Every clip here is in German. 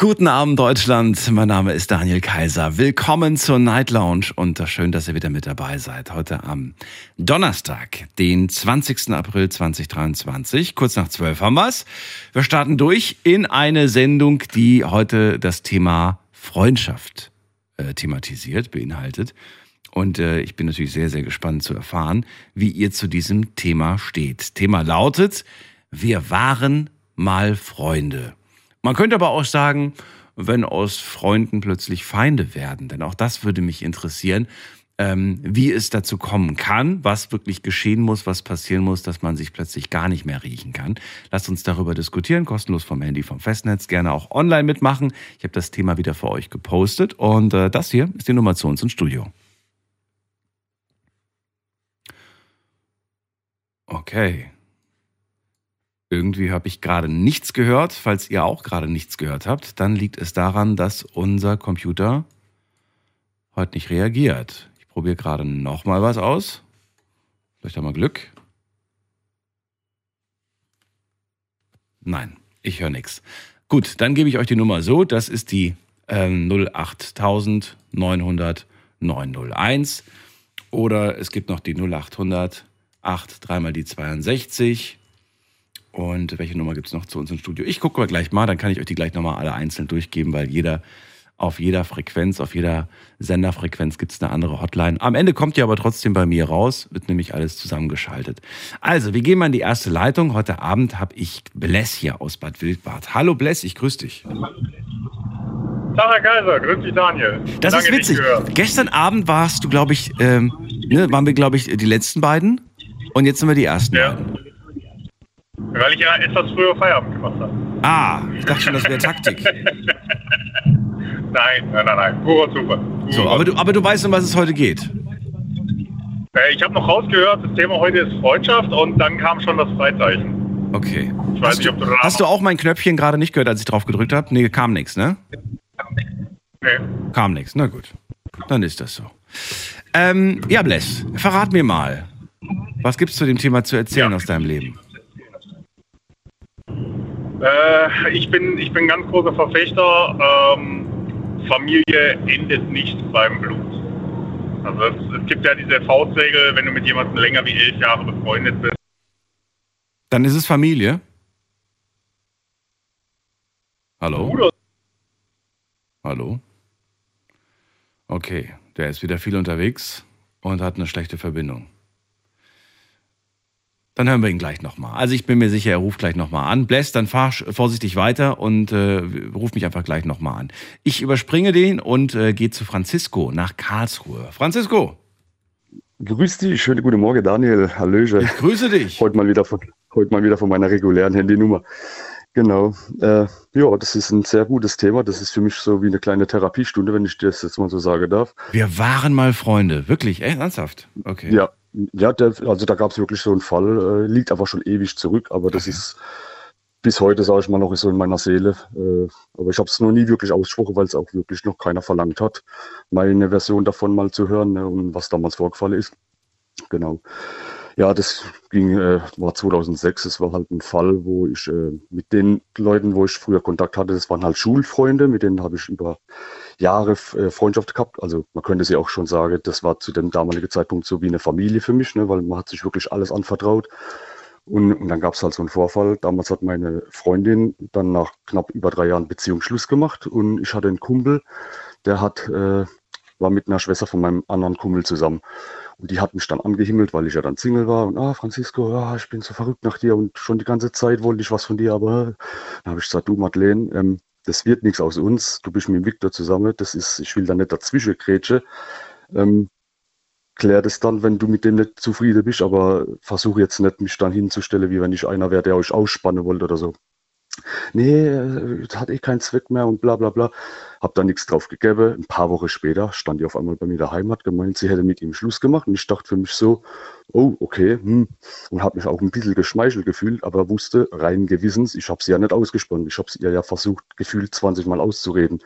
Guten Abend, Deutschland. Mein Name ist Daniel Kaiser. Willkommen zur Night Lounge und schön, dass ihr wieder mit dabei seid. Heute am Donnerstag, den 20. April 2023. Kurz nach 12 haben wir's. Wir starten durch in eine Sendung, die heute das Thema Freundschaft äh, thematisiert, beinhaltet. Und äh, ich bin natürlich sehr, sehr gespannt zu erfahren, wie ihr zu diesem Thema steht. Thema lautet, wir waren mal Freunde. Man könnte aber auch sagen, wenn aus Freunden plötzlich Feinde werden, denn auch das würde mich interessieren, ähm, wie es dazu kommen kann, was wirklich geschehen muss, was passieren muss, dass man sich plötzlich gar nicht mehr riechen kann. Lasst uns darüber diskutieren, kostenlos vom Handy, vom Festnetz, gerne auch online mitmachen. Ich habe das Thema wieder für euch gepostet und äh, das hier ist die Nummer zu uns ins Studio. Okay. Irgendwie habe ich gerade nichts gehört. Falls ihr auch gerade nichts gehört habt, dann liegt es daran, dass unser Computer heute nicht reagiert. Ich probiere gerade nochmal was aus. Vielleicht haben wir Glück. Nein, ich höre nichts. Gut, dann gebe ich euch die Nummer so. Das ist die ähm, 08900 901. Oder es gibt noch die 0800 8 dreimal die 62 und welche Nummer gibt es noch zu uns im Studio? Ich gucke mal gleich mal, dann kann ich euch die gleich nochmal alle einzeln durchgeben, weil jeder auf jeder Frequenz, auf jeder Senderfrequenz gibt es eine andere Hotline. Am Ende kommt ihr aber trotzdem bei mir raus, wird nämlich alles zusammengeschaltet. Also, wir gehen mal in die erste Leitung. Heute Abend habe ich Bless hier aus Bad Wildbad. Hallo Bless, ich grüße dich. Tag, Herr Kaiser, grüß dich, Daniel. Das Lange ist witzig. Gestern Abend warst du, glaube ich, ähm, ne, waren wir, glaube ich, die letzten beiden. Und jetzt sind wir die ersten Ja. beiden. Weil ich ja etwas früher Feierabend gemacht habe. Ah, ich dachte schon, das wäre Taktik. Nein, nein, nein, nein. Purer Zufall. Purer So, aber du, aber du weißt, um was es heute geht. Äh, Ich habe noch rausgehört, das Thema heute ist Freundschaft und dann kam schon das Freizeichen. Okay. Ich weiß Hast nicht, du, ob du danach hast du auch mein Knöpfchen gerade nicht gehört, als ich drauf gedrückt habe? Nee, kam nichts, ne? Nee. Kam nichts. Na gut. Dann ist das so. Ähm, ja, Bless, verrat mir mal. Was gibt's zu dem Thema zu erzählen Ja. aus deinem Leben? Äh, ich, bin, ich bin ganz großer Verfechter, ähm, Familie endet nicht beim Blut. Also es, es gibt ja diese Faustregel, wenn du mit jemandem länger wie elf Jahre befreundet bist, Dann ist es Familie. Hallo? Bruder, Hallo? Okay, der ist wieder viel unterwegs und hat eine schlechte Verbindung. Dann hören wir ihn gleich nochmal. Also ich bin mir sicher, er ruft gleich nochmal an. Bless, dann fahr vorsichtig weiter und äh, ruf mich einfach gleich nochmal an. Ich überspringe den und äh, gehe zu Francisco nach Karlsruhe. Francisco, Grüß dich, schöne gute Morgen, Daniel. Hallöche. ich grüße dich. Heute mal wieder von, heute mal wieder von meiner regulären Handynummer. Genau. Äh, ja, das ist ein sehr gutes Thema. Das ist für mich so wie eine kleine Therapiestunde, wenn ich das jetzt mal so sagen darf. Wir waren mal Freunde. Wirklich, ernsthaft? Okay. Ja, ja, der, also da gab es wirklich so einen Fall, äh, liegt aber schon ewig zurück, aber das Okay. ist bis heute, sage ich mal, noch so in meiner Seele. Äh, aber ich habe es noch nie wirklich ausgesprochen, weil es auch wirklich noch keiner verlangt hat, meine Version davon mal zu hören ne, und was damals vorgefallen ist. Genau. Ja, das ging, äh, war 2006. Es war halt ein Fall, wo ich äh, mit den Leuten, wo ich früher Kontakt hatte, das waren halt Schulfreunde, mit denen habe ich über Jahre äh, Freundschaft gehabt. Also man könnte sie auch schon sagen, das war zu dem damaligen Zeitpunkt so wie eine Familie für mich, ne, weil man hat sich wirklich alles anvertraut. Und, und dann gab es halt so einen Vorfall. Damals hat meine Freundin dann nach knapp über drei Jahren Beziehung Schluss gemacht und ich hatte einen Kumpel, der hat, äh, war mit einer Schwester von meinem anderen Kumpel zusammen. Und die hat mich dann angehimmelt, weil ich ja dann Single war. Und ah, Francisco, ja, ich bin so verrückt nach dir und schon die ganze Zeit wollte ich was von dir, aber äh, dann habe ich gesagt, du Madeleine, ähm, das wird nichts aus uns. Du bist mit Victor zusammen. Das ist, ich will da nicht dazwischen grätsche. Ähm, klär das dann, wenn du mit dem nicht zufrieden bist, aber versuche jetzt nicht, mich dann hinzustellen, wie wenn ich einer wäre, der euch ausspannen wollte oder so. Nee, äh, hat eh keinen Zweck mehr und bla bla bla. Hab da nichts drauf gegeben. Ein paar Wochen später stand die auf einmal bei mir daheim, hat gemeint, sie hätte mit ihm Schluss gemacht. Und ich dachte für mich so, oh, okay, hm. und habe mich auch ein bisschen geschmeichelt gefühlt, aber wusste rein gewissens, ich habe sie ja nicht ausgespannt. Ich habe sie ihr ja versucht, gefühlt 20 Mal auszureden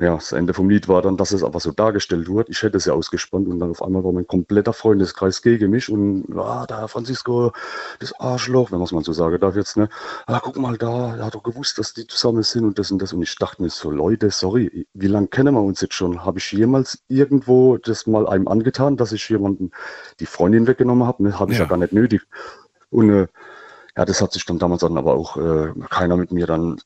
ja, das Ende vom Lied war dann, dass es aber so dargestellt wurde. Ich hätte es ja ausgespannt und dann auf einmal war mein kompletter Freundeskreis gegen mich und ah, da Francisco, das Arschloch, wenn man es mal so sagen darf jetzt, ne? Ah, guck mal da, er hat doch gewusst, dass die zusammen sind und das und das. Und ich dachte mir so, Leute, sorry, wie lange kennen wir uns jetzt schon? Habe ich jemals irgendwo das mal einem angetan, dass ich jemanden die Freundin weggenommen habe? Ne? Habe ich ja. ja gar nicht nötig. Und äh, ja, das hat sich dann damals dann aber auch äh, keiner mit mir dann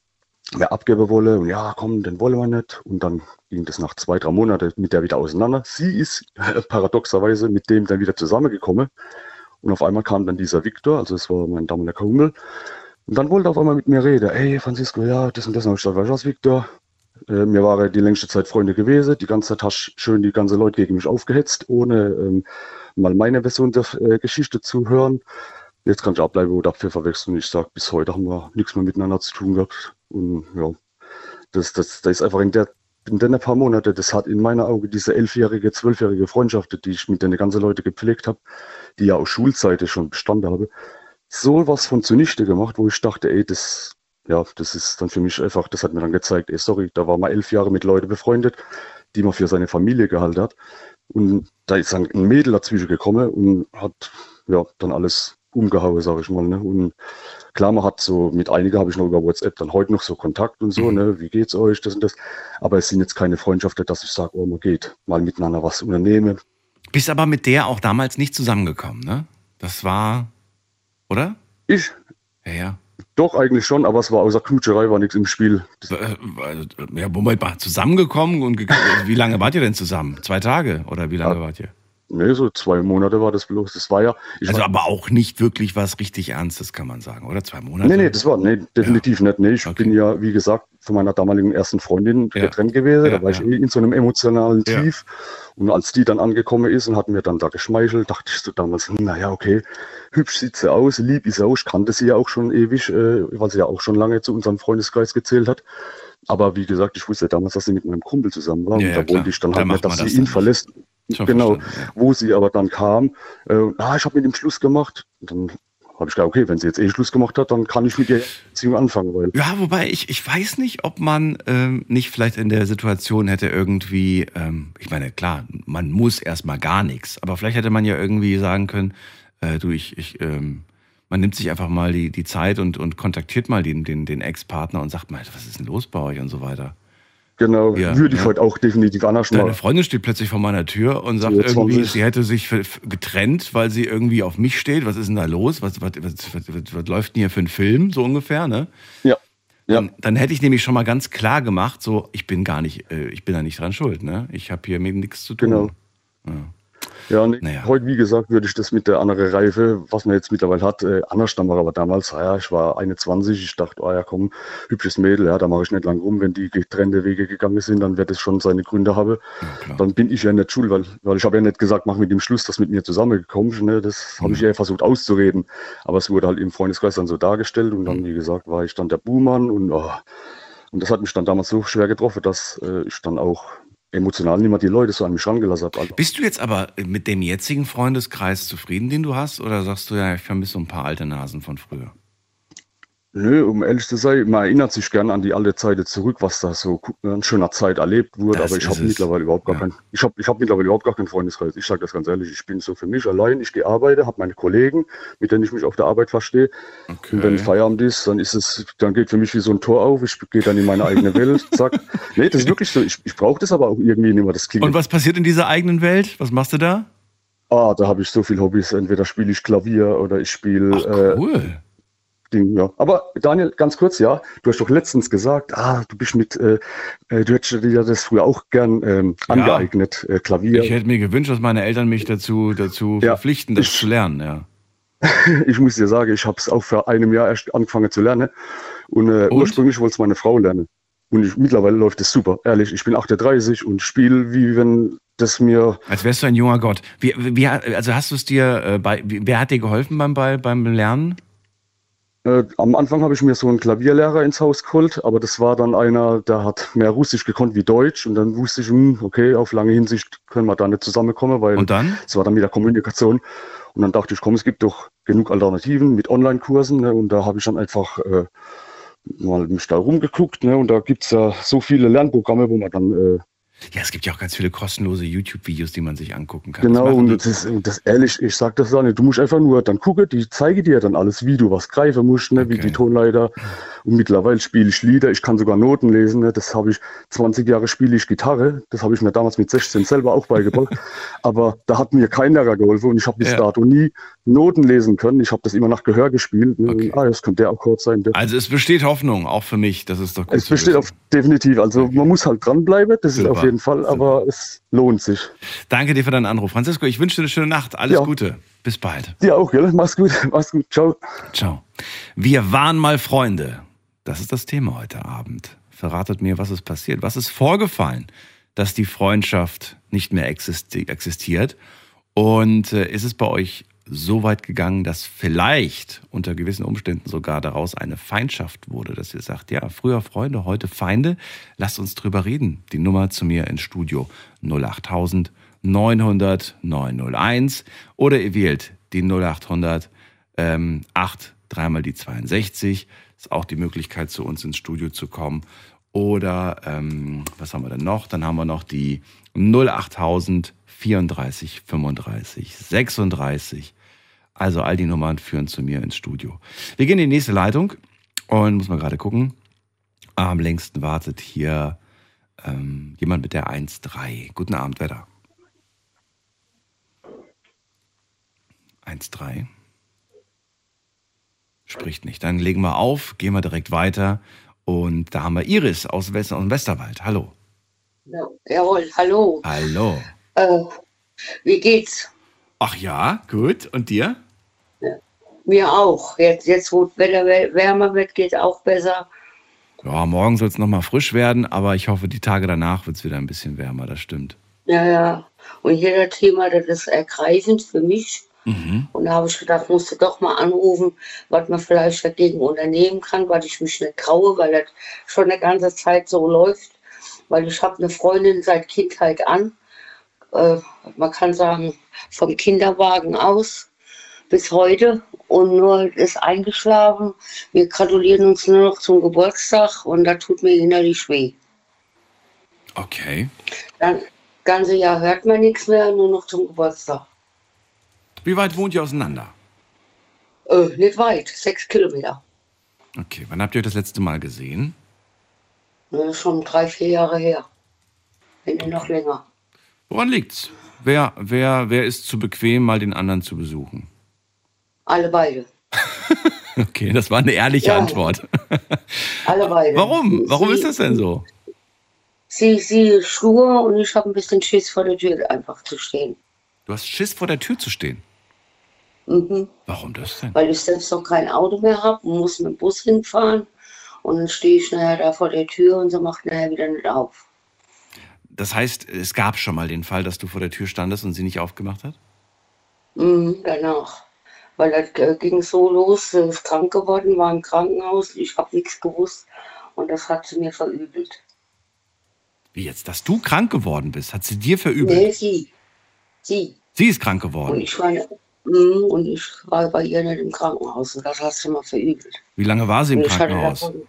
mehr abgeben wolle. Und ja, komm, den wollen wir nicht. Und dann ging das nach zwei, drei Monaten mit der wieder auseinander. Sie ist paradoxerweise mit dem dann wieder zusammengekommen. Und auf einmal kam dann dieser Viktor, also es war mein damaliger Kumpel. Und dann wollte er auf einmal mit mir reden. Ey, Francisco, ja, das und das. Und ich gesagt, weißt du was, Viktor? Äh, mir waren die längste Zeit Freunde gewesen. Die ganze Zeit hast schön die ganze Leute gegen mich aufgehetzt, ohne ähm, mal meine Version der äh, Geschichte zu hören. Jetzt kann ich abbleiben oder Apfel verwechseln. Ich sage, bis heute haben wir nichts mehr miteinander zu tun gehabt. Und ja, das, das, das ist einfach in der in den paar Monate, das hat in meiner Augen diese elfjährige, zwölfjährige Freundschaft, die ich mit den ganzen Leuten gepflegt habe, die ja aus Schulzeiten schon bestanden habe, so was von zunichte gemacht, wo ich dachte, ey, das, ja, das ist dann für mich einfach, das hat mir dann gezeigt, ey, sorry, da war man elf Jahre mit Leuten befreundet, die man für seine Familie gehalten hat. Und da ist dann ein Mädel dazwischen gekommen und hat, ja, dann alles umgehauen, sage ich mal. Ne? Und klar, man hat so, mit einigen habe ich noch über WhatsApp dann heute noch so Kontakt und so, mhm. ne? wie geht's euch, das und das. Aber es sind jetzt keine Freundschaften, dass ich sage, oh, man geht mal miteinander was unternehmen. Bist aber mit der auch damals nicht zusammengekommen, ne? Das war, oder? Ich? Ja, ja. Doch, eigentlich schon, aber es war außer Knutscherei war nichts im Spiel. Äh, ja, Moment mal, zusammengekommen und wie lange wart ihr denn zusammen? Zwei Tage oder wie lange ja. wart ihr? Nee, so zwei Monate war das bloß. Das war ja. also war, aber auch nicht wirklich was richtig Ernstes, kann man sagen, oder? Zwei Monate? Nee, nee, das war, nee, definitiv ja. nicht. Nee, ich okay. bin ja, wie gesagt, von meiner damaligen ersten Freundin ja. getrennt gewesen. Ja, da war ich eh in so einem emotionalen Tief. Und als die dann angekommen ist und hat mir dann da geschmeichelt, dachte ich so damals, hm, naja, okay, hübsch sieht sie aus, lieb ist sie auch. Ich kannte sie ja auch schon ewig, äh, weil sie ja auch schon lange zu unserem Freundeskreis gezählt hat. Aber wie gesagt, ich wusste damals, dass sie mit meinem Kumpel zusammen war. und da wollte ich dann halt nicht, dass sie ihn verlässt. Genau, ja. wo sie aber dann kam, äh, ah, ich habe mit ihm Schluss gemacht. Und dann habe ich gedacht, okay, wenn sie jetzt eh Schluss gemacht hat, dann kann ich mit ihr Beziehung anfangen. Weil ja, wobei ich, ich weiß nicht, ob man ähm, nicht vielleicht in der Situation hätte irgendwie, ähm, ich meine, klar, man muss erstmal gar nichts, aber vielleicht hätte man ja irgendwie sagen können, äh, du, ich, ich, ähm, man nimmt sich einfach mal die, die Zeit und, und kontaktiert mal den, den, den Ex-Partner und sagt mal, was ist denn los bei euch und so weiter. Genau, ja, würde ich ja. heute auch definitiv anders machen. Deine Freundin steht plötzlich vor meiner Tür und sagt irgendwie, sie hätte sich getrennt, weil sie irgendwie auf mich steht. Was ist denn da los? Was, was, was, was, was läuft denn hier für ein Film, so ungefähr, ne? Ja. Ja. Dann, dann, hätte ich nämlich schon mal ganz klar gemacht, so, ich bin gar nicht, äh, ich bin da nicht dran schuld, ne? Ich habe hier mit nichts zu tun. Genau. Ja. Ja, nee, naja. heute, wie gesagt, würde ich das mit der anderen Reife, was man jetzt mittlerweile hat, äh, anders machen. Aber damals, ja, ich war 21, ich dachte, oh ja, komm, hübsches Mädel, ja, da mache ich nicht lang rum. Wenn die getrennte Wege gegangen sind, dann wird es schon seine Gründe haben. Ja, dann bin ich ja nicht schuld, weil, weil ich habe ja nicht gesagt, mach mit dem Schluss, dass mit mir zusammengekommen ist. Ne? Das habe ich mhm. eher versucht auszureden. Aber es wurde halt im Freundeskreis dann so dargestellt und dann, mhm. wie gesagt, war ich dann der Buhmann und, oh, und das hat mich dann damals so schwer getroffen, dass äh, ich dann auch emotional niemand die Leute so an mich rangelassen hat. Also. Bist du jetzt aber mit dem jetzigen Freundeskreis zufrieden, den du hast? Oder sagst du ja, ich vermisse so ein paar alte Nasen von früher? Nö, um ehrlich zu sein, man erinnert sich gern an die alte Zeit zurück, was da so in schöner Zeit erlebt wurde, das aber ich habe mittlerweile überhaupt gar ja. keinen, ich habe ich hab mittlerweile überhaupt gar keinen Freundeskreis. Ich sage das ganz ehrlich, ich bin so für mich allein, ich gehe arbeiten, habe meine Kollegen, mit denen ich mich auf der Arbeit verstehe. Okay. Und wenn Feierabend ist, dann ist es, dann geht für mich wie so ein Tor auf, ich gehe dann in meine eigene Welt, zack. Nee, das ist wirklich so, ich, ich brauche das aber auch irgendwie nicht mehr, das klingt. Und was passiert in dieser eigenen Welt? Was machst du da? Ah, da habe ich so viele Hobbys. Entweder spiele ich Klavier oder ich spiele. Cool. Äh, Ding, ja. Aber Daniel, ganz kurz, ja, du hast doch letztens gesagt, ah, du bist mit, äh, äh du hättest dir das früher auch gern ähm, angeeignet, ja. äh, Klavier. Ich hätte mir gewünscht, dass meine Eltern mich dazu, dazu ja. verpflichten, das ich, zu lernen, ja. ich muss dir sagen, ich habe es auch vor einem Jahr erst angefangen zu lernen. Und, äh, und? ursprünglich wollte es meine Frau lernen. Und ich, mittlerweile läuft es super, ehrlich. Ich bin 38 und spiele, wie wenn das mir. Als wärst du ein junger Gott. Wie, wie, also hast du es dir äh, bei, wer hat dir geholfen beim, beim Lernen? Äh, am Anfang habe ich mir so einen Klavierlehrer ins Haus geholt, aber das war dann einer, der hat mehr Russisch gekonnt wie Deutsch und dann wusste ich, hm, okay, auf lange Hinsicht können wir da nicht zusammenkommen, weil Und dann? es war dann wieder Kommunikation. Und dann dachte ich, komm, es gibt doch genug Alternativen mit Online-Kursen ne, und da habe ich dann einfach äh, mal mich da rumgeguckt ne, und da gibt's ja so viele Lernprogramme, wo man dann äh, Ja, es gibt ja auch ganz viele kostenlose YouTube-Videos, die man sich angucken kann. Das Genau, machen und das ist das ehrlich, ich sag das auch nicht. Du musst einfach nur dann gucken, die zeige dir dann alles, wie du was greifen musst, ne, wie Okay. die Tonleiter. Und mittlerweile spiele ich Lieder, ich kann sogar Noten lesen. Ne, das habe ich 20 Jahre spiele ich Gitarre. Das habe ich mir damals mit 16 selber auch beigebracht. Aber da hat mir kein Lehrer geholfen und ich habe bis Ja. dato nie Noten lesen können. Ich habe das immer nach Gehör gespielt. Ne? Okay. Ah, das könnte der Akkord sein. Der. Also es besteht Hoffnung, auch für mich. Das ist doch gut. Es besteht auf definitiv. Also man muss halt dranbleiben, das ist Super. Auf jeden Fall, aber es lohnt sich. Danke dir für deinen Anruf. Francisco, ich wünsche dir eine schöne Nacht. Alles Ja. Gute. Bis bald. Dir auch, gell? Mach's gut, mach's gut. Ciao. Ciao. Wir waren mal Freunde. Das ist das Thema heute Abend. Verratet mir, was ist passiert? Was ist vorgefallen, dass die Freundschaft nicht mehr existi existiert? Und äh, ist es bei euch so weit gegangen, dass vielleicht unter gewissen Umständen sogar daraus eine Feindschaft wurde, dass ihr sagt, ja, früher Freunde, heute Feinde, lasst uns drüber reden. Die Nummer zu mir ins Studio 08000 900 901 oder ihr wählt die 0800 ähm, 8 dreimal die 62. Ist auch die Möglichkeit, zu uns ins Studio zu kommen. Oder ähm, was haben wir denn noch? Dann haben wir noch die 08000 34 35 36. Also all die Nummern führen zu mir ins Studio. Wir gehen in die nächste Leitung und muss mal gerade gucken. Am längsten wartet hier ähm, jemand mit der 1.3. Guten Abend, wer da? 1.3. Spricht nicht. Dann legen wir auf, gehen wir direkt weiter. Und da haben wir Iris aus, West aus dem Westerwald. Hallo. Ja, jawohl, hallo. Hallo. Äh, wie geht's? Ach ja, gut. Und dir? Mir auch. Jetzt, jetzt wo Wetter wär- wärmer wird, geht auch besser. Ja, morgen soll es nochmal frisch werden, aber ich hoffe, die Tage danach wird es wieder ein bisschen wärmer, das stimmt. Ja, ja. Und hier das Thema, das ist ergreifend für mich. Mhm. Und da habe ich gedacht, musst du doch mal anrufen, was man vielleicht dagegen unternehmen kann, weil ich mich nicht traue, weil das schon eine ganze Zeit so läuft. Weil ich habe eine Freundin seit Kindheit an. Äh, man kann sagen, vom Kinderwagen aus bis heute. Und nur ist eingeschlafen. Wir gratulieren uns nur noch zum Geburtstag und da tut mir innerlich weh. Okay. Dann ganze Jahr hört man nichts mehr, nur noch zum Geburtstag. Wie weit wohnt ihr auseinander? Äh, nicht weit, sechs Kilometer. Okay, wann habt ihr euch das letzte Mal gesehen? Schon drei, vier Jahre her. Wenn nicht noch länger. Woran liegt's? Wer, wer, wer ist zu bequem, mal den anderen zu besuchen? Alle beide. Okay, das war eine ehrliche Ja. Antwort. Alle beide. Warum? Warum sie, ist das denn so? Sie, sie stur und ich habe ein bisschen Schiss vor der Tür einfach zu stehen. Du hast Schiss vor der Tür zu stehen. Mhm. Warum das denn? Weil ich selbst noch kein Auto mehr habe und muss mit dem Bus hinfahren. Und dann stehe ich nachher da vor der Tür und sie macht nachher wieder nicht auf. Das heißt, es gab schon mal den Fall, dass du vor der Tür standest und sie nicht aufgemacht hat? Mhm, danach. Weil das äh, ging so los, sie ist krank geworden, war im Krankenhaus, ich habe nichts gewusst und das hat sie mir verübelt. Wie jetzt, dass du krank geworden bist? Hat sie dir verübelt? Nee, sie. Sie. Sie ist krank Und geworden. ich war, Mhm, und ich war bei ihr nicht im Krankenhaus und das hat sie mir verübelt. Wie lange war sie im Und Krankenhaus? davon,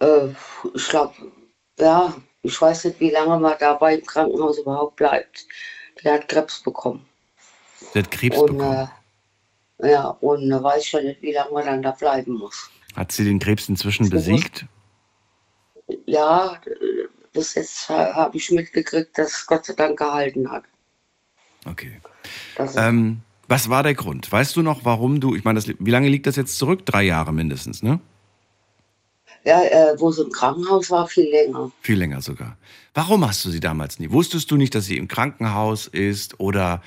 äh, ich glaube, ja, ich weiß nicht, wie lange man dabei im Krankenhaus überhaupt bleibt. Die hat Krebs bekommen. Sie hat Krebs und, bekommen. Äh, ja, und da weiß ja nicht, wie lange man dann da bleiben muss. Hat sie den Krebs inzwischen das besiegt? Ja, äh, bis jetzt ha- habe ich mitgekriegt, dass es Gott sei Dank gehalten hat. Okay. Ähm, was war der Grund? Weißt du noch, warum du, ich meine, das, wie lange liegt das jetzt zurück? Drei Jahre mindestens, ne? Ja, äh, wo sie im Krankenhaus war, viel länger. Viel länger sogar. Warum hast du sie damals nie? Wusstest du nicht, dass sie im Krankenhaus ist oder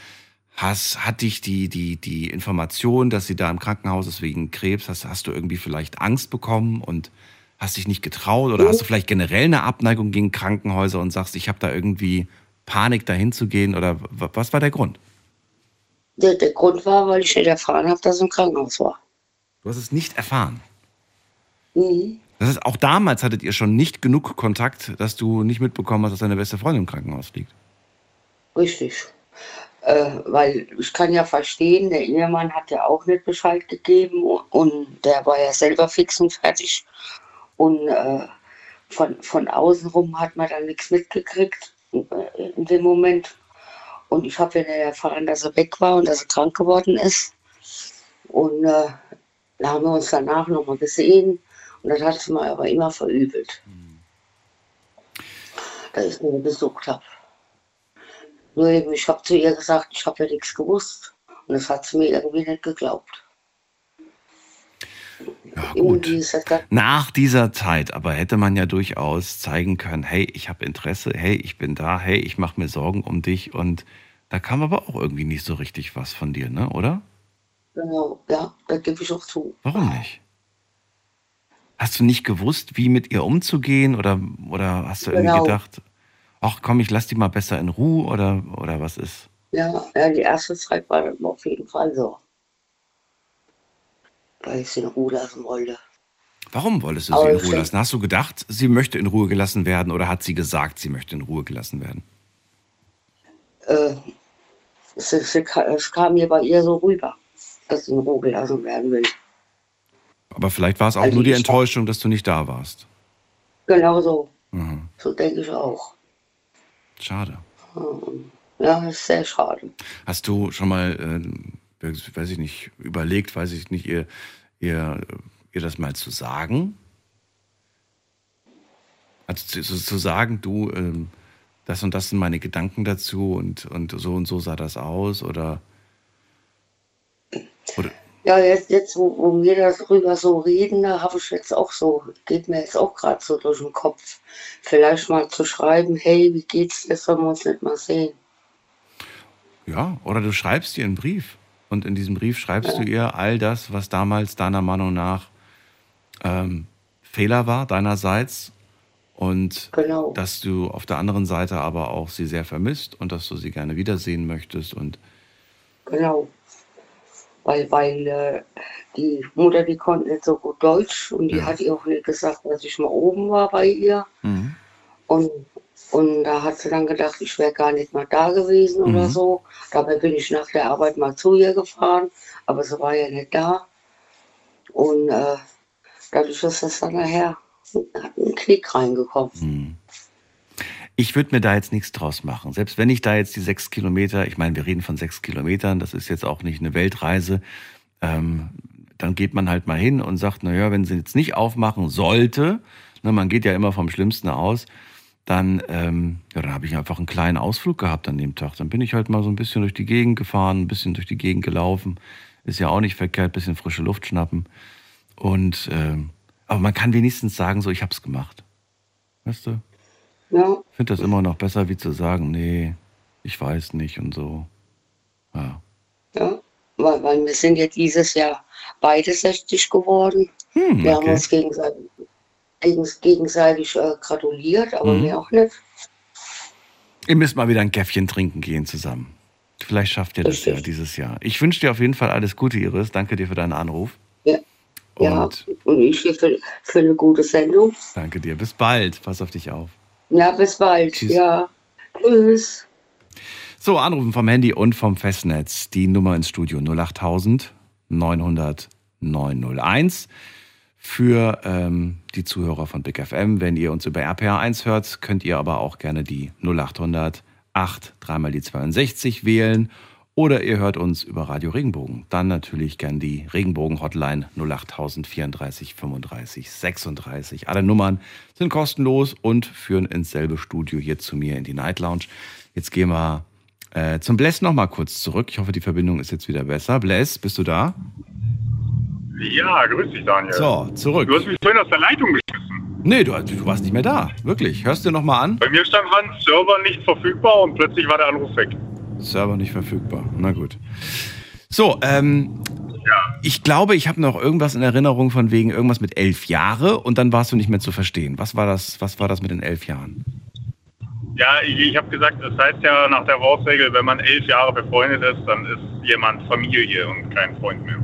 hast, hat dich die, die, die Information, dass sie da im Krankenhaus ist wegen Krebs, hast, hast du irgendwie vielleicht Angst bekommen und hast dich nicht getraut oder hast du vielleicht generell eine Abneigung gegen Krankenhäuser und sagst, ich habe da irgendwie Panik dahin zu gehen oder was war der Grund? Der, der Grund war, weil ich nicht erfahren habe, dass sie im Krankenhaus war. Du hast es nicht erfahren. Mhm. Das heißt, auch damals hattet ihr schon nicht genug Kontakt, dass du nicht mitbekommen hast, dass deine beste Freundin im Krankenhaus liegt. Richtig. Äh, weil ich kann ja verstehen, der Ehemann hat ja auch nicht Bescheid gegeben und der war ja selber fix und fertig. Und äh, von, von außen rum hat man dann nichts mitgekriegt äh, in dem Moment. Und ich habe ja erfahren, dass er weg war und dass er krank geworden ist. Und äh, da haben wir uns danach nochmal gesehen und das hat es mir aber immer verübelt. Dass ich ihn besucht habe. Nur eben, ich habe zu ihr gesagt, ich habe ja nichts gewusst. Und das hat sie mir irgendwie nicht geglaubt. Ja, gut. Nach dieser Zeit aber hätte man ja durchaus zeigen können, hey, ich habe Interesse, hey, ich bin da, hey, ich mache mir Sorgen um dich und da kam aber auch irgendwie nicht so richtig was von dir, ne, oder? genau, ja, da gebe ich auch zu. Warum nicht? Hast du nicht gewusst, wie mit ihr umzugehen oder, oder hast du irgendwie Genau. gedacht, ach komm, ich lass die mal besser in Ruhe oder, oder was ist? Ja, ja, die erste Zeit war das auf jeden Fall so. Weil ich sie in Ruhe lassen wollte. Warum wolltest du sie Aber in Ruhe lassen? Hast du gedacht, sie möchte in Ruhe gelassen werden oder hat sie gesagt, sie möchte in Ruhe gelassen werden? Äh, es, es, es kam mir bei ihr so rüber, dass sie in Ruhe gelassen werden will. Aber vielleicht war es auch Also nur die Enttäuschung, dass du nicht da warst. Genau so. Mhm. So denke ich auch. Schade. Ja, ist sehr schade. Hast du schon mal, äh, weiß ich nicht, überlegt, weiß ich nicht, ihr, ihr, ihr das mal zu sagen? Also zu, zu zu sagen, du, ähm, das und das sind meine Gedanken dazu und, und so und so sah das aus oder, oder Ja, jetzt, jetzt wo, wo wir darüber so reden, da habe ich jetzt auch so, geht mir jetzt auch gerade so durch den Kopf. Vielleicht mal zu schreiben, hey, wie geht's dir, sollen wir uns nicht mal sehen. ja, oder du schreibst ihr einen Brief und in diesem Brief schreibst du ihr all das, was damals deiner Meinung nach ähm, Fehler war deinerseits und Genau. dass du auf der anderen Seite aber auch sie sehr vermisst und dass du sie gerne wiedersehen möchtest und Genau. Weil, weil äh, die Mutter, die konnte nicht so gut Deutsch und die Ja. hat ihr auch nicht gesagt, dass ich mal oben war bei ihr. Mhm. Und, und da hat sie dann gedacht, ich wäre gar nicht mal da gewesen oder Mhm. so. Dabei bin ich nach der Arbeit mal zu ihr gefahren, aber sie war ja nicht da. Und äh, dadurch ist das dann nachher ein Knick reingekommen. Ich würde mir da jetzt nichts draus machen. Selbst wenn ich da jetzt die sechs Kilometer, ich meine, wir reden von sechs Kilometern, das ist jetzt auch nicht eine Weltreise, ähm, dann geht man halt mal hin und sagt, naja, wenn sie jetzt nicht aufmachen sollte, ne, man geht ja immer vom Schlimmsten aus, dann, ähm, ja, dann habe ich einfach einen kleinen Ausflug gehabt an dem Tag. Dann bin ich halt mal so ein bisschen durch die Gegend gefahren, ein bisschen durch die Gegend gelaufen. Ist ja auch nicht verkehrt, bisschen frische Luft schnappen. Und ähm, aber man kann wenigstens sagen, so ich hab's gemacht. Weißt du? Ja, Ich finde das immer noch besser, wie zu sagen, nee, ich weiß nicht und so. Ja. ja. Weil, weil wir sind ja dieses Jahr beide 60 geworden. Hm, Wir haben okay. uns gegenseitig, gegens- gegenseitig äh, gratuliert, aber Mhm. mir auch nicht. Ihr müsst mal wieder ein Käffchen trinken gehen zusammen. Vielleicht schafft ihr das Richtig. ja dieses Jahr. Ich wünsche dir auf jeden Fall alles Gute, Iris. Danke dir für deinen Anruf. Ja. Ja, Und und ich hier für, für eine gute Sendung. danke dir. Bis bald. Pass auf dich auf. Ja, bis bald. Tschüss. Ja. Tschüss. So, anrufen vom Handy und vom Festnetz. Die Nummer ins Studio 08000 900 901. Für ähm, die Zuhörer von Big FM, wenn ihr uns über RPA1 hört, könnt ihr aber auch gerne die 0800 8 dreimal die 62 wählen. Oder ihr hört uns über Radio Regenbogen. Dann natürlich gern die Regenbogen-Hotline 08000 34 35 36. Alle Nummern sind kostenlos und führen ins selbe Studio hier zu mir in die Night Lounge. Jetzt gehen wir äh, zum Bless noch mal kurz zurück. Ich hoffe, die Verbindung ist jetzt wieder besser. Bless, bist du da? Ja, grüß dich, Daniel. So, zurück. Du hast mich vorhin aus der Leitung geschmissen. Nee, du, du warst nicht mehr da. Wirklich. Hörst du noch mal an? Bei mir stand dran, Server nicht verfügbar und plötzlich war der Anruf weg. Server nicht verfügbar. Na gut. So, ähm, Ja. ich glaube, ich habe noch irgendwas in Erinnerung von wegen irgendwas mit elf Jahre und dann warst du nicht mehr zu verstehen. Was war das, was war das mit den elf Jahren? Ja, ich, ich habe gesagt, das heißt ja nach der Faustregel, wenn man elf Jahre befreundet ist, dann ist jemand Familie und kein Freund mehr.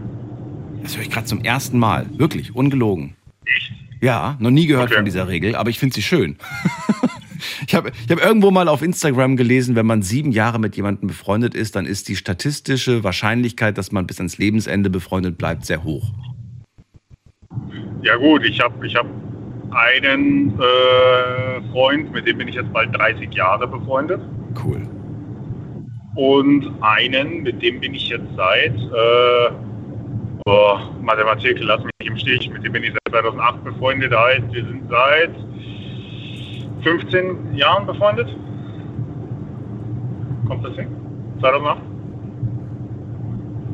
Das höre ich gerade zum ersten Mal. Wirklich, ungelogen. Echt? Ja, noch nie gehört Okay. von dieser Regel, aber ich finde sie schön. ich habe ich hab irgendwo mal auf Instagram gelesen, wenn man sieben Jahre mit jemandem befreundet ist, dann ist die statistische Wahrscheinlichkeit, dass man bis ans Lebensende befreundet bleibt, sehr hoch. Ja gut, ich habe ich hab einen äh, Freund, mit dem bin ich jetzt bald 30 Jahre befreundet. Cool. Und einen, mit dem bin ich jetzt seit, äh, oh, Mathematik, lass mich im Stich, mit dem bin ich seit 2008 befreundet. Heißt, wir sind seit 15 Jahren befreundet. Kommt das hin? 2008?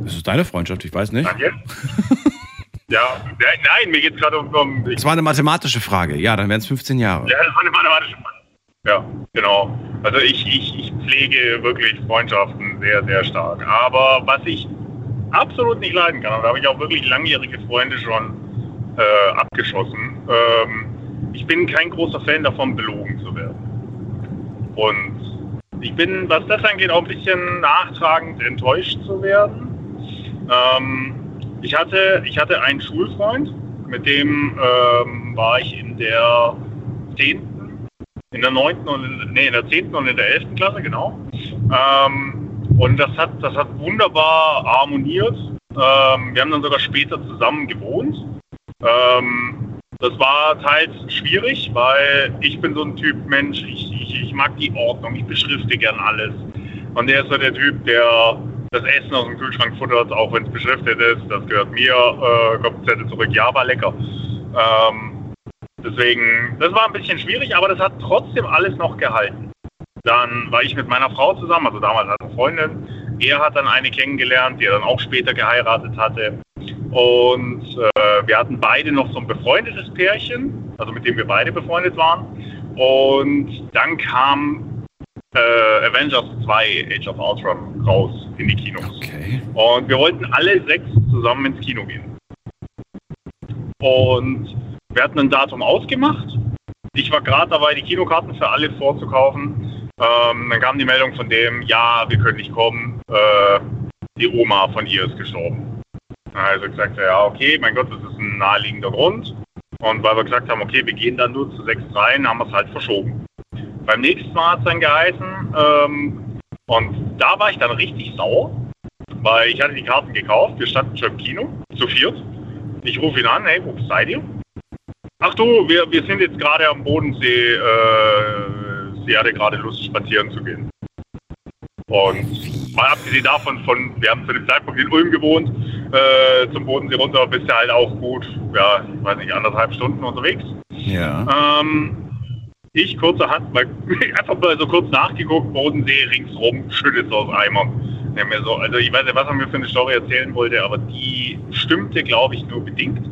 Das ist deine Freundschaft, ich weiß nicht. Daniel? ja, nein, nein, mir geht es gerade um, um Das war eine mathematische Frage. Ja, dann wären es 15 Jahre. Ja, das war eine mathematische Frage. Ja, genau. Also ich, ich, ich pflege wirklich Freundschaften sehr, sehr stark. Aber was ich absolut nicht leiden kann, und da habe ich auch wirklich langjährige Freunde schon äh, abgeschossen, ähm, ich bin kein großer Fan davon, belogen zu werden. Und ich bin, was das angeht, auch ein bisschen nachtragend enttäuscht zu werden. Ähm, ich, hatte, ich hatte einen Schulfreund, mit dem ähm, war ich in der 10. in der 9. und nee, in der 10. und in der 11. Klasse, genau. Ähm, und das hat, das hat wunderbar harmoniert. Ähm, wir haben dann sogar später zusammen gewohnt. Ähm, das war teils schwierig, weil ich bin so ein Typ Mensch, ich, ich, ich mag die Ordnung, ich beschrifte gern alles. Und der ist so der Typ, der das Essen aus dem Kühlschrank futtert, auch wenn es beschriftet ist. Das gehört mir, äh, kommt Zettel zurück, ja, war lecker. Ähm, deswegen, das war ein bisschen schwierig, aber das hat trotzdem alles noch gehalten. Dann war ich mit meiner Frau zusammen, also damals als Freundin. Er hat dann eine kennengelernt, die er dann auch später geheiratet hatte. Und äh, wir hatten beide noch so ein befreundetes Pärchen, also mit dem wir beide befreundet waren. Und dann kam äh, Avengers 2, Age of Ultron, raus in die Kinos. Okay. Und wir wollten alle sechs zusammen ins Kino gehen. Und wir hatten ein Datum ausgemacht. Ich war gerade dabei, die Kinokarten für alle vorzukaufen. Ähm, dann kam die Meldung von dem, ja, wir können nicht kommen. Äh, die Oma von ihr ist gestorben. Also gesagt, ja, okay, mein Gott, das ist ein naheliegender Grund. Und weil wir gesagt haben, okay, wir gehen dann nur zu sechs rein, haben wir es halt verschoben. Beim nächsten Mal hat es dann geheißen, ähm, und da war ich dann richtig sauer, weil ich hatte die Karten gekauft, wir standen schon im Kino, zu viert. Ich rufe ihn an, hey, wo seid ihr? Ach du, wir, wir sind jetzt gerade am Bodensee, äh, sie hatte gerade Lust, spazieren zu gehen. Und mal abgesehen davon, von, wir haben zu dem Zeitpunkt in Ulm gewohnt, äh, zum Bodensee runter bist du halt auch gut, ja, ich weiß nicht, anderthalb Stunden unterwegs. Ja. Ähm, ich kurzerhand mal einfach mal so kurz nachgeguckt, Bodensee ringsrum, schüttet aus Eimern. Ja, mir so, also ich weiß nicht, was er mir für eine Story erzählen wollte, aber die stimmte, glaube ich, nur bedingt.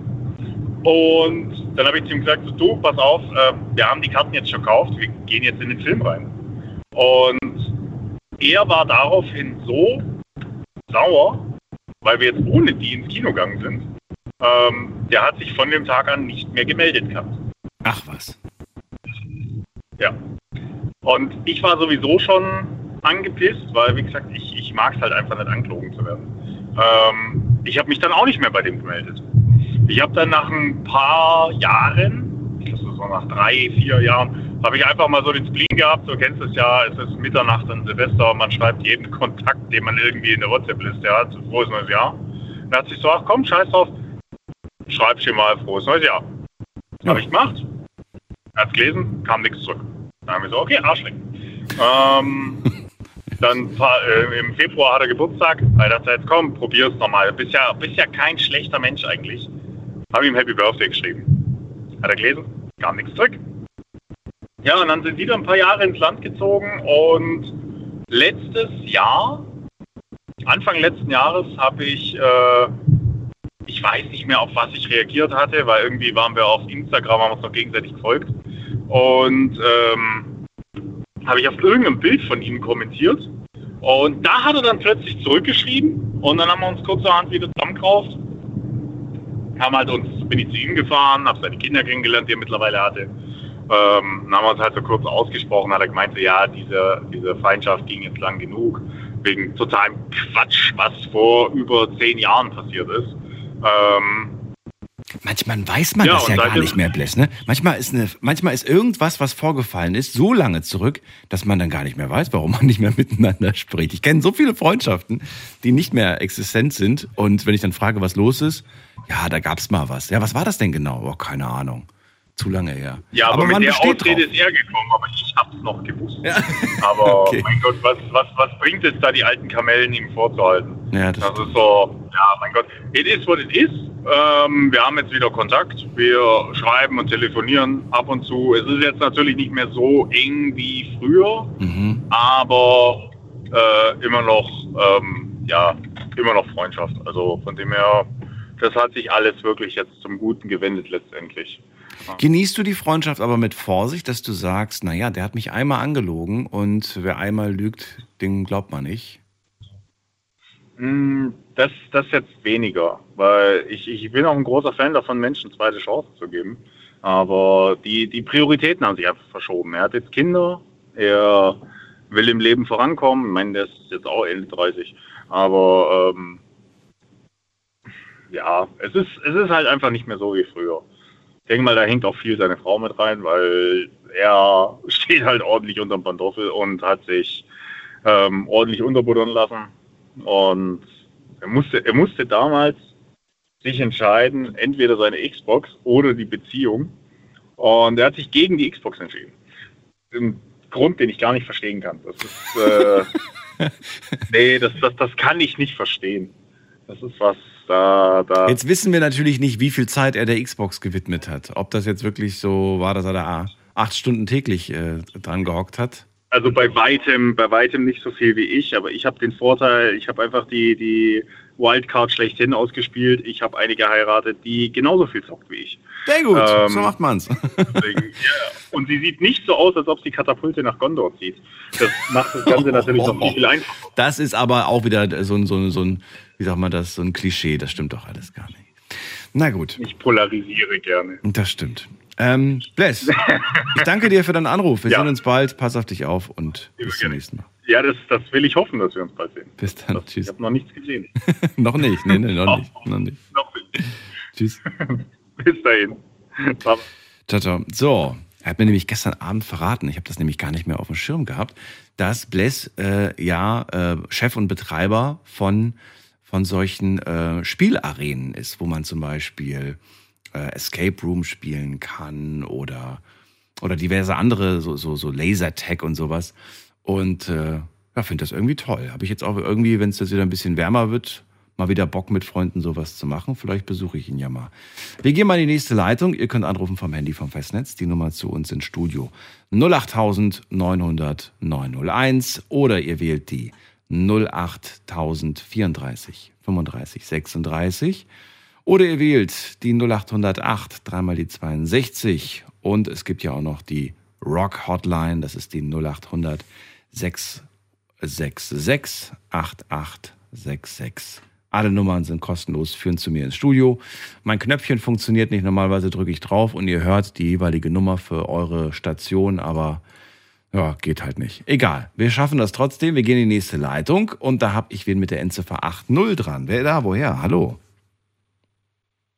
Und dann habe ich zu ihm gesagt, so, du, pass auf, äh, wir haben die Karten jetzt schon gekauft, wir gehen jetzt in den Film rein. Und er war daraufhin so sauer, weil wir jetzt ohne die ins Kino gegangen sind. Ähm, der hat sich von dem Tag an nicht mehr gemeldet gehabt. Ach was. Ja. Und ich war sowieso schon angepisst, weil, wie gesagt, ich, ich mag es halt einfach nicht angelogen zu werden. Ähm, ich habe mich dann auch nicht mehr bei dem gemeldet. Ich habe dann nach ein paar Jahren, ich glaube, war nach drei, vier Jahren, habe ich einfach mal so den Spleen gehabt. Du kennst es ja, es ist Mitternacht an Silvester, man schreibt jeden Kontakt, den man irgendwie in der WhatsApp-Liste hat, frohes neues Jahr. Dann hat sich so, ach komm, scheiß drauf, schreib dir mal frohes neues Jahr. Ja. Habe ich gemacht, er hat gelesen, kam nichts zurück. Dann haben wir so, okay, Arschleck. Ähm, dann äh, im Februar hat er Geburtstag. Er dachte, jetzt komm, probier's nochmal. Bist ja, bist ja kein schlechter Mensch eigentlich. Habe ihm Happy Birthday geschrieben. Hat er gelesen, kam nichts zurück. Ja, und dann sind wieder ein paar Jahre ins Land gezogen und letztes Jahr, Anfang letzten Jahres, habe ich, äh, ich weiß nicht mehr, auf was ich reagiert hatte, weil irgendwie waren wir auf Instagram, haben uns noch gegenseitig gefolgt. Und ähm, habe ich auf irgendeinem Bild von ihm kommentiert. Und da hat er dann plötzlich zurückgeschrieben und dann haben wir uns kurzerhand wieder zusammengerauft. Haben halt uns, bin ich zu ihm gefahren, habe seine Kinder kennengelernt, die er mittlerweile hatte. Ähm, dann haben wir uns halt so kurz ausgesprochen, hat er gemeint, so, ja, diese, diese Feindschaft ging jetzt lang genug, wegen totalem Quatsch, was vor über zehn Jahren passiert ist. Ähm, Manchmal weiß man Ja, das ja gar nicht mehr, Bless. Ne? Manchmal, ist eine, manchmal ist irgendwas, was vorgefallen ist, so lange zurück, dass man dann gar nicht mehr weiß, warum man nicht mehr miteinander spricht. Ich kenne so viele Freundschaften, die nicht mehr existent sind. Und wenn ich dann frage, was los ist, ja, da gab's mal was. Ja, was war das denn genau? Oh, keine Ahnung. Zu lange her. ja, aber, man mit der Ausrede drauf. ist er gekommen, aber ich hab's noch gewusst. Aber Okay. mein Gott, was, was, was bringt es da, die alten Kamellen ihm vorzuhalten? Ja, das Das ist so, ja, mein Gott. It is what it is. Ähm, wir haben jetzt wieder Kontakt. Wir schreiben und telefonieren ab und zu. Es ist jetzt natürlich nicht mehr so eng wie früher, Mhm. aber äh, immer noch, ähm, ja, immer noch Freundschaft. Also von dem her, das hat sich alles wirklich jetzt zum Guten gewendet letztendlich. Genießt du die Freundschaft aber mit Vorsicht, dass du sagst, naja, der hat mich einmal angelogen und wer einmal lügt, den glaubt man nicht. Mm, Das, das jetzt weniger, weil ich, ich bin auch ein großer Fan davon, Menschen zweite Chancen zu geben. Aber die, die Prioritäten haben sich einfach verschoben. Er hat jetzt Kinder, er will im Leben vorankommen. Ich meine, der ist jetzt auch Ende 30. Aber ähm, ja, es ist, es ist halt einfach nicht mehr so wie früher. Ich denke mal, da hängt auch viel seine Frau mit rein, weil er steht halt ordentlich unterm Pantoffel und hat sich ähm, ordentlich unterbuttern lassen. Und er musste, er musste damals sich entscheiden, entweder seine Xbox oder die Beziehung. Und er hat sich gegen die Xbox entschieden. Ein Grund, den ich gar nicht verstehen kann. Das ist, äh, nee, das, das, das kann ich nicht verstehen. Das ist was, da, da. Jetzt wissen wir natürlich nicht, wie viel Zeit er der Xbox gewidmet hat. Ob das jetzt wirklich so war, dass er da acht Stunden täglich äh, dran gehockt hat. Also bei weitem, bei weitem nicht so viel wie ich, aber ich habe den Vorteil, ich habe einfach die, die Wildcard schlechthin ausgespielt. Ich habe eine geheiratet, die genauso viel zockt wie ich. Sehr gut, Ähm, so macht man's. Deswegen, ja. Und sie sieht nicht so aus, als ob sie Katapulte nach Gondor zieht. Das macht das Ganze natürlich noch viel einfacher. Das ist aber auch wieder so ein, so ein, so ein wie sagt man das, so ein Klischee. Das stimmt doch alles gar nicht. Na gut, Ich polarisiere gerne. das stimmt. Ähm, Bless, ich danke dir für deinen Anruf. Wir Ja. sehen uns bald. Pass auf dich auf und bis zum gerne. nächsten Mal. Ja, das, das will ich hoffen, dass wir uns bald sehen. Bis dann. Das, ich Tschüss. habe noch nichts gesehen. noch nicht. Nee, nee, noch nicht. Noch nicht. noch nicht. Tschüss. Bis dahin. Baba. Ciao, ciao. So, er hat mir nämlich gestern Abend verraten, ich habe das nämlich gar nicht mehr auf dem Schirm gehabt, dass Bless äh, ja äh, Chef und Betreiber von, von solchen äh, Spielarenen ist, wo man zum Beispiel äh, Escape Room spielen kann oder, oder diverse andere, so, so, so Lasertag und sowas. Und äh, ja, finde das irgendwie toll. Habe ich jetzt auch irgendwie, wenn es jetzt wieder ein bisschen wärmer wird, mal wieder Bock mit Freunden sowas zu machen. Vielleicht besuche ich ihn ja mal. Wir gehen mal in die nächste Leitung. Ihr könnt anrufen vom Handy vom Festnetz. Die Nummer zu uns ins Studio 08000 900 901 oder ihr wählt die 08034 35 36 oder ihr wählt die 0808 dreimal die 62 und es gibt ja auch noch die Rock Hotline, das ist die 0800 666 8866. Alle Nummern sind kostenlos, führen zu mir ins Studio. Mein Knöpfchen funktioniert nicht, normalerweise drücke ich drauf und ihr hört die jeweilige Nummer für eure Station, aber ja, geht halt nicht. Egal, wir schaffen das trotzdem. Wir gehen in die nächste Leitung und da habe ich wen mit der Endziffer 80 dran. Wer da? Woher? Hallo.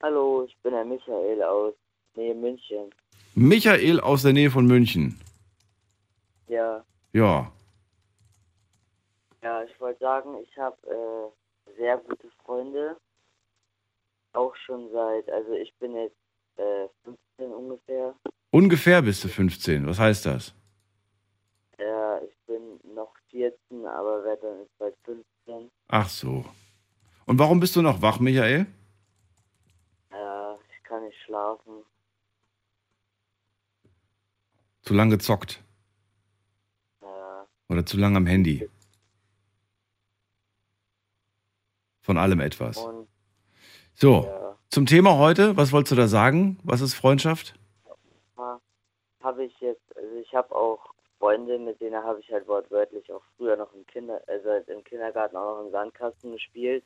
Hallo, ich bin der Michael aus Nähe München. Michael aus der Nähe von München. Ja, Ja, ja, ich wollte sagen, ich habe äh, sehr gute Freunde. Auch schon seit, also ich bin jetzt äh, 15 ungefähr. ungefähr bist du 15. Was heißt das? Ja, ich bin noch 14, aber werde dann jetzt bald 15. Ach so. Und warum bist du noch wach, Michael? Ja, ich kann nicht schlafen. Zu lange gezockt Ja, oder zu lange am Handy? Von allem etwas. und So, ja, zum Thema heute, was wolltest du da sagen? Was ist Freundschaft? habe ich jetzt, also ich habe auch Freunde, mit denen habe ich halt wortwörtlich auch früher noch im Kinder, also halt im Kindergarten auch noch im Sandkasten gespielt.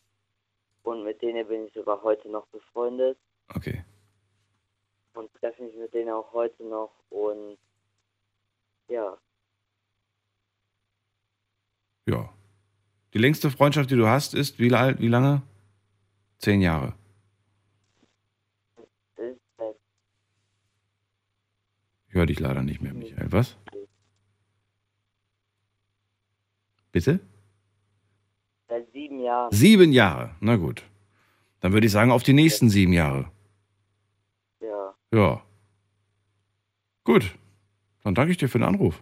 Und mit denen bin ich sogar heute noch befreundet. Okay. Und treffe mich mit denen auch heute noch und ja. Ja. Die längste Freundschaft, die du hast, ist wie alt, wie lange? Zehn Jahre. Halt ich höre dich leider nicht mehr, Michael. Was? Bitte? Seit sieben Jahren. Sieben Jahre. Na gut. Dann würde ich sagen, auf die nächsten sieben Jahre. Ja. Ja. Gut. Dann danke ich dir für den Anruf.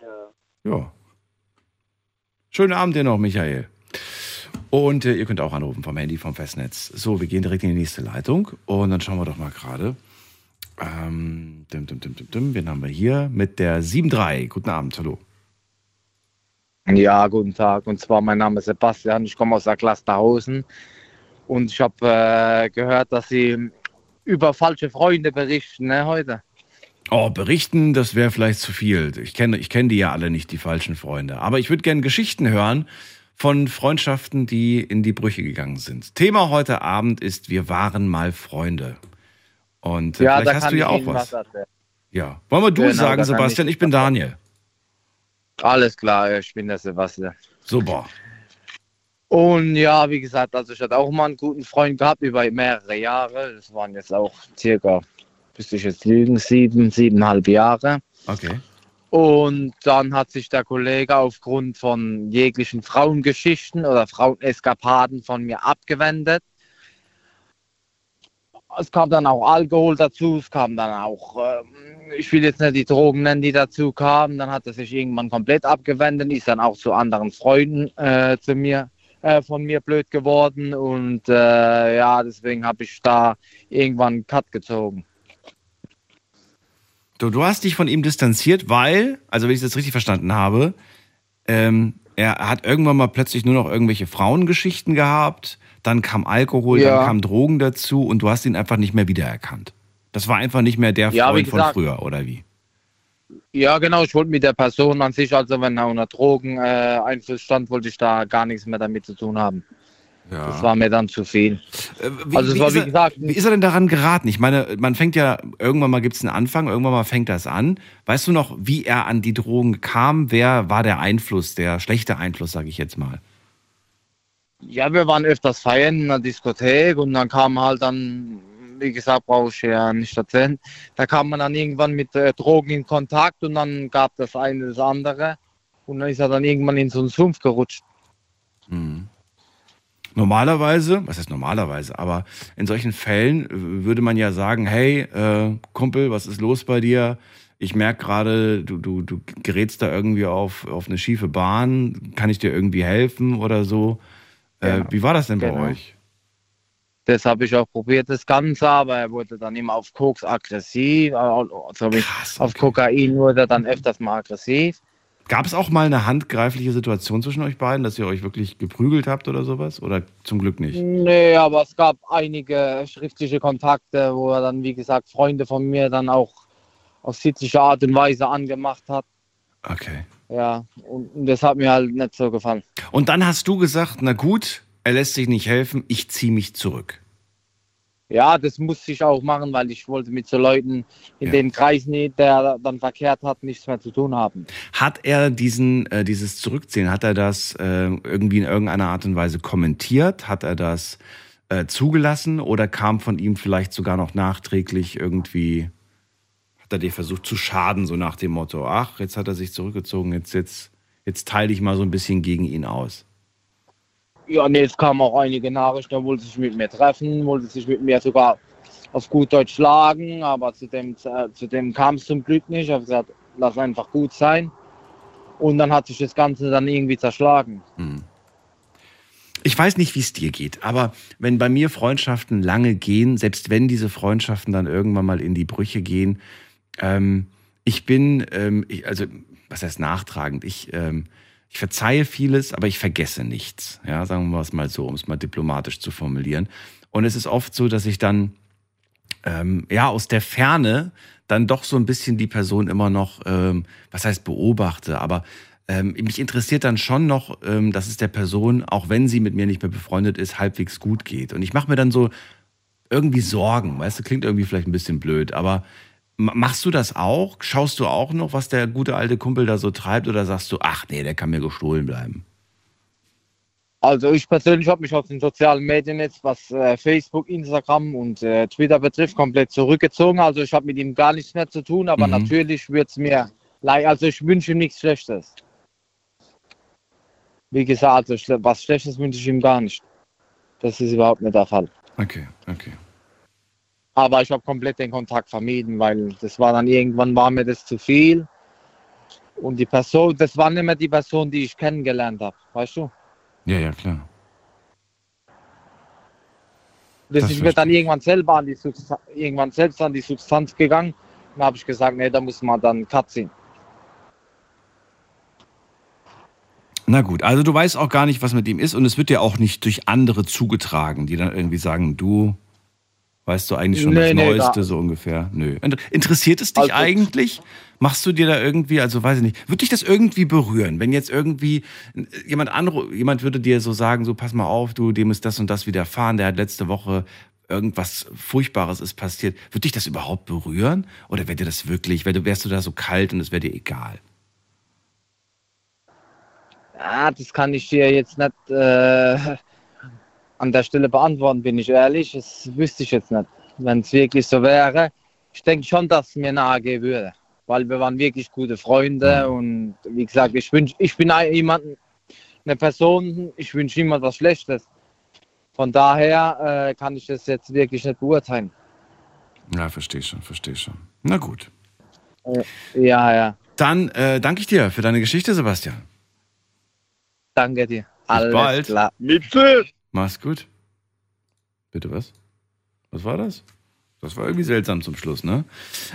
Ja. Ja. Schönen Abend dir noch, Michael. Und äh, ihr könnt auch anrufen vom Handy, vom Festnetz. So, wir gehen direkt in die nächste Leitung und dann schauen wir doch mal gerade. Ähm, dim, dim, dim, dim, dim. Wen haben wir hier? Mit der 7.3. Guten Abend, hallo. Ja, guten Tag. Und zwar, mein Name ist Sebastian. Ich komme aus der Klasterhausen. Und ich habe äh, gehört, dass Sie über falsche Freunde berichten ne, heute. Oh, berichten, das wäre vielleicht zu viel. Ich kenne ich kenn die ja alle nicht, die falschen Freunde. Aber ich würde gerne Geschichten hören von Freundschaften, die in die Brüche gegangen sind. Thema heute Abend ist, wir waren mal Freunde. Und äh, Ja, vielleicht da hast du ja auch was. erzählen. Ja. Wollen wir du Genau, sagen, Sebastian? ich- Ich bin Daniel. Alles klar, ich bin der Sebastian. Super. Und ja, wie gesagt, also ich hatte auch mal einen guten Freund gehabt über mehrere Jahre. Das waren jetzt auch circa, müsste ich jetzt lügen, sieben, siebeneinhalb Jahre. Okay. Und dann hat sich der Kollege aufgrund von jeglichen Frauengeschichten oder Fraueneskapaden von mir abgewendet. Es kam dann auch Alkohol dazu, es kam dann auch, ähm, ich will jetzt nicht die Drogen nennen, die dazu kamen. Dann hat er sich irgendwann komplett abgewendet, ist dann auch zu anderen Freunden äh, zu mir, äh, von mir blöd geworden. Und äh, ja, deswegen habe ich da irgendwann einen Cut gezogen. Du, du hast dich von ihm distanziert, weil, also wenn ich das richtig verstanden habe, ähm, er hat irgendwann mal plötzlich nur noch irgendwelche Frauengeschichten gehabt, dann kam Alkohol, Ja. dann kamen Drogen dazu und du hast ihn einfach nicht mehr wiedererkannt. Das war einfach nicht mehr der Ja, Freund wie von gesagt- früher, oder wie? Ja, genau. Ich wollte mit der Person an sich, also wenn er unter Drogeneinfluss äh, Einfluss stand, wollte ich da gar nichts mehr damit zu tun haben. Ja. Das war mir dann zu viel. Äh, wie, also wie war, ist wie er, gesagt, wie ist er denn daran geraten? Ich meine, man fängt ja, irgendwann mal gibt es einen Anfang, irgendwann mal fängt das an. Weißt du noch, wie er an die Drogen kam? Wer war der Einfluss, der schlechte Einfluss, sage ich jetzt mal? Ja, wir waren öfters feiern in der Diskothek und dann kam halt dann, wie gesagt, brauche ich ja nicht erzählen, da kam man dann irgendwann mit äh, Drogen in Kontakt und dann gab das eine das andere und dann ist er dann irgendwann in so einen Sumpf gerutscht. Hm. Normalerweise, was heißt normalerweise, aber in solchen Fällen äh, würde man ja sagen, hey, äh, Kumpel, was ist los bei dir? Ich merke gerade, du, du, du gerätst da irgendwie auf, auf eine schiefe Bahn. Kann ich dir irgendwie helfen oder so? Äh, Genau. wie war das denn bei Genau. euch? Das habe ich auch probiert, das Ganze, aber er wurde dann immer auf Koks aggressiv, also Krass. auf Okay. Kokain wurde er dann öfters mal aggressiv. Gab es auch mal eine handgreifliche Situation zwischen euch beiden, dass ihr euch wirklich geprügelt habt oder sowas? Oder zum Glück nicht? Nee, aber es gab einige schriftliche Kontakte, wo er dann, wie gesagt, Freunde von mir dann auch auf sittliche Art und Weise angemacht hat. Okay. Ja, und das hat mir halt nicht so gefallen. Und dann hast du gesagt, na gut, er lässt sich nicht helfen, ich ziehe mich zurück. Ja, das musste ich auch machen, weil ich wollte mit so Leuten in Ja. den Kreisen, der dann verkehrt hat, nichts mehr zu tun haben. Hat er diesen, äh, dieses Zurückziehen, hat er das äh, irgendwie in irgendeiner Art und Weise kommentiert? Hat er das äh, zugelassen oder kam von ihm vielleicht sogar noch nachträglich irgendwie, er dir versucht zu schaden, so nach dem Motto, ach, jetzt hat er sich zurückgezogen, jetzt, jetzt, jetzt teile ich mal so ein bisschen gegen ihn aus. Ja, nee, es kamen auch einige Nachrichten, er wollte sich mit mir treffen, wollte sich mit mir sogar auf gut Deutsch schlagen, aber zu dem, äh, zu dem kam es zum Glück nicht. Ich habe gesagt, lass einfach gut sein. Und dann hat sich das Ganze dann irgendwie zerschlagen. Hm. Ich weiß nicht, wie es dir geht, aber wenn bei mir Freundschaften lange gehen, selbst wenn diese Freundschaften dann irgendwann mal in die Brüche gehen, ähm, ich bin, ähm, ich, also was heißt nachtragend? Ich, ähm, ich verzeihe vieles, aber ich vergesse nichts. Ja, sagen wir es mal so, um es mal diplomatisch zu formulieren. Und es ist oft so, dass ich dann ähm, ja aus der Ferne dann doch so ein bisschen die Person immer noch, ähm, was heißt beobachte, aber ähm, mich interessiert dann schon noch, ähm, dass es der Person, auch wenn sie mit mir nicht mehr befreundet ist, halbwegs gut geht. Und ich mache mir dann so irgendwie Sorgen, weißt du, klingt irgendwie vielleicht ein bisschen blöd, aber machst du das auch? Schaust du auch noch, was der gute alte Kumpel da so treibt oder sagst du, ach nee, der kann mir gestohlen bleiben? Also ich persönlich habe mich aus den sozialen Medien jetzt, was äh, Facebook, Instagram und äh, Twitter betrifft, komplett zurückgezogen. Also ich habe mit ihm gar nichts mehr zu tun, aber Mhm. natürlich wird es mir leid. Also ich wünsche ihm nichts Schlechtes. Wie gesagt, also was Schlechtes wünsche ich ihm gar nicht. Das ist überhaupt nicht der Fall. Okay, okay. Aber ich habe komplett den Kontakt vermieden, weil das war dann irgendwann war mir das zu viel. Und die Person, das war nicht mehr die Person, die ich kennengelernt habe, weißt du? Ja, ja, klar. Das, Das ist mir dann irgendwann selber an die Substanz, irgendwann selbst an die Substanz gegangen. Dann habe ich gesagt, nee, da muss man dann Cut ziehen. Na gut, also du weißt auch gar nicht, was mit ihm ist und es wird dir auch nicht durch andere zugetragen, die dann irgendwie sagen, du weißt du eigentlich schon Nee, das nee, Neueste gar- so ungefähr. Nö. Inter- Interessiert es dich Also- eigentlich? Machst du dir da irgendwie, also weiß ich nicht, würde dich das irgendwie berühren, wenn jetzt irgendwie jemand anru jemand würde dir so sagen, so pass mal auf, du, dem ist das und das widerfahren, der hat letzte Woche irgendwas Furchtbares ist passiert. Würde dich das überhaupt berühren? Oder wäre dir das wirklich, wär, wärst du da so kalt und es wäre dir egal? Ja, das kann ich dir jetzt nicht äh, an der Stelle beantworten, bin ich ehrlich. Das wüsste ich jetzt nicht. Wenn es wirklich so wäre, ich denke schon, dass es mir nahe gehen würde. Weil wir waren wirklich gute Freunde und wie gesagt, ich wünsch, ich bin jemand, eine Person, ich wünsche niemand was Schlechtes. Von daher äh, kann ich das jetzt wirklich nicht beurteilen. Ja, verstehe schon, verstehe schon. Na gut. Ja, ja. Dann äh, danke ich dir für deine Geschichte, Sebastian. Danke dir. Alles bald. klar. Mach's gut. Bitte was? Was war das? Das war irgendwie seltsam zum Schluss, ne?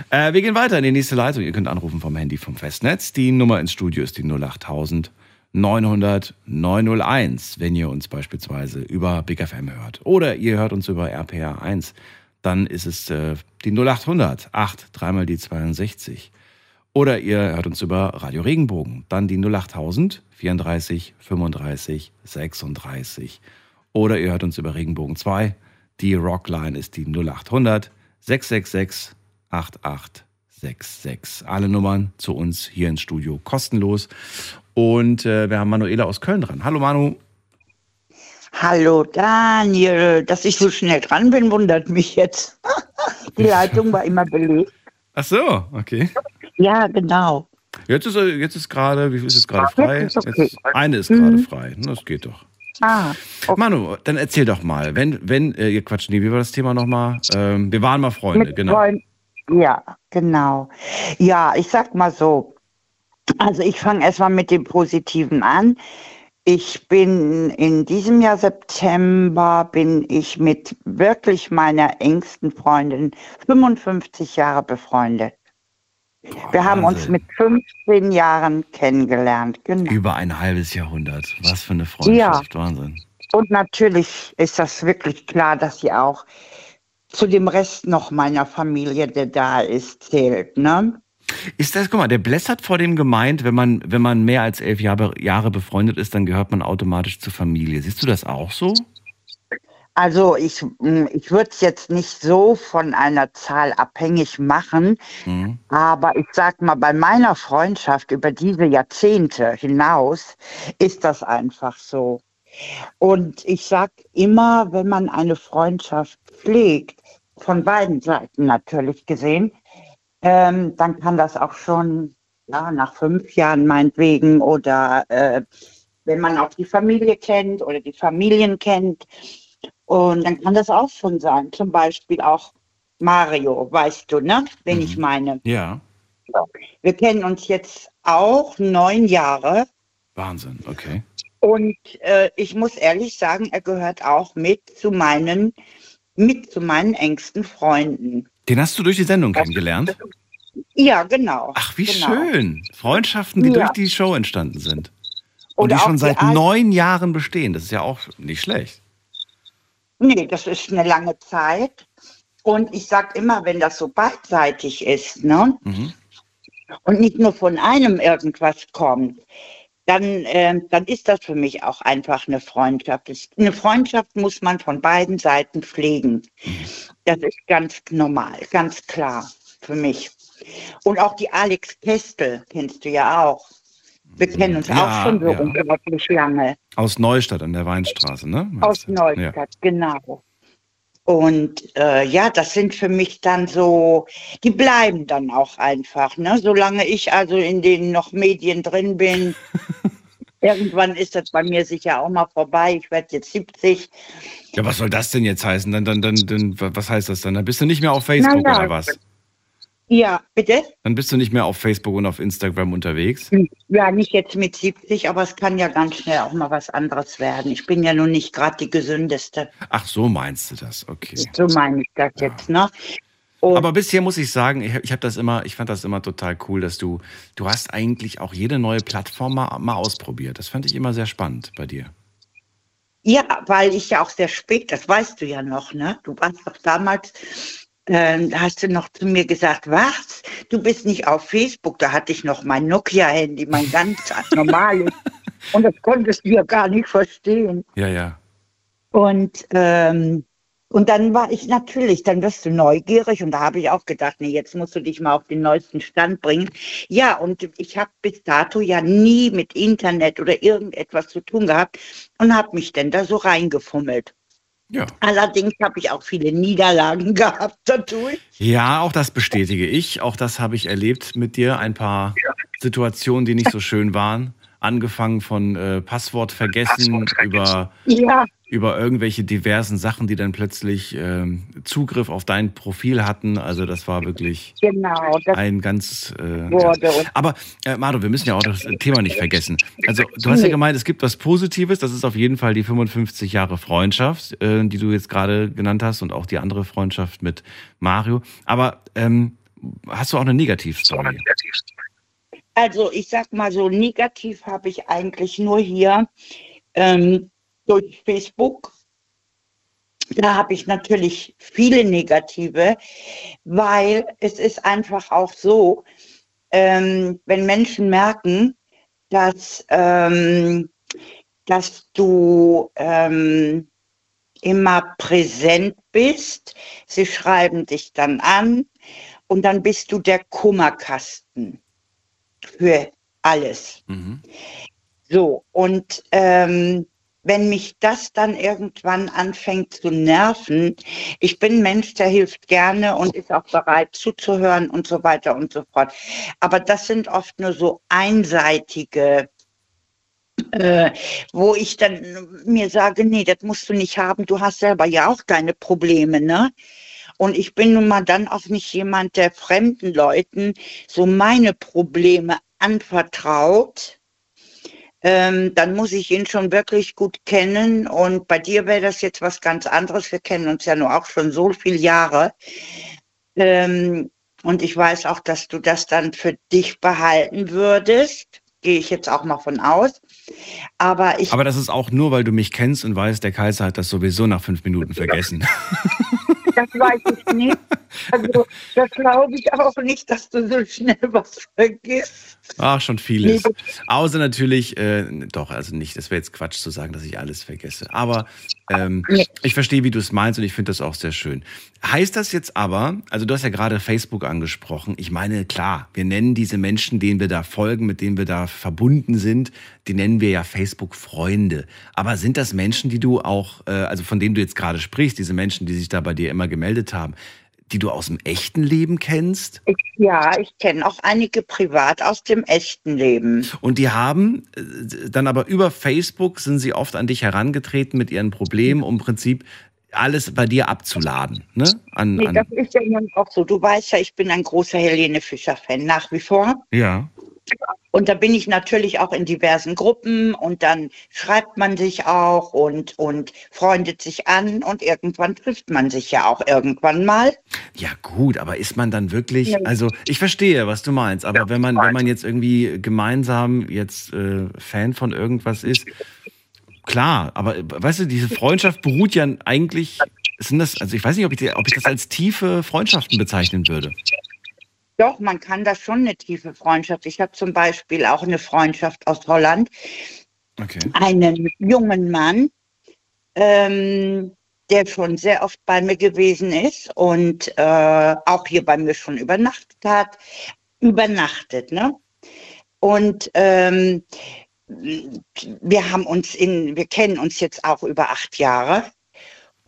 Äh, wir gehen weiter in die nächste Leitung. Ihr könnt anrufen vom Handy vom Festnetz. Die Nummer ins Studio ist die 08000 900 901, wenn ihr uns beispielsweise über Big FM hört. Oder ihr hört uns über RPR 1. Dann ist es äh, die 0800 8 dreimal die 62. Oder ihr hört uns über Radio Regenbogen. Dann die 08000 34 35 36. Oder ihr hört uns über Regenbogen 2. Die Rockline ist die 0800 666 8866. Alle Nummern zu uns hier ins Studio kostenlos. Und äh, wir haben Manuela aus Köln dran. Hallo Manu. Hallo Daniel, dass ich so schnell dran bin, wundert mich jetzt. Die Leitung war immer belegt. Ach so, okay. Ja, genau. Jetzt ist, jetzt ist gerade, wie viel ist jetzt gerade frei? Okay. Jetzt, eine ist gerade frei. Das geht doch. Ah, okay. Manu, dann erzähl doch mal, wenn, wenn, äh, ihr Quatsch, nee, wie war das Thema nochmal? Ähm, wir waren mal Freunde, Mit genau. Freunden. Ja, genau. Ja, ich sag mal so. Also ich fange erstmal mit dem Positiven an. Ich bin in diesem Jahr September bin ich mit wirklich meiner engsten Freundin 55 Jahre befreundet. Wir haben uns Wahnsinn. mit 15 Jahren kennengelernt, genau. Über ein halbes Jahrhundert. Was für eine Freundschaft, Wahnsinn. Und natürlich ist das wirklich klar, dass sie auch zu dem Rest noch meiner Familie, der da ist, zählt. Ne? Ist das, guck mal, der Bless hat vor dem gemeint, wenn man, wenn man mehr als elf Jahre, Jahre befreundet ist, dann gehört man automatisch zur Familie. Siehst du das auch so? Also ich, mh, ich würde es jetzt nicht so von einer Zahl abhängig machen, Mhm. aber ich sag mal, bei meiner Freundschaft über diese Jahrzehnte hinaus ist das einfach so. Und ich sag immer, wenn man eine Freundschaft pflegt, von beiden Seiten natürlich gesehen, ähm, dann kann das auch schon ja, nach fünf Jahren meinetwegen oder äh, wenn man auch die Familie kennt oder die Familien kennt. Und dann kann das auch schon sein. Zum Beispiel auch Mario, weißt du, ne? Wen ich meine. Ja. Wir kennen uns jetzt auch neun Jahre. Wahnsinn, okay. Und äh, ich muss ehrlich sagen, er gehört auch mit zu meinen, mit zu meinen engsten Freunden. Den hast du durch die Sendung kennengelernt? Ja, genau. Ach, wie genau. schön. Freundschaften, die Ja. durch die Show entstanden sind. Und Oder die schon die seit Al- neun Jahren bestehen. Das ist ja auch nicht schlecht. Nee, das ist eine lange Zeit. Und ich sag immer, wenn das so beidseitig ist, ne? Mhm. und nicht nur von einem irgendwas kommt, dann, äh, dann ist das für mich auch einfach eine Freundschaft. Eine Freundschaft muss man von beiden Seiten pflegen. Das ist ganz normal, ganz klar für mich. Und auch die Alex Kestel kennst du ja auch. Wir kennen uns Ja, auch schon so ja. unglaublich lange. Aus Neustadt an der Weinstraße, ne? Aus Meinst du? Ja. Neustadt, genau. Und äh, ja, das sind für mich dann so, die bleiben dann auch einfach, ne? Solange ich also in den noch Medien drin bin. Irgendwann ist das bei mir sicher auch mal vorbei. Ich werde jetzt 70. ja, was soll das denn jetzt heißen? Dann, dann, dann, dann, was heißt das dann? Dann bist du nicht mehr auf Facebook ja. oder was? Ja, bitte? Dann bist du nicht mehr auf Facebook und auf Instagram unterwegs? Ja, nicht jetzt mit 70, aber es kann ja ganz schnell auch mal was anderes werden. Ich bin ja nun nicht gerade die gesündeste. Ach, so meinst du das, okay. So meine ich das jetzt, ne? Und Aber bisher muss ich sagen, ich, ich habe das immer, ich fand das immer total cool, dass du, du hast eigentlich auch jede neue Plattform mal, mal ausprobiert. Das fand ich immer sehr spannend bei dir. Ja, weil ich ja auch sehr spät, das weißt du ja noch, ne? Du warst doch damals, da hast du noch zu mir gesagt, was? Du bist nicht auf Facebook, da hatte ich noch mein Nokia-Handy, mein ganz normales. Und das konntest du ja gar nicht verstehen. Ja, ja. Und, ähm, und dann war ich natürlich, dann wirst du neugierig und da habe ich auch gedacht, nee, jetzt musst du dich mal auf den neuesten Stand bringen. Ja, und ich habe bis dato ja nie mit Internet oder irgendetwas zu tun gehabt und habe mich denn da so reingefummelt. Ja. Allerdings habe ich auch viele Niederlagen gehabt dadurch. Ja, auch das bestätige ich. Auch das habe ich erlebt mit dir. Ein paar Situationen, die nicht so schön waren. Angefangen von äh, Passwort vergessen über, Ja, über irgendwelche diversen Sachen, die dann plötzlich ähm, Zugriff auf dein Profil hatten. Also das war wirklich genau. Das ein ganz. Äh, wurde. Aber äh, Mado, wir müssen ja auch das Thema nicht vergessen. Also du hast ja gemeint, es gibt was Positives. Das ist auf jeden Fall die 55 Jahre Freundschaft, äh, die du jetzt gerade genannt hast und auch die andere Freundschaft mit Mario. Aber ähm, hast du auch eine Negativstory? Also ich sag mal so, negativ habe ich eigentlich nur hier ähm, durch Facebook. Da habe ich natürlich viele negative, weil es ist einfach auch so, ähm, wenn Menschen merken, dass, ähm, dass du ähm, immer präsent bist, sie schreiben dich dann an und dann bist du der Kummerkasten für alles. Mhm. So, und ähm, wenn mich das dann irgendwann anfängt zu nerven, ich bin Mensch, der hilft gerne und ist auch bereit zuzuhören und so weiter und so fort. Aber das sind oft nur so einseitige, äh, wo ich dann mir sage, nee, das musst du nicht haben, du hast selber ja auch deine Probleme, ne? Und ich bin nun mal dann auch nicht jemand, der fremden Leuten so meine Probleme anvertraut. Ähm, dann muss ich ihn schon wirklich gut kennen. Und bei dir wäre das jetzt was ganz anderes. Wir kennen uns ja nur auch schon so viele Jahre. Ähm, und ich weiß auch, dass du das dann für dich behalten würdest. Gehe ich jetzt auch mal von aus. Aber ich Aber das ist auch nur, weil du mich kennst und weißt, der Kaiser hat das sowieso nach fünf Minuten vergessen. Das weiß ich nicht. Also, das glaube ich auch nicht, dass du so schnell was vergisst. Ach, schon vieles. Nee, Außer natürlich, äh, doch, also nicht, das wäre jetzt Quatsch zu sagen, dass ich alles vergesse. Aber ähm, Nee. ich verstehe, wie du es meinst und ich finde das auch sehr schön. Heißt das jetzt aber, also du hast ja gerade Facebook angesprochen, ich meine, klar, wir nennen diese Menschen, denen wir da folgen, mit denen wir da verbunden sind, die nennen wir ja Facebook-Freunde. Aber sind das Menschen, die du auch, äh, also von denen du jetzt gerade sprichst, diese Menschen, die sich da bei dir immer gemeldet haben, die du aus dem echten Leben kennst? Ich, ja, ich kenne auch einige privat aus dem echten Leben. Und die haben äh, dann aber über Facebook sind sie oft an dich herangetreten mit ihren Problemen, um im Prinzip alles bei dir abzuladen. Ne? An, Nee, an, das ist ja auch so. Du weißt ja, ich bin ein großer Helene Fischer-Fan nach wie vor. ja. Und da bin ich natürlich auch in diversen Gruppen und dann schreibt man sich auch und, und freundet sich an und irgendwann trifft man sich ja auch irgendwann mal. Ja, gut, aber ist man dann wirklich, Ja. also ich verstehe, was du meinst, aber wenn man, wenn man jetzt irgendwie gemeinsam jetzt äh, Fan von irgendwas ist, klar, aber weißt du, diese Freundschaft beruht ja eigentlich, sind das, also ich weiß nicht, ob ich, ob ich das als tiefe Freundschaften bezeichnen würde. Doch, man kann das schon eine tiefe Freundschaft. Ich habe zum Beispiel auch eine Freundschaft aus Holland, Okay. einen jungen Mann, ähm, der schon sehr oft bei mir gewesen ist und äh, auch hier bei mir schon übernachtet hat. Übernachtet, ne? Und ähm, wir haben uns in, wir kennen uns jetzt auch über acht Jahre.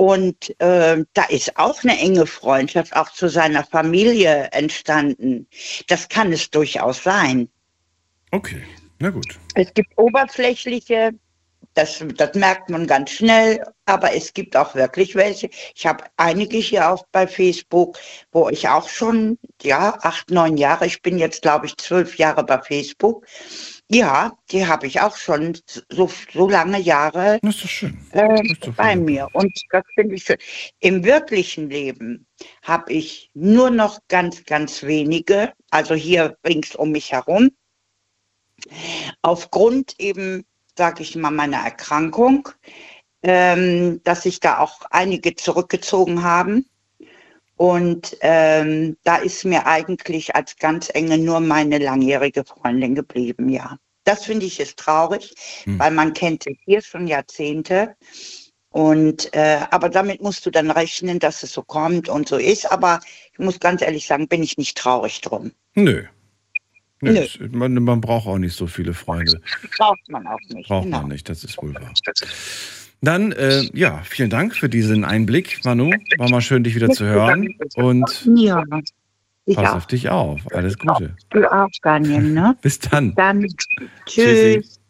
Und äh, da ist auch eine enge Freundschaft auch zu seiner Familie entstanden. Das kann es durchaus sein. Okay, na gut. Es gibt oberflächliche, das, das merkt man ganz schnell, aber es gibt auch wirklich welche. Ich habe einige hier auch bei Facebook, wo ich auch schon, ja, acht, neun Jahre, ich bin jetzt, glaube ich, zwölf Jahre bei Facebook. Ja, die habe ich auch schon so, so lange Jahre äh, bei mir. Und das finde ich schön. Im wirklichen Leben habe ich nur noch ganz, ganz wenige, also hier rings um mich herum, aufgrund eben, sage ich mal, meiner Erkrankung, ähm, dass sich da auch einige zurückgezogen haben. Und ähm, da ist mir eigentlich als ganz enge nur meine langjährige Freundin geblieben, ja. Das finde ich ist traurig, Hm. weil man kennt sich hier schon Jahrzehnte. Und äh, aber damit musst du dann rechnen, dass es so kommt und so ist. Aber ich muss ganz ehrlich sagen, bin ich nicht traurig drum. Nö. Nö. Nö. Man, man braucht auch nicht so viele Freunde. Braucht man auch nicht. Braucht genau. man nicht, das ist wohl wahr. Dann, äh, ja, vielen Dank für diesen Einblick, Manu. War mal schön, dich wieder zu hören. Und Ja, ich pass auch. auf dich auf. Alles Gute. Du auch, Daniel, ne? Bis dann. Dann Tschüssi. tschüss.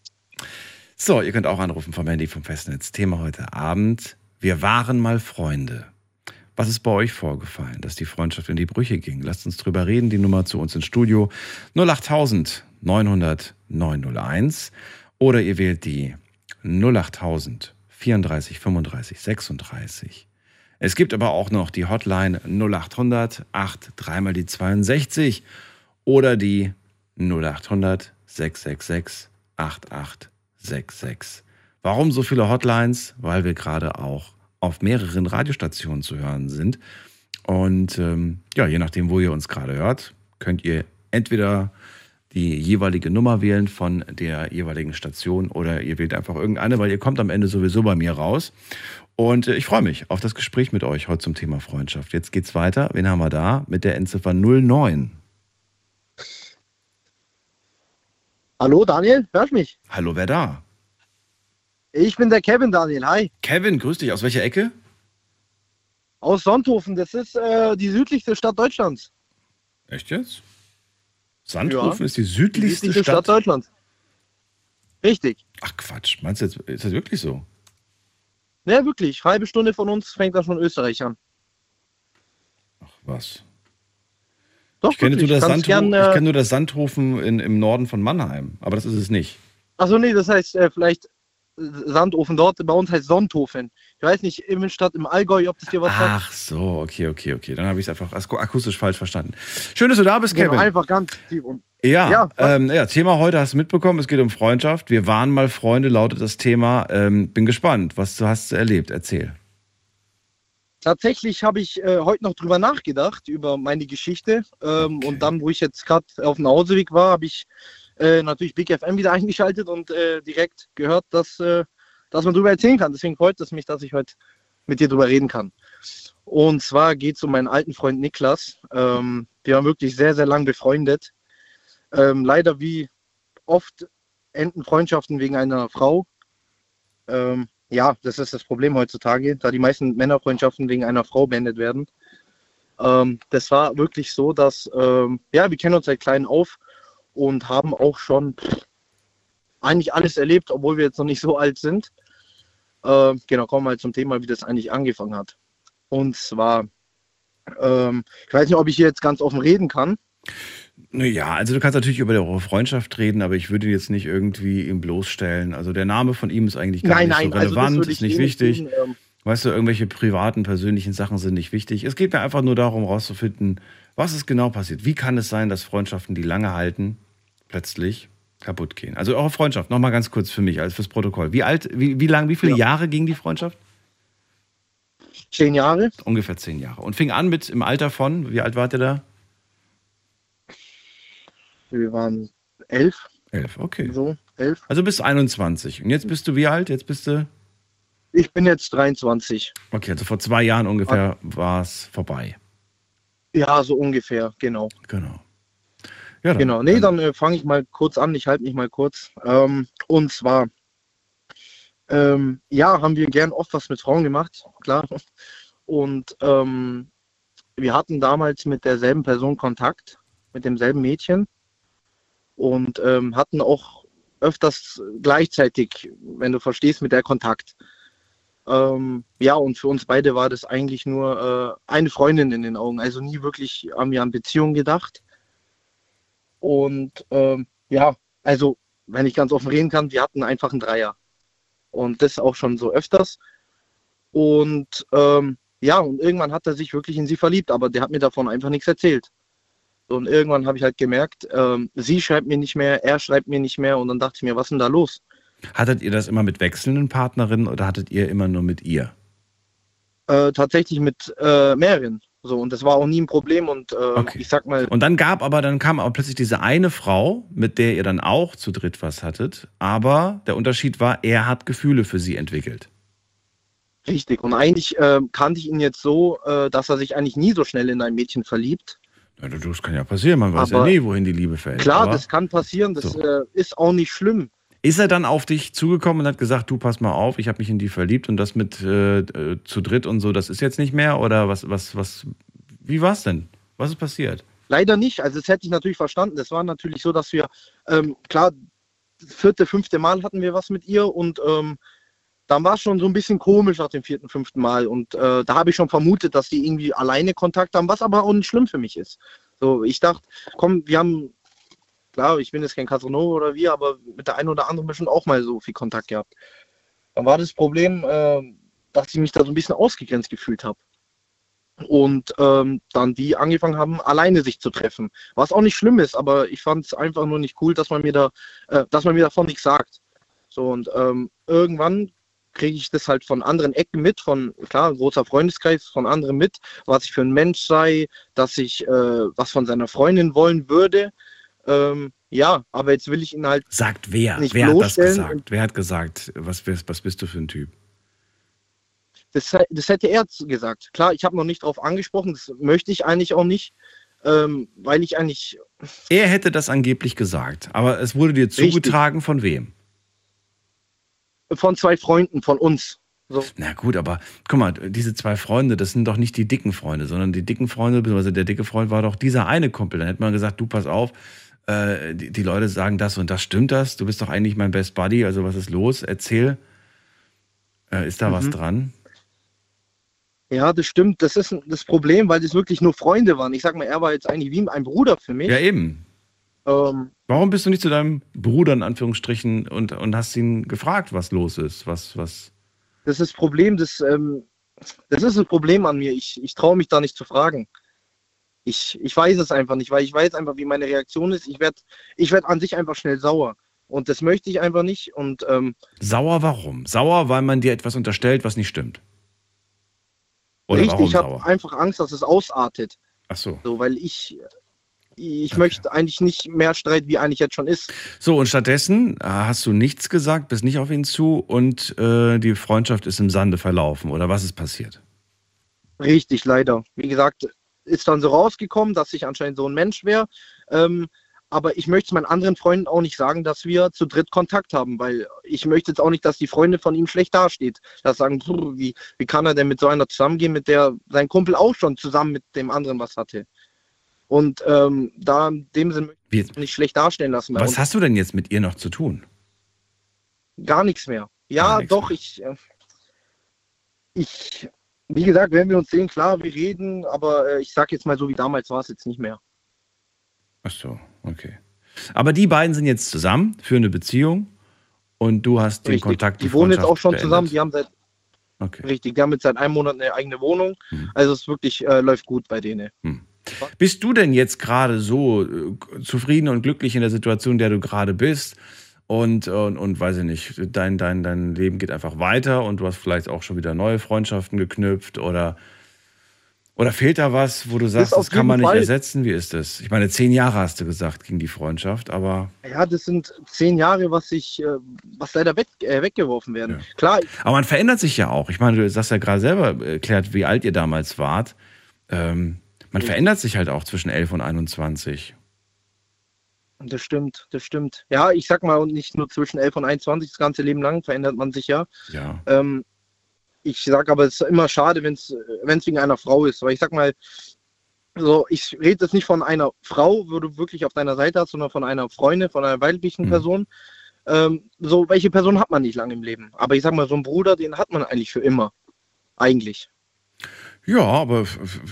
So, ihr könnt auch anrufen vom Handy vom Festnetz. Thema heute Abend. Wir waren mal Freunde. Was ist bei euch vorgefallen, dass die Freundschaft in die Brüche ging? Lasst uns drüber reden. Die Nummer zu uns ins Studio 08000 900 901 oder ihr wählt die 08000 34 35 36. Es gibt aber auch noch die Hotline 0800 8 3 mal die 62 oder die 0800 666 8866. Warum so viele Hotlines? Weil wir gerade auch auf mehreren Radiostationen zu hören sind. Und ähm, ja, je nachdem, wo ihr uns gerade hört, könnt ihr entweder die jeweilige Nummer wählen von der jeweiligen Station oder ihr wählt einfach irgendeine, weil ihr kommt am Ende sowieso bei mir raus. Und äh, ich freue mich auf das Gespräch mit euch heute zum Thema Freundschaft. Jetzt geht's weiter. Wen haben wir da? Mit der Endziffer 09. Hallo Daniel, hörst mich? Hallo, wer da? Ich bin der Kevin Daniel, hi. Kevin, grüß dich. Aus welcher Ecke? Aus Sonthofen, das ist äh, die südlichste Stadt Deutschlands. Echt jetzt? Sandhofen ist die Die südlichste südlichste Stadt. Stadt Deutschlands. Richtig. Ach Quatsch, meinst du jetzt, ist das wirklich so? Ne, wirklich. Halbe Stunde von uns fängt das schon Österreich an. Was? Doch, Ich kenne, nur das, Sandho gern, äh, nur das Sandhofen in, im Norden von Mannheim, aber das ist es nicht. Achso, nee, das heißt äh, vielleicht Sandofen dort. Bei uns heißt Sonthofen. Ich weiß nicht, Immenstadt im Allgäu, ob das dir was sagt. Ach so, okay, okay, okay. Dann habe ich es einfach ak- akustisch falsch verstanden. Schön, dass du da bist, Genau, Kevin. einfach ganz tief unten. Ja, Ja, ähm, ja, Thema heute hast du mitbekommen, es geht um Freundschaft. Wir waren mal Freunde, lautet das Thema. Ähm, bin gespannt, was du hast erlebt. Erzähl. Tatsächlich habe ich äh, heute noch drüber nachgedacht, über meine Geschichte. Ähm, Und dann, wo ich jetzt gerade auf dem Nachhauseweg war, habe ich äh, natürlich Big FM wieder eingeschaltet und äh, direkt gehört, dass, äh, dass man darüber erzählen kann. Deswegen freut es mich, dass ich heute mit dir drüber reden kann. Und zwar geht es um meinen alten Freund Niklas. Ähm, wir waren wirklich sehr, sehr lang befreundet. Ähm, leider wie oft enden Freundschaften wegen einer Frau. Ähm, ja, das ist das Problem heutzutage, da die meisten Männerfreundschaften wegen einer Frau beendet werden. Ähm, das war wirklich so, dass, ähm, ja, wir kennen uns seit klein auf und haben auch schon eigentlich alles erlebt, obwohl wir jetzt noch nicht so alt sind. Ähm, genau, kommen wir halt zum Thema, wie das eigentlich angefangen hat. Und zwar, ähm, ich weiß nicht, ob ich hier jetzt ganz offen reden kann. Naja, also du kannst natürlich über eure Freundschaft reden, aber ich würde jetzt nicht irgendwie ihn bloßstellen. Also der Name von ihm ist eigentlich gar Nein, nicht nein, so also relevant, ich ist nicht eh nicht wichtig. tun, ähm. Weißt du, irgendwelche privaten, persönlichen Sachen sind nicht wichtig. Es geht mir einfach nur darum, rauszufinden, was ist genau passiert. Wie kann es sein, dass Freundschaften, die lange halten, plötzlich kaputt gehen? Also eure Freundschaft, nochmal ganz kurz für mich, als fürs Protokoll. Wie alt, wie, wie lang, wie viele Jahre ging die Freundschaft? Zehn Jahre. Ungefähr zehn Jahre. Und fing an mit im Alter von, wie alt wart ihr da? Wir waren elf. Elf, okay. So, elf. Also bis 21. Und jetzt bist du wie alt? Jetzt bist du. Ich bin jetzt 23. Okay, also vor zwei Jahren ungefähr war es vorbei. Ja, so ungefähr, genau. Genau. Ja, dann- genau, nee, dann äh, fange ich mal kurz an. Ich halte mich mal kurz. Ähm, und zwar, ähm, ja, haben wir gern oft was mit Frauen gemacht, klar. Und ähm, wir hatten damals mit derselben Person Kontakt, mit demselben Mädchen. Und ähm, hatten auch öfters gleichzeitig, wenn du verstehst, mit der Kontakt. Ähm, ja, und für uns beide war das eigentlich nur äh, eine Freundin in den Augen. Also nie wirklich haben wir an Beziehungen gedacht. Und ähm, ja, also wenn ich ganz offen reden kann, wir hatten einfach einen Dreier. Und das auch schon so öfters. Und ähm, ja, und irgendwann hat er sich wirklich in sie verliebt, aber der hat mir davon einfach nichts erzählt. Und irgendwann habe ich halt gemerkt, ähm, sie schreibt mir nicht mehr, er schreibt mir nicht mehr. Und dann dachte ich mir, was ist denn da los? Hattet ihr das immer mit wechselnden Partnerinnen oder hattet ihr immer nur mit ihr? Äh, tatsächlich mit äh, mehreren. So, und das war auch nie ein Problem. Und äh, ich sag mal, Und dann gab aber, dann kam aber plötzlich diese eine Frau, mit der ihr dann auch zu dritt was hattet. Aber der Unterschied war, er hat Gefühle für sie entwickelt. Richtig. Und eigentlich äh, kannte ich ihn jetzt so, äh, dass er sich eigentlich nie so schnell in ein Mädchen verliebt. Ja, du- das kann ja passieren, man weiß Aber- ja nie, wohin die Liebe fällt. Klar, aber das kann passieren, das So. äh, ist auch nicht schlimm. Ist er dann auf dich zugekommen und hat gesagt, du pass mal auf, ich habe mich in die verliebt und das mit äh, äh, zu dritt und so, das ist jetzt nicht mehr? Oder was, was, was, wie war's denn? Was ist passiert? Leider nicht. Also das hätte ich natürlich verstanden. Das war natürlich so, dass wir, ähm, klar, vierte, fünfte Mal hatten wir was mit ihr und ähm, dann war es schon so ein bisschen komisch nach dem vierten, fünften Mal. Und äh, da habe ich schon vermutet, dass die irgendwie alleine Kontakt haben, was aber auch nicht schlimm für mich ist. So, ich dachte, komm, wir haben, klar, ich bin jetzt kein Casanova oder wie, aber mit der einen oder anderen bestimmt auch mal so viel Kontakt gehabt. Dann war das Problem, äh, dass ich mich da so ein bisschen ausgegrenzt gefühlt habe und ähm, dann die angefangen haben, alleine sich zu treffen. Was auch nicht schlimm ist, aber ich fand es einfach nur nicht cool, dass man mir da, äh, dass man mir davon nichts sagt. So und ähm, irgendwann kriege ich das halt von anderen Ecken mit, von klar, großer Freundeskreis von anderen mit, was ich für ein Mensch sei, dass ich äh, was von seiner Freundin wollen würde. Ähm, ja, aber jetzt will ich ihn halt Sagt wer? wer hat das gesagt? Wer hat gesagt, was, bist- was bist du für ein Typ? Das, das hätte er gesagt. Klar, ich habe noch nicht darauf angesprochen, das möchte ich eigentlich auch nicht, ähm, weil ich eigentlich Er hätte das angeblich gesagt, aber es wurde dir Richtig. zugetragen von wem? von zwei Freunden von uns. So. Na gut, aber guck mal, diese zwei Freunde, das sind doch nicht die dicken Freunde, sondern die dicken Freunde, beziehungsweise der dicke Freund war doch dieser eine Kumpel. Dann hätte man gesagt, du pass auf, äh, die, die Leute sagen das und das, stimmt das? Du bist doch eigentlich mein Best Buddy, also was ist los? Erzähl. Äh, ist da was Mhm. dran? Ja, das stimmt. Das ist das Problem, weil das wirklich nur Freunde waren. Ich sag mal, er war jetzt eigentlich wie ein Bruder für mich. Ja, eben. Ähm, Warum bist du nicht zu deinem Bruder in Anführungsstrichen und, und hast ihn gefragt, was los ist? Was, was? das ist das Problem, das, ähm, das ist das Problem an mir. Ich, ich traue mich da nicht zu fragen. Ich, ich weiß es einfach nicht, weil ich weiß einfach, wie meine Reaktion ist. Ich werde ich werd an sich einfach schnell sauer. Und das möchte ich einfach nicht. Und ähm, Sauer warum? Sauer, weil man dir etwas unterstellt, was nicht stimmt. Oder richtig, ich habe einfach Angst, dass es ausartet. Ach so. So, weil ich, ich möchte eigentlich nicht mehr Streit, wie eigentlich jetzt schon ist. So, und stattdessen äh, hast du nichts gesagt, bist nicht auf ihn zu und äh, die Freundschaft ist im Sande verlaufen. Oder was ist passiert? Richtig, leider. Wie gesagt, ist dann so rausgekommen, dass ich anscheinend so ein Mensch wäre. Ähm, aber ich möchte es meinen anderen Freunden auch nicht sagen, dass wir zu dritt Kontakt haben, weil ich möchte jetzt auch nicht, dass die Freundin von ihm schlecht dasteht. Dass sagen, "Puh, wie, wie kann er denn mit so einer zusammengehen, mit der sein Kumpel auch schon zusammen mit dem anderen was hatte. Und ähm, da in dem Sinne möchte ich Wie, nicht schlecht darstellen lassen. was hast du denn jetzt mit ihr noch zu tun? gar nichts mehr. Ja, Gar nichts doch, ich, äh, ich, wie gesagt, wenn wir uns sehen, klar, wir reden, aber äh, ich sag jetzt mal so wie damals war es jetzt nicht mehr. Ach so, okay. Aber die beiden sind jetzt zusammen für eine Beziehung und du hast den Richtig. Kontakt, Die wohnen jetzt auch schon beendet. zusammen, die haben seit, Okay. richtig, die haben jetzt seit einem Monat eine eigene Wohnung. Hm. Also es wirklich äh, läuft gut bei denen. Bist du denn jetzt gerade so äh, zufrieden und glücklich in der Situation, in der du gerade bist? Und, und, und weiß ich nicht, dein, dein, dein Leben geht einfach weiter und du hast vielleicht auch schon wieder neue Freundschaften geknüpft oder, oder fehlt da was, wo du sagst, das kann man jeden nicht Fall. ersetzen? Wie ist das? Ich meine, zehn Jahre hast du gesagt, ging die Freundschaft, aber, Ja, das sind zehn Jahre, was ich, äh, was leider weg, äh, weggeworfen werden. Klar, aber man verändert sich ja auch. Ich meine, du hast ja gerade selber erklärt, wie alt ihr damals wart. Ähm, man verändert sich halt auch zwischen 11 und 21. Das stimmt, das stimmt. Ja, ich sag mal, und nicht nur zwischen 11 und 21, das ganze Leben lang verändert man sich ja. Ja. Ähm, ich sag aber, es ist immer schade, wenn es wegen einer Frau ist. Weil ich sag mal, so, ich rede jetzt nicht von einer Frau, wo du wirklich auf deiner Seite hast, sondern von einer Freundin, von einer weiblichen Mhm. Person. Ähm, so, welche Person hat man nicht lange im Leben? Aber ich sag mal, so einen Bruder, den hat man eigentlich für immer. Eigentlich. Ja, aber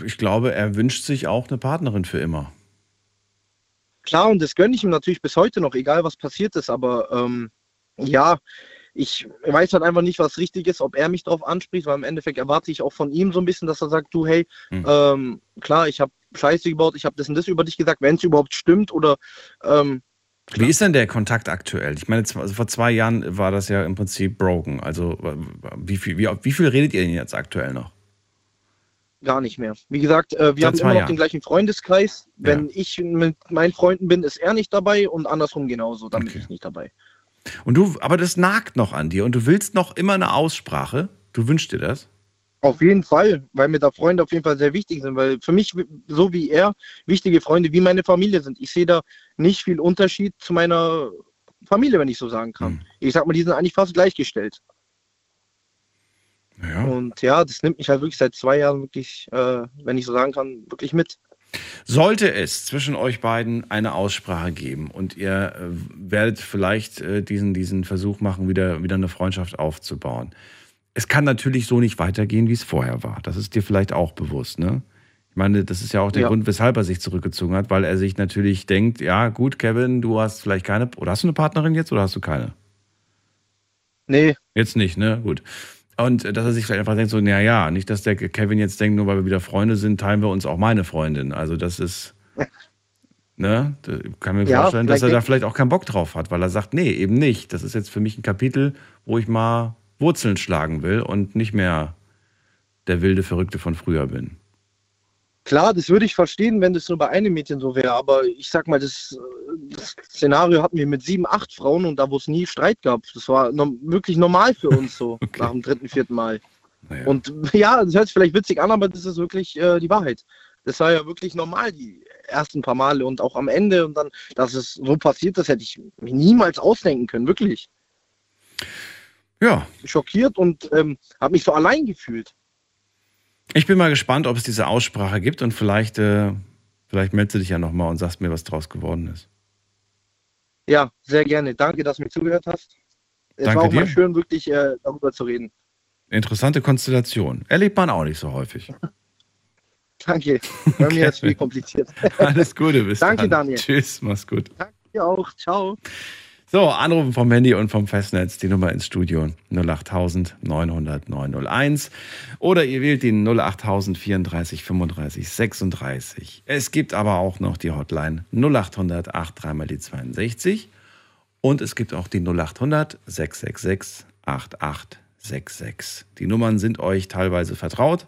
ich glaube, er wünscht sich auch eine Partnerin für immer. Klar, und das gönne ich ihm natürlich bis heute noch, egal was passiert ist, aber ähm, ja, ich weiß halt einfach nicht, was richtig ist, ob er mich darauf anspricht, weil im Endeffekt erwarte ich auch von ihm so ein bisschen, dass er sagt, du, hey, Hm. ähm, klar, ich habe Scheiße gebaut, ich habe das und das über dich gesagt, wenn es überhaupt stimmt oder ähm, Wie ist denn der Kontakt aktuell? Ich meine, also vor zwei Jahren war das ja im Prinzip broken. Also wie viel, wie, wie viel redet ihr denn jetzt aktuell noch? Gar nicht mehr. Wie gesagt, äh, wir Seit haben immer noch Jahren. den gleichen Freundeskreis. Wenn ich mit meinen Freunden bin, ist er nicht dabei und andersrum genauso, dann bin ich nicht dabei. Und du, aber das nagt noch an dir und du willst noch immer eine Aussprache. Du wünschst dir das? Auf jeden Fall, weil mir da Freunde auf jeden Fall sehr wichtig sind, weil für mich, so wie er, wichtige Freunde wie meine Familie sind. Ich sehe da nicht viel Unterschied zu meiner Familie, wenn ich so sagen kann. Ich sag mal, die sind eigentlich fast gleichgestellt. Ja. Und ja, das nimmt mich halt wirklich seit zwei Jahren wirklich, äh, wenn ich so sagen kann, wirklich mit. Sollte es zwischen euch beiden eine Aussprache geben und ihr äh, werdet vielleicht äh, diesen, diesen Versuch machen, wieder, wieder eine Freundschaft aufzubauen. Es kann natürlich so nicht weitergehen, wie es vorher war. Das ist dir vielleicht auch bewusst, ne? Ich meine, das ist ja auch der Ja. Grund, weshalb er sich zurückgezogen hat, weil er sich natürlich denkt, ja gut, Kevin, du hast vielleicht keine, oder hast du eine Partnerin jetzt oder hast du keine? Nee. Jetzt nicht, ne? Gut. Und äh, dass er sich vielleicht einfach denkt, so, na ja, nicht, dass der Kevin jetzt denkt, nur weil wir wieder Freunde sind, teilen wir uns auch meine Freundin. Also das ist, ne? Da kann mir Ja, vorstellen, dass er da vielleicht auch keinen Bock drauf hat, weil er sagt, nee, eben nicht. Das ist jetzt für mich ein Kapitel, wo ich mal Wurzeln schlagen will und nicht mehr der wilde Verrückte von früher bin. Klar, das würde ich verstehen, wenn das nur bei einem Mädchen so wäre, aber ich sag mal, das, das Szenario hatten wir mit sieben, acht Frauen und da, wo es nie Streit gab. Das war no wirklich normal für uns so, nach dem dritten, vierten Mal. Und ja, das hört sich vielleicht witzig an, aber das ist wirklich äh, die Wahrheit. Das war ja wirklich normal, die ersten paar Male und auch am Ende und dann, dass es so passiert ist, hätte ich mir niemals ausdenken können, wirklich. Ja. Schockiert und ähm, habe mich so allein gefühlt. Ich bin mal gespannt, ob es diese Aussprache gibt und vielleicht, äh, vielleicht meldest du dich ja nochmal und sagst mir, was draus geworden ist. Ja, sehr gerne. Danke, dass du mir zugehört hast. Es Danke war auch mal dir. schön, wirklich äh, darüber zu reden. Interessante Konstellation. Erlebt man auch nicht so häufig. Danke. Bei mir ist es viel kompliziert. Alles Gute, bis Danke, dann. Daniel. Tschüss, mach's gut. Dir auch. Ciao. So, Anrufen vom Handy und vom Festnetz, die Nummer ins Studio 08000 900 901 oder ihr wählt die 08000 34 35 36. Es gibt aber auch noch die Hotline 0800 83 mal die 62 und es gibt auch die 0800 666 8866. Die Nummern sind euch teilweise vertraut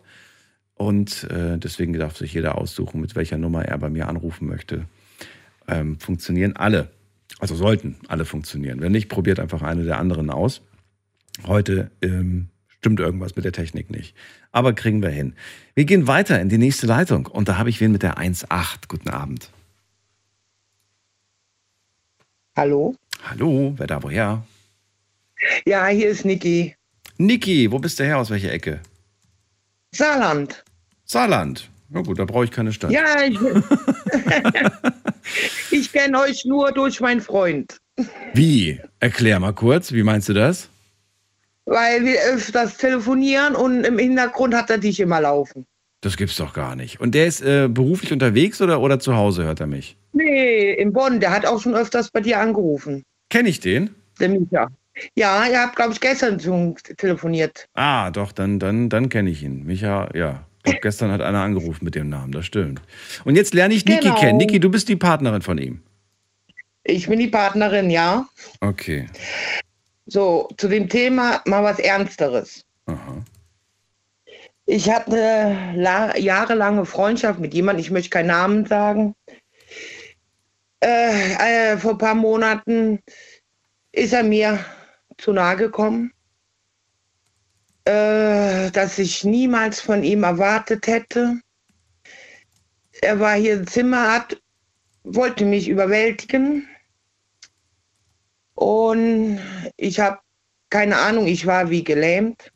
und äh, deswegen darf sich jeder aussuchen, mit welcher Nummer er bei mir anrufen möchte. Ähm, funktionieren alle. Also sollten alle funktionieren. Wenn nicht, probiert einfach eine der anderen aus. Heute ähm, stimmt irgendwas mit der Technik nicht. Aber kriegen wir hin. Wir gehen weiter in die nächste Leitung. Und da habe ich wen mit der 1.8. Guten Abend. Hallo? Hallo, wer da woher? Ja, hier ist Niki. Niki, wo bist du her? Aus welcher Ecke? Saarland. Saarland. Na gut, da brauche ich keine Stadt. Ja, ich, ich kenne euch nur durch meinen Freund, Wie? Erklär mal kurz, wie meinst du das? weil wir öfters telefonieren und im Hintergrund hat er dich immer laufen. Das gibt's doch gar nicht. Und der ist äh, beruflich unterwegs oder, oder zu Hause, hört er mich? Nee, in Bonn, der hat auch schon öfters bei dir angerufen. Kenn ich den? Der Micha. Ja, ihr habt, glaube ich, gestern telefoniert. Ah, doch, dann, dann, dann kenne ich ihn. Micha, ja. Ich glaube, gestern hat einer angerufen mit dem Namen, das stimmt. Und jetzt lerne ich Niki Genau. kennen. Niki, du bist die Partnerin von ihm. Ich bin die Partnerin, ja. Okay. So, zu dem Thema mal was Ernsteres. Ich hatte eine la jahrelange Freundschaft mit jemandem, ich möchte keinen Namen sagen. Äh, äh, vor ein paar Monaten ist er mir zu nahe gekommen, äh, dass ich niemals von ihm erwartet hätte. Er war hier im Zimmer, hat, wollte mich überwältigen. Und ich habe keine Ahnung, ich war wie gelähmt.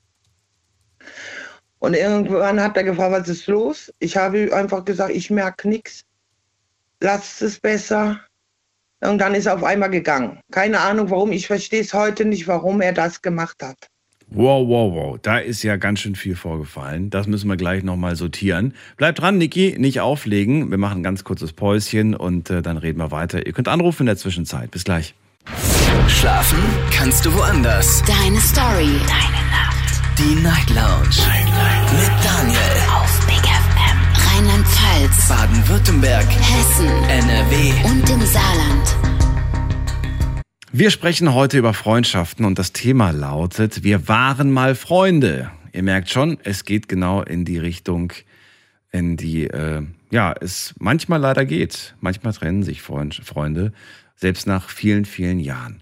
Und irgendwann hat er gefragt, was ist los? Ich habe einfach gesagt, ich merke nichts. Lasst es besser. Und dann ist er auf einmal gegangen. Keine Ahnung warum. Ich verstehe es heute nicht, warum er das gemacht hat. Wow, wow, wow. Da ist ja ganz schön viel vorgefallen. Das müssen wir gleich nochmal sortieren. Bleibt dran, Niki, nicht auflegen. Wir machen ein ganz kurzes Päuschen und äh, dann reden wir weiter. Ihr könnt anrufen in der Zwischenzeit. Bis gleich. Schlafen kannst du woanders. Deine Story. Deine Nacht. Die Night Lounge. Night, Night. Mit Daniel. Auf Big FM. Rheinland-Pfalz. Baden-Württemberg. Hessen. NRW. Und im Saarland. Wir sprechen heute über Freundschaften und das Thema lautet, wir waren mal Freunde. Ihr merkt schon, es geht genau in die Richtung, in die äh, ja, es manchmal leider geht. Manchmal trennen sich Freund, Freunde, selbst nach vielen, vielen Jahren.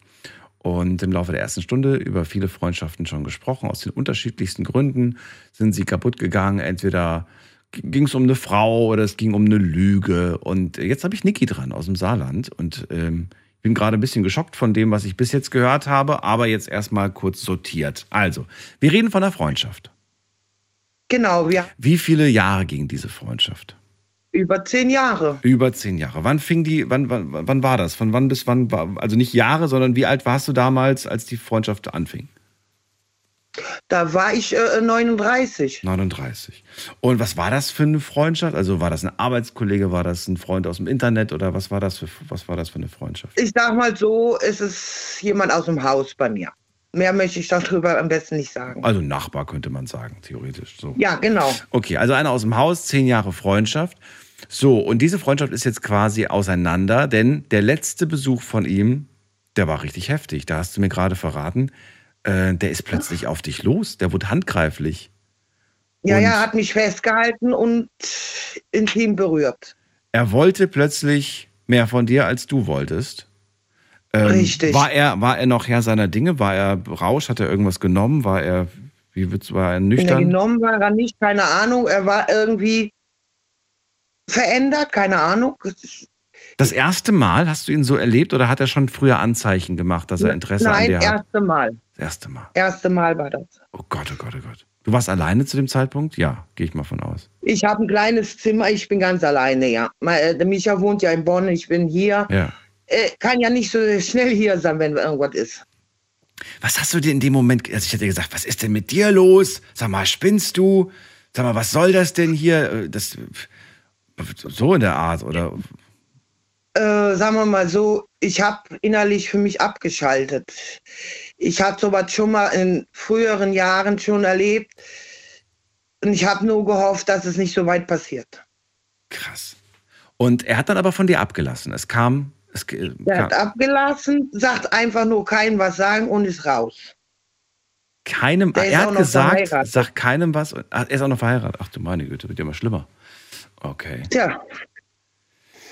Und im Laufe der ersten Stunde über viele Freundschaften schon gesprochen. Aus den unterschiedlichsten Gründen sind sie kaputt gegangen. Entweder ging es um eine Frau oder es ging um eine Lüge. Und jetzt habe ich Niki dran aus dem Saarland. Und ähm, bin gerade ein bisschen geschockt von dem, was ich bis jetzt gehört habe, aber jetzt erstmal kurz sortiert. Also, wir reden von der Freundschaft. Genau, wir Wie viele Jahre ging diese Freundschaft? über zehn Jahre. Über zehn Jahre. Wann fing die, wann, wann, wann war das? Von wann bis wann war, also nicht Jahre, sondern wie alt warst du damals, als die Freundschaft anfing? Da war ich äh, 39. 39. Und was war das für eine Freundschaft? Also war das ein Arbeitskollege, war das ein Freund aus dem Internet oder was war das für, was war das für eine Freundschaft? Ich sag mal so, es ist jemand aus dem Haus bei mir. Mehr möchte ich darüber am besten nicht sagen. Also Nachbar könnte man sagen, theoretisch so. Ja, genau. Okay, also einer aus dem Haus, zehn Jahre Freundschaft. So, und diese Freundschaft ist jetzt quasi auseinander, denn der letzte Besuch von ihm, der war richtig heftig. Da hast du mir gerade verraten, äh, der ist plötzlich auf dich los. Der wurde handgreiflich. Ja, Und- ja, hat mich festgehalten und intim berührt. Er wollte plötzlich mehr von dir, als du wolltest. Ähm, Richtig. War er, war er noch Herr seiner Dinge? War er Rausch? Hat er irgendwas genommen? War er, wie wird's, war er er nüchtern? genommen war er nicht, keine Ahnung. Er war irgendwie verändert, keine Ahnung. Das erste Mal hast du ihn so erlebt oder hat er schon früher Anzeichen gemacht, dass er Interesse an Nein, dir hat? erste Mal. Das erste Mal. Erste Mal war das. Oh Gott, oh Gott, oh Gott. Du warst alleine zu dem Zeitpunkt? Ja, gehe ich mal von aus. Ich habe ein kleines Zimmer, ich bin ganz alleine, ja. Äh, Micha wohnt ja in Bonn, ich bin hier. Ja. Äh, kann ja nicht so schnell hier sein, wenn irgendwas ist. Was hast du dir in dem Moment, also ich hätte gesagt, was ist denn mit dir los? Sag mal, spinnst du? Sag mal, was soll das denn hier? Äh, Das, so in der Art, oder? Äh, sagen wir mal so, ich habe innerlich für mich abgeschaltet. Ich hatte sowas schon mal in früheren Jahren schon erlebt. Und ich habe nur gehofft, dass es nicht so weit passiert. Krass. Und er hat dann aber von dir abgelassen. Es kam, es Er kam hat abgelassen, sagt einfach nur keinem was sagen und ist raus. keinem, Der er hat gesagt, sag keinem was. Ach, er ist auch noch verheiratet. Ach du meine Güte, wird ja immer schlimmer. Okay. Tja,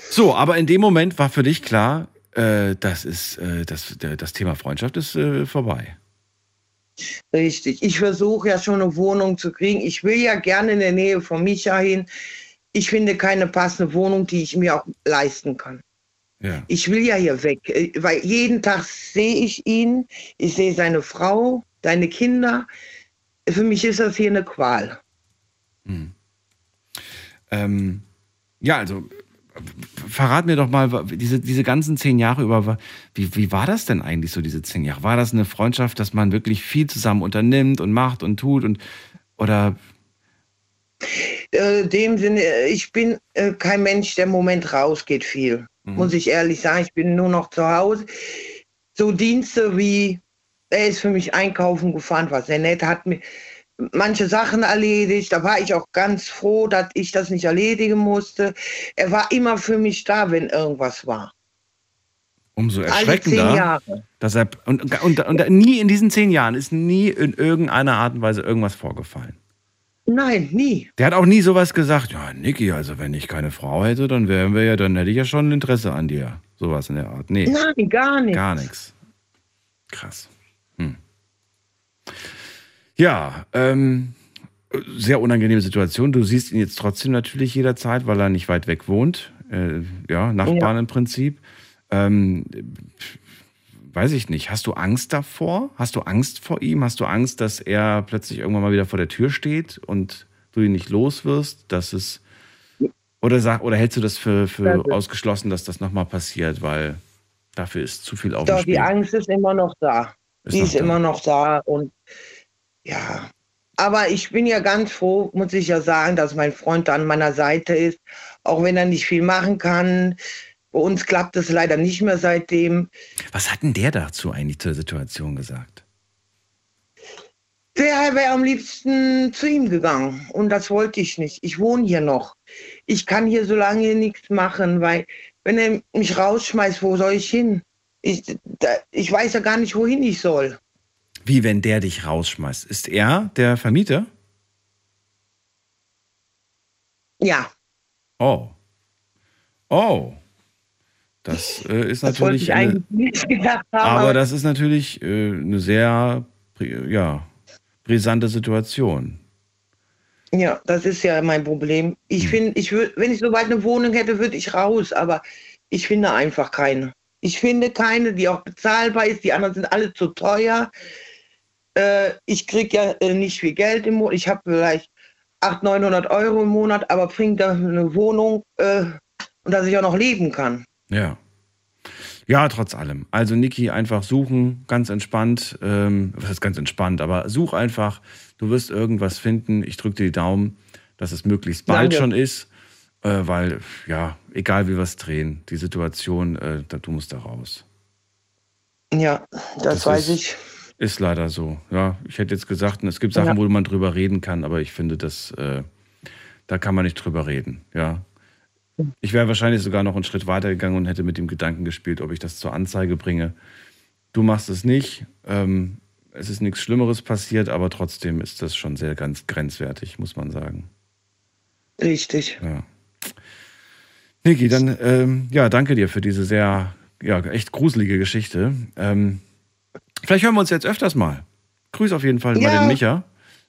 So, aber in dem Moment war für dich klar, äh, das ist, äh, das, das Thema Freundschaft ist äh, vorbei. richtig. Ich versuche ja schon eine Wohnung zu kriegen. Ich will ja gerne in der Nähe von Micha hin. Ich finde keine passende Wohnung, die ich mir auch leisten kann. Ja. Ich will ja hier weg, äh, weil jeden Tag sehe ich ihn, ich sehe seine Frau, deine Kinder. Für mich ist das hier eine Qual. Ähm, ja, also verrat mir doch mal, diese, diese ganzen zehn Jahre über, wie, wie war das denn eigentlich so, diese zehn Jahre? War das eine Freundschaft, dass man wirklich viel zusammen unternimmt und macht und tut und oder Äh, dem Sinne, äh, ich bin äh, kein Mensch, der im Moment rausgeht viel. Mhm. Muss ich ehrlich sagen, ich bin nur noch zu Hause. So Dienste wie, er ist für mich einkaufen gefahren, war sehr nett, hat mir manche Sachen erledigt. Da war ich auch ganz froh, dass ich das nicht erledigen musste. Er war immer für mich da, wenn irgendwas war. umso erschreckender, dass er und, und, und nie in diesen zehn Jahren ist nie in irgendeiner Art und Weise irgendwas vorgefallen. Nein, nie. Der hat auch nie sowas gesagt, ja, Niki, also wenn ich keine Frau hätte, dann wären wir ja, dann hätte ich ja schon ein Interesse an dir. Sowas in der Art. Nee. Nein, gar nicht. Gar nichts. Krass. Hm. Ja, ähm, sehr unangenehme Situation. Du siehst ihn jetzt trotzdem natürlich jederzeit, weil er nicht weit weg wohnt. Äh, ja, Nachbarn Ja. im Prinzip. Ähm, weiß ich nicht, hast du Angst davor? Hast du Angst vor ihm? Hast du Angst, dass er plötzlich irgendwann mal wieder vor der Tür steht und du ihn nicht los wirst? Dass es oder, sag, oder hältst du das für, für Das ausgeschlossen, dass das nochmal passiert, weil dafür ist zu viel auf Doch, die Angst ist immer noch da. Ist die noch ist da. immer noch da und ja. Aber ich bin ja ganz froh, muss ich ja sagen, dass mein Freund an meiner Seite ist, auch wenn er nicht viel machen kann. Bei uns klappt es leider nicht mehr seitdem. Was hat denn der dazu eigentlich zur Situation gesagt? Der wäre am liebsten zu ihm gegangen und das wollte ich nicht. Ich wohne hier noch. Ich kann hier so lange nichts machen, weil wenn er mich rausschmeißt, wo soll ich hin? Ich, da, ich weiß ja gar nicht, wohin ich soll. Wie wenn der dich rausschmeißt? Ist er der Vermieter? Ja, Oh. Oh. Das äh, ist das natürlich ich eine, eigentlich nicht gedacht haben. Aber das ist natürlich äh, eine sehr ja, brisante Situation. Ja, das ist ja mein Problem. Ich finde, ich würd, wenn ich soweit eine Wohnung hätte, würde ich raus, aber ich finde einfach keine. Ich finde keine, die auch bezahlbar ist. Die anderen sind alle zu teuer. Äh, ich kriege ja äh, nicht viel Geld im Monat. Ich habe vielleicht 800, 900 Euro im Monat, aber bringt da eine Wohnung äh, und dass ich auch noch leben kann. Ja. Ja, trotz allem. Also Niki, einfach suchen, ganz entspannt. Ähm, was ist ganz entspannt? Aber such einfach. Du wirst irgendwas finden. Ich drücke dir die Daumen, dass es möglichst bald Danke. schon ist. Äh, weil, ja, egal wie wir es drehen, die Situation, äh, da, du musst da raus. Ja, das, Das weiß ist- ich. Ist leider so. Ja, ich hätte jetzt gesagt, es gibt Sachen, Ja. wo man drüber reden kann, aber ich finde, das, äh, da kann man nicht drüber reden. Ja. Ich wäre wahrscheinlich sogar noch einen Schritt weiter gegangen und hätte mit dem Gedanken gespielt, ob ich das zur Anzeige bringe. Du machst es nicht. Ähm, es ist nichts Schlimmeres passiert, aber trotzdem ist das schon sehr ganz grenzwertig, muss man sagen. Richtig. Ja. Niki, dann ähm, ja, danke dir für diese sehr, ja, echt gruselige Geschichte. Ähm, vielleicht hören wir uns jetzt öfters mal. Grüß auf jeden Fall mal Ja. den Micha.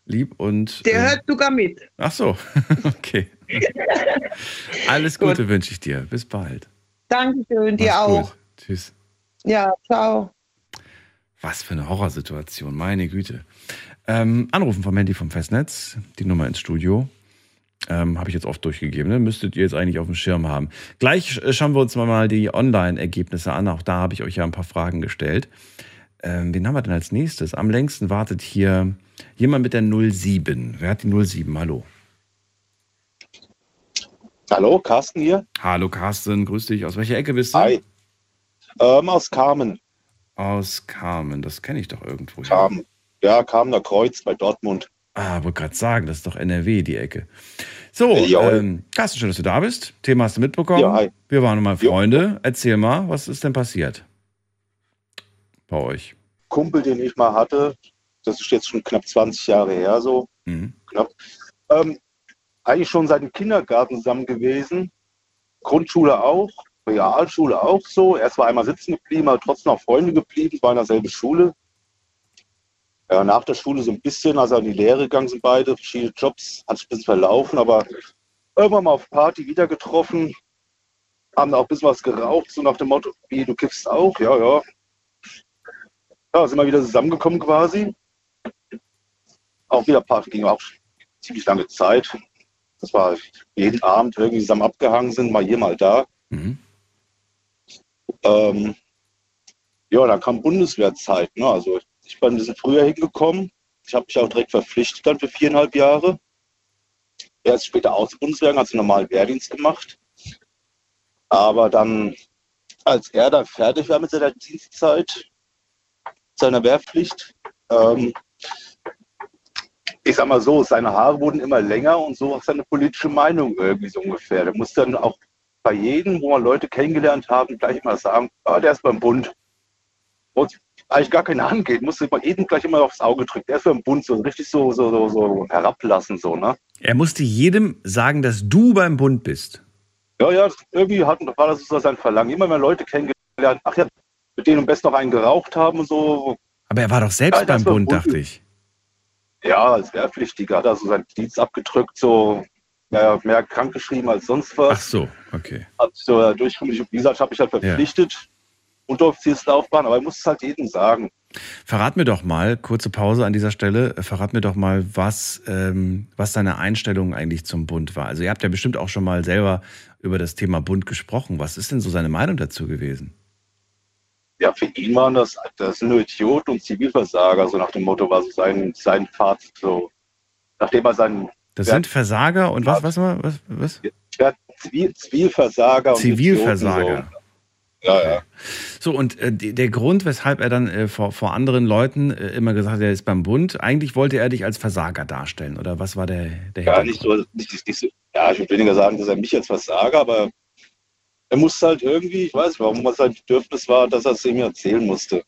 Lieb und. Der ähm, hört sogar mit. Ach so, okay. Alles Gute wünsche ich dir. Bis bald. Dankeschön, dir Mach's auch. Gut. Tschüss. Ja, ciao. Was für eine Horrorsituation, meine Güte. Ähm, anrufen vom Handy vom Festnetz, die Nummer ins Studio. Ähm, Habe ich jetzt oft durchgegeben, ne? müsstet ihr jetzt eigentlich auf dem Schirm haben. Gleich äh, schauen wir uns mal die Online-Ergebnisse an. Auch da habe ich euch ja ein paar Fragen gestellt. Ähm, wen haben wir denn als nächstes? Am längsten wartet hier jemand mit der 07. Wer hat die 07? Hallo. Hallo, Carsten hier. Hallo Carsten, grüß dich. Aus welcher Ecke bist du? Hi. Ähm, aus Carmen. Aus Carmen, das kenne ich doch irgendwo. Carmen. Ja, Carmener Kreuz bei Dortmund. Ah, wollte gerade sagen, das ist doch NRW, die Ecke. So, ähm, Carsten, schön, dass du da bist. Thema hast du mitbekommen. Ja, hi. Wir waren mal Freunde. Erzähl mal, was ist denn passiert bei euch? Kumpel, den ich mal hatte, das ist jetzt schon knapp 20 Jahre her, so Mhm. knapp. Ähm, eigentlich schon seit dem Kindergarten zusammen gewesen. Grundschule auch, Realschule auch so. Erst war einmal sitzen geblieben, aber trotzdem noch Freunde geblieben, war in derselben Schule. Ja, nach der Schule so ein bisschen, also in die Lehre gegangen sind beide, verschiedene Jobs, hat sich ein bisschen verlaufen, aber irgendwann mal auf Party wieder getroffen, haben auch ein bisschen was geraucht, so nach dem Motto, wie, du kiffst auch? Ja, ja. Ja, sind wir wieder zusammengekommen quasi. Auch wieder Party, ging auch ziemlich lange Zeit. Das war jeden Abend irgendwie zusammen abgehangen sind, mal hier, mal da. Mhm. Ähm, ja, dann kam Bundeswehrzeit. Ne? Also ich bin ein bisschen früher hingekommen. Ich habe mich auch direkt verpflichtet dann für viereinhalb Jahre. Er ist später aus Bundeswehr, hat einen normalen Wehrdienst gemacht. Aber dann, als er dann fertig war mit seiner Dienstzeit, seiner Wehrpflicht, ähm, ich sag mal so, seine Haare wurden immer länger und so auch seine politische Meinung irgendwie so ungefähr. Der musste dann auch bei jedem, wo wir Leute kennengelernt haben, gleich immer sagen, ah, der ist beim Bund. Und eigentlich gar keine Hand geht, musste bei jedem gleich immer aufs Auge drücken. Der ist beim Bund, so richtig so, so, so, so herablassen, so, ne? Er musste jedem sagen, dass du beim Bund bist. Ja, ja, irgendwie hatten, war das so sein Verlangen. Immer mehr Leute kennengelernt, ach ja, mit denen am besten noch einen geraucht haben und so. Aber er war doch selbst Ja, beim Bund, dachte ich. Ja, als Wehrpflichtiger hat er so seinen Dienst abgedrückt, so ja, mehr krankgeschrieben als sonst was. Ach so, okay. Hat so äh, durchgekommen. Wie gesagt, habe ich halt verpflichtet. Unteroffizierslaufbahn, aber ich muss es halt jedem sagen. Verrat mir doch mal, kurze Pause an dieser Stelle, verrat mir doch mal, was, ähm, was deine Einstellung eigentlich zum Bund war. Also ihr habt ja bestimmt auch schon mal selber über das Thema Bund gesprochen. Was ist denn so seine Meinung dazu gewesen? Ja, für ihn waren das, das sind nur Idioten und Zivilversager, so nach dem Motto war so sein, sein Fazit so. Nachdem er seinen Das sind Versager und was, was, was, was? Ja, Zivil, Zivilversager. Zivilversager. So. Ja, ja. So, und äh, der Grund, weshalb er dann äh, vor, vor anderen Leuten äh, immer gesagt hat, er ist beim Bund, eigentlich wollte er dich als Versager darstellen, oder was war der, der Ja, nicht so, nicht, nicht so, ja, ich würde weniger sagen, dass er mich als Versager, aber er musste halt irgendwie, ich weiß nicht, warum es sein Bedürfnis war, dass er es ihm erzählen musste.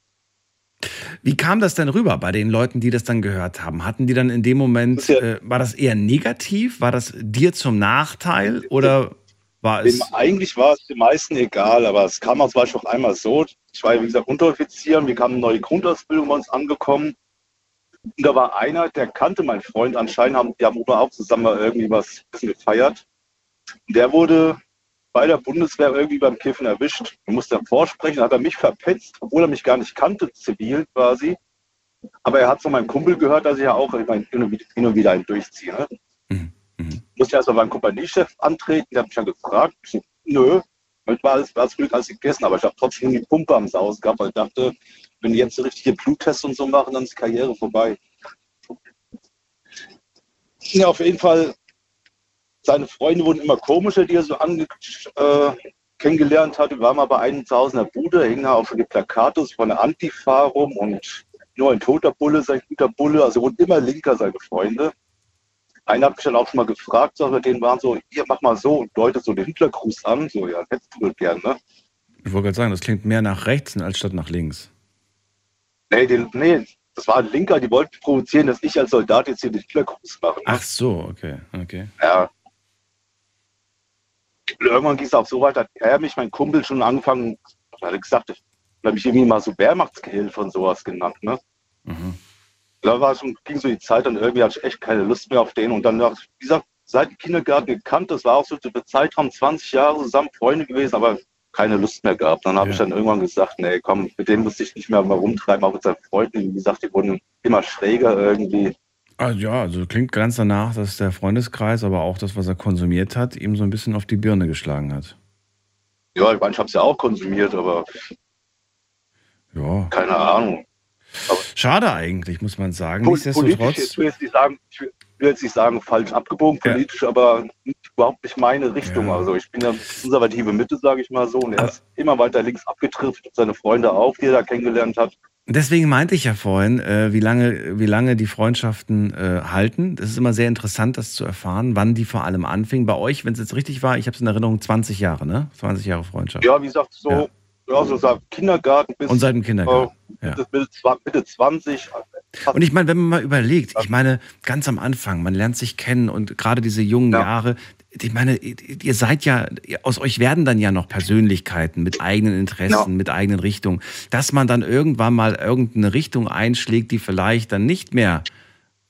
Wie kam das denn rüber bei den Leuten, die das dann gehört haben? Hatten die dann in dem Moment, äh, war das eher negativ? War das dir zum Nachteil oder war es... Eigentlich war es den meisten egal, aber es kam auch zum Beispiel auch einmal so, ich war ja wie gesagt Unteroffizier und wir kamen eine neue Grundausbildung bei uns angekommen. Und da war einer, der kannte meinen Freund anscheinend, haben, die haben auch zusammen irgendwie was bisschen gefeiert. Und der wurde bei der Bundeswehr irgendwie beim Kiffen erwischt. Er musste dann vorsprechen, hat er mich verpetzt, obwohl er mich gar nicht kannte, zivil quasi. Aber er hat von meinem Kumpel gehört, dass ich ja auch ich hin und wieder- einen durchziehe. Ne? Musste erst mal beim Kompaniechef antreten, der hat mich dann gefragt. Ich nö, heute war alles, war alles Glück, alles gegessen, aber ich habe trotzdem die Pumpe am Saus gehabt, weil ich dachte, wenn die jetzt so richtige Bluttests und so machen, dann ist die Karriere vorbei. Ja, auf jeden Fall, seine Freunde wurden immer komischer, die er so ange äh, kennengelernt hat. Wir waren mal bei einem zu Hause in der Bude, da hingen auch schon die Plakate von der Antifa rum und nur ein toter Bulle, sein guter Bulle, also wurden immer linker seine Freunde. Einer hat mich dann auch schon mal gefragt, so, denen waren so, ihr mach mal so und deutet so den Hitlergruß an, so, ja, hättest du wohl gern, ne? Ich wollte gerade sagen, das klingt mehr nach rechts als statt nach links. Nee, den, nee, das war ein Linker, die wollten provozieren, dass ich als Soldat jetzt hier den Hitlergruß mache. Ne? Ach so, okay, okay. Ja. Und irgendwann ging es auch so weit, hat er mich, mein Kumpel, schon angefangen, hat er gesagt, ich habe mich irgendwie mal so Wehrmachtsgehilfe und sowas genannt, ne? Da war schon, ging so die Zeit, dann irgendwie hatte ich echt keine Lust mehr auf den. Und dann, wie gesagt, seit dem Kindergarten gekannt, das war auch so der Zeitraum 20 Jahre zusammen Freunde gewesen, aber keine Lust mehr gehabt. Dann habe ich dann irgendwann gesagt, nee, komm, mit denen musste ich nicht mehr mal rumtreiben, auch mit seinen Freunden. Wie gesagt, die wurden immer schräger irgendwie. Also ja, also klingt ganz danach, dass der Freundeskreis, aber auch das, was er konsumiert hat, ihm so ein bisschen auf die Birne geschlagen hat. Ja, ich meine, ich habe es ja auch konsumiert, aber Ja. keine Ahnung. Schade eigentlich, muss man sagen. Nichtsdestotrotz. ich will jetzt nicht sagen, ich will jetzt nicht sagen, falsch abgebogen politisch, aber nicht, überhaupt nicht meine Richtung. Also ich bin ja konservative Mitte, sage ich mal so, und er ist immer weiter links abgetrifft, seine Freunde auch, die er da kennengelernt hat. Deswegen meinte ich ja vorhin, äh, wie, lange, wie lange die Freundschaften äh, halten. Das ist immer sehr interessant, das zu erfahren, wann die vor allem anfingen. Bei euch, wenn es jetzt richtig war, ich habe es in Erinnerung, 20 Jahre, ne? 20 Jahre Freundschaft. Ja, wie gesagt, so, ja. so sagt Kindergarten bis Und seit dem Kindergarten. äh, Mitte, zwa- Mitte 20. Und ich meine, wenn man mal überlegt, ich meine, ganz am Anfang, man lernt sich kennen und gerade diese jungen Jahre, ich meine, ihr seid ja, aus euch werden dann ja noch Persönlichkeiten mit eigenen Interessen, mit eigenen Richtungen. Dass man dann irgendwann mal irgendeine Richtung einschlägt, die vielleicht dann nicht mehr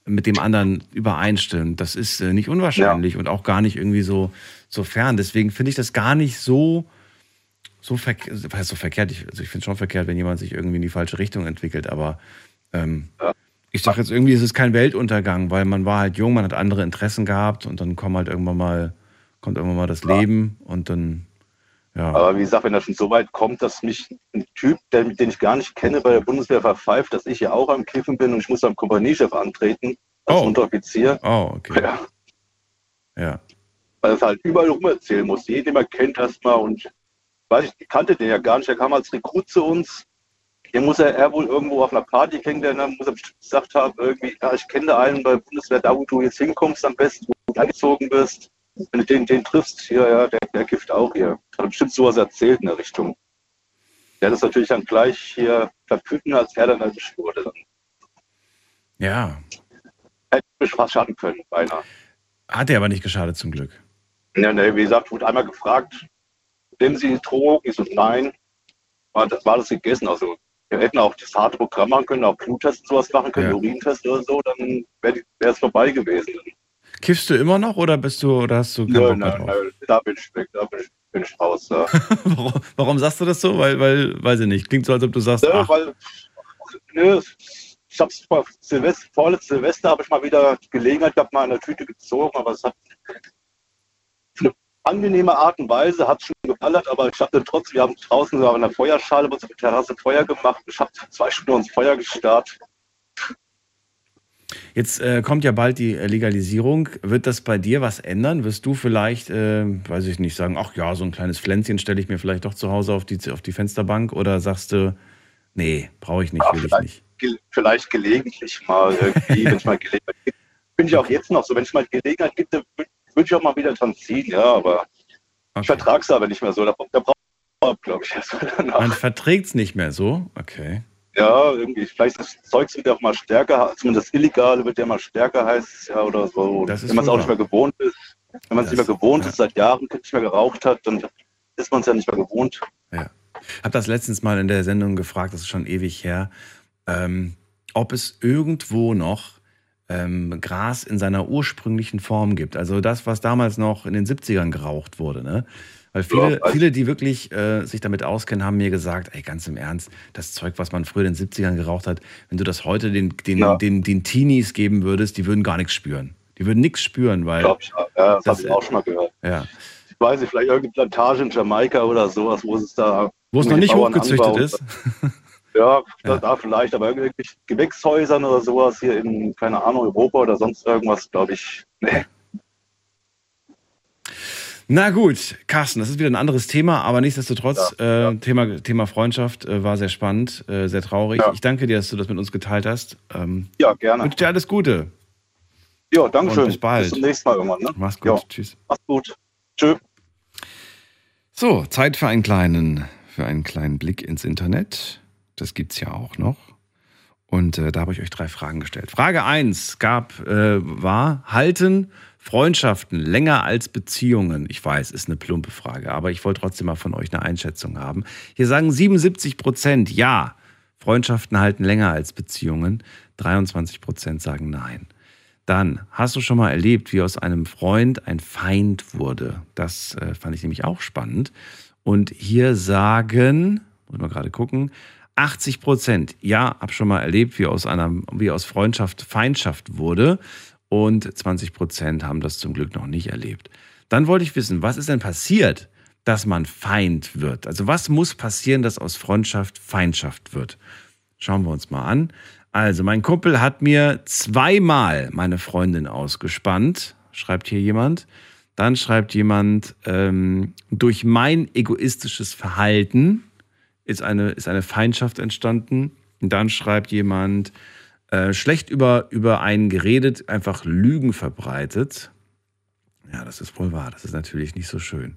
mit dem anderen übereinstimmt, das ist äh, nicht unwahrscheinlich und auch gar nicht irgendwie so, so fern. Deswegen finde ich das gar nicht so, so, verk was heißt so verkehrt. Ich, also ich finde es schon verkehrt, wenn jemand sich irgendwie in die falsche Richtung entwickelt, aber ähm, ich sage jetzt irgendwie, es ist kein Weltuntergang, weil man war halt jung, man hat andere Interessen gehabt und dann kommt halt irgendwann mal, kommt irgendwann mal das Leben und dann, ja. Aber wie gesagt, wenn das schon so weit kommt, dass mich ein Typ, der, den ich gar nicht kenne, bei der Bundeswehr verpfeift, dass ich ja auch am Kiffen bin und ich muss beim Kompaniechef antreten, als Unteroffizier. Oh, okay. Ja, Ja. weil es halt überall rum erzählen muss. Jeden immer kennt erstmal und weiß ich, ich kannte den ja gar nicht. Er kam als Rekrut zu uns. Den muss er, er wohl irgendwo auf einer Party kennengelernt haben, muss er bestimmt gesagt haben, irgendwie, ja, ich kenne da einen bei Bundeswehr, da wo du jetzt hinkommst am besten, wo du eingezogen bist. Wenn du den, den triffst, hier, ja, der, der kifft auch hier. Hat bestimmt sowas erzählt in der Richtung. Der hat das natürlich dann gleich hier verpüten, als er dann erwischt wurde. Dann Ja. hätte mich fast schaden können, beinahe. Hat er aber nicht geschadet zum Glück. Ja, ne, wie gesagt, wurde einmal gefragt, nehmen Sie Drogen? Ich so, nein. War das, war das gegessen? Also, wir hätten auch das harte Programm machen können, auch Bluttests und sowas machen können, Ja. Urintest oder so, dann wäre es vorbei gewesen. Kiffst du immer noch oder bist du oder hast du keinen Bock nein, nein, da bin ich weg, da bin ich bin ich raus. Ja. warum, warum sagst du das so? Weil, weil, weiß ich nicht. Klingt so, als ob du sagst, ach, weil, nö, ich hab's vor Silvester, vorletztes Silvester habe ich mal wieder Gelegenheit gehabt, mal in der Tüte gezogen, aber es hat eine angenehme Art und Weise, hat schon geballert, aber ich habe trotzdem, wir haben draußen so an der Feuerschale bei uns auf der Terrasse Feuer gemacht. Ich habe zwei Stunden ins Feuer gestarrt. Jetzt äh, kommt ja bald die äh, Legalisierung. Wird das bei dir was ändern? Wirst du vielleicht, äh, weiß ich nicht, sagen, ach ja, so ein kleines Pflänzchen stelle ich mir vielleicht doch zu Hause auf die, auf die Fensterbank? Oder sagst du, nee, brauche ich nicht, will ich nicht? Ge vielleicht gelegentlich mal irgendwie, wenn es mal Gelegenheit gibt. Bin ich auch jetzt noch so, wenn es mal Gelegenheit gibt, dann würde würd ich auch mal wieder dran ziehen, ja, aber ich vertrage es aber nicht mehr so. Da, da braucht glaube ich, erst mal danach. Man verträgt es nicht mehr so? Okay. Ja, irgendwie, vielleicht das Zeug wird ja auch mal stärker, zumindest das Illegale wird ja mal stärker, heißt es ja, oder so. Wenn man es auch nicht mehr gewohnt ist, wenn man es nicht mehr gewohnt ist, seit Jahren nicht mehr geraucht hat, dann ist man es ja nicht mehr gewohnt. Ja. Hab das letztens mal in der Sendung gefragt, das ist schon ewig her, ähm, ob es irgendwo noch ähm, Gras in seiner ursprünglichen Form gibt. Also das, was damals noch in den 70ern geraucht wurde. Ne? Weil viele, viele, die wirklich äh, sich damit auskennen, haben mir gesagt, ey, ganz im Ernst, das Zeug, was man früher in den 70ern geraucht hat, wenn du das heute den, den, Ja. den, den Teenies geben würdest, die würden gar nichts spüren. Die würden nichts spüren, weil. Glaub ich, ja, das, Das- habe ich auch schon mal gehört. Ja. Ich weiß nicht, vielleicht irgendeine Plantage in Jamaika oder sowas, wo es da. Wo es noch nicht hochgezüchtet ist. Ja, Da, da vielleicht, aber irgendwie Gewächshäusern oder sowas hier in, keine Ahnung, Europa oder sonst irgendwas, glaube ich. Nee. Na gut, Carsten, das ist wieder ein anderes Thema, aber nichtsdestotrotz, äh, Thema, Thema Freundschaft äh, war sehr spannend, äh, sehr traurig. Ja. Ich danke dir, dass du das mit uns geteilt hast. Ähm, Ja, gerne. wünsche dir alles Gute. Ja, danke schön. bis bald. Bis zum nächsten Mal irgendwann. Ne? Mach's gut. Ja. Tschüss. Mach's gut. Tschö. So, Zeit für einen kleinen, für einen kleinen Blick ins Internet. Das gibt's ja auch noch. Und äh, da habe ich euch drei Fragen gestellt. Frage 1 gab, äh, war, halten Freundschaften länger als Beziehungen? Ich weiß, ist eine plumpe Frage, aber ich wollte trotzdem mal von euch eine Einschätzung haben. Hier sagen 77 Prozent ja, Freundschaften halten länger als Beziehungen. 23 Prozent sagen nein. Dann hast du schon mal erlebt, wie aus einem Freund ein Feind wurde. Das äh, fand ich nämlich auch spannend. Und hier sagen, muss mal gerade gucken, 80 Prozent, ja, hab schon mal erlebt, wie aus einer, wie aus Freundschaft Feindschaft wurde. Und 20 Prozent haben das zum Glück noch nicht erlebt. Dann wollte ich wissen, was ist denn passiert, dass man Feind wird? Also was muss passieren, dass aus Freundschaft Feindschaft wird? Schauen wir uns mal an. Also, mein Kumpel hat mir zweimal meine Freundin ausgespannt, schreibt hier jemand. Dann schreibt jemand, ähm, durch mein egoistisches Verhalten ist eine, ist eine Feindschaft entstanden. Und dann schreibt jemand, äh, schlecht über, über einen geredet, einfach Lügen verbreitet. Ja, das ist wohl wahr. Das ist natürlich nicht so schön.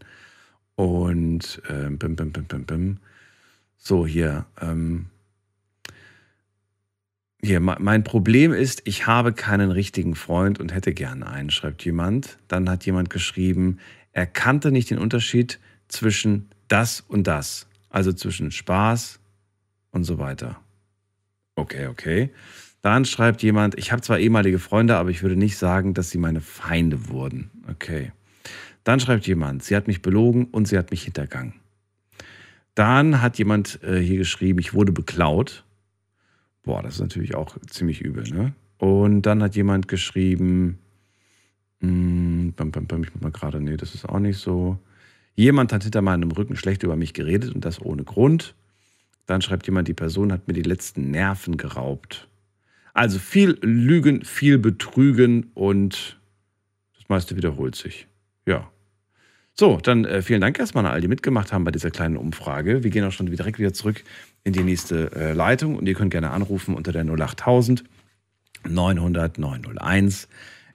Und ähm, bim, bim, bim, bim, bim. So, hier. Ähm, hier, me- mein Problem ist, ich habe keinen richtigen Freund und hätte gern einen, schreibt jemand. Dann hat jemand geschrieben, er kannte nicht den Unterschied zwischen das und das. Also zwischen Spaß und so weiter. Okay, okay. Dann schreibt jemand, ich habe zwar ehemalige Freunde, aber ich würde nicht sagen, dass sie meine Feinde wurden. Okay. Dann schreibt jemand, sie hat mich belogen und sie hat mich hintergangen. Dann hat jemand äh, hier geschrieben, ich wurde beklaut. Boah, das ist natürlich auch ziemlich übel, ne? Und dann hat jemand geschrieben, mh, bam, bam, bam, ich muss mal gerade, nee, das ist auch nicht so. Jemand hat hinter meinem Rücken schlecht über mich geredet und das ohne Grund. Dann schreibt jemand, die Person hat mir die letzten Nerven geraubt. Also viel Lügen, viel Betrügen und das meiste wiederholt sich. Ja. So, dann äh, vielen Dank erstmal an all die mitgemacht haben bei dieser kleinen Umfrage. Wir gehen auch schon direkt wieder zurück in die nächste äh, Leitung und ihr könnt gerne anrufen unter der 08000 900 901.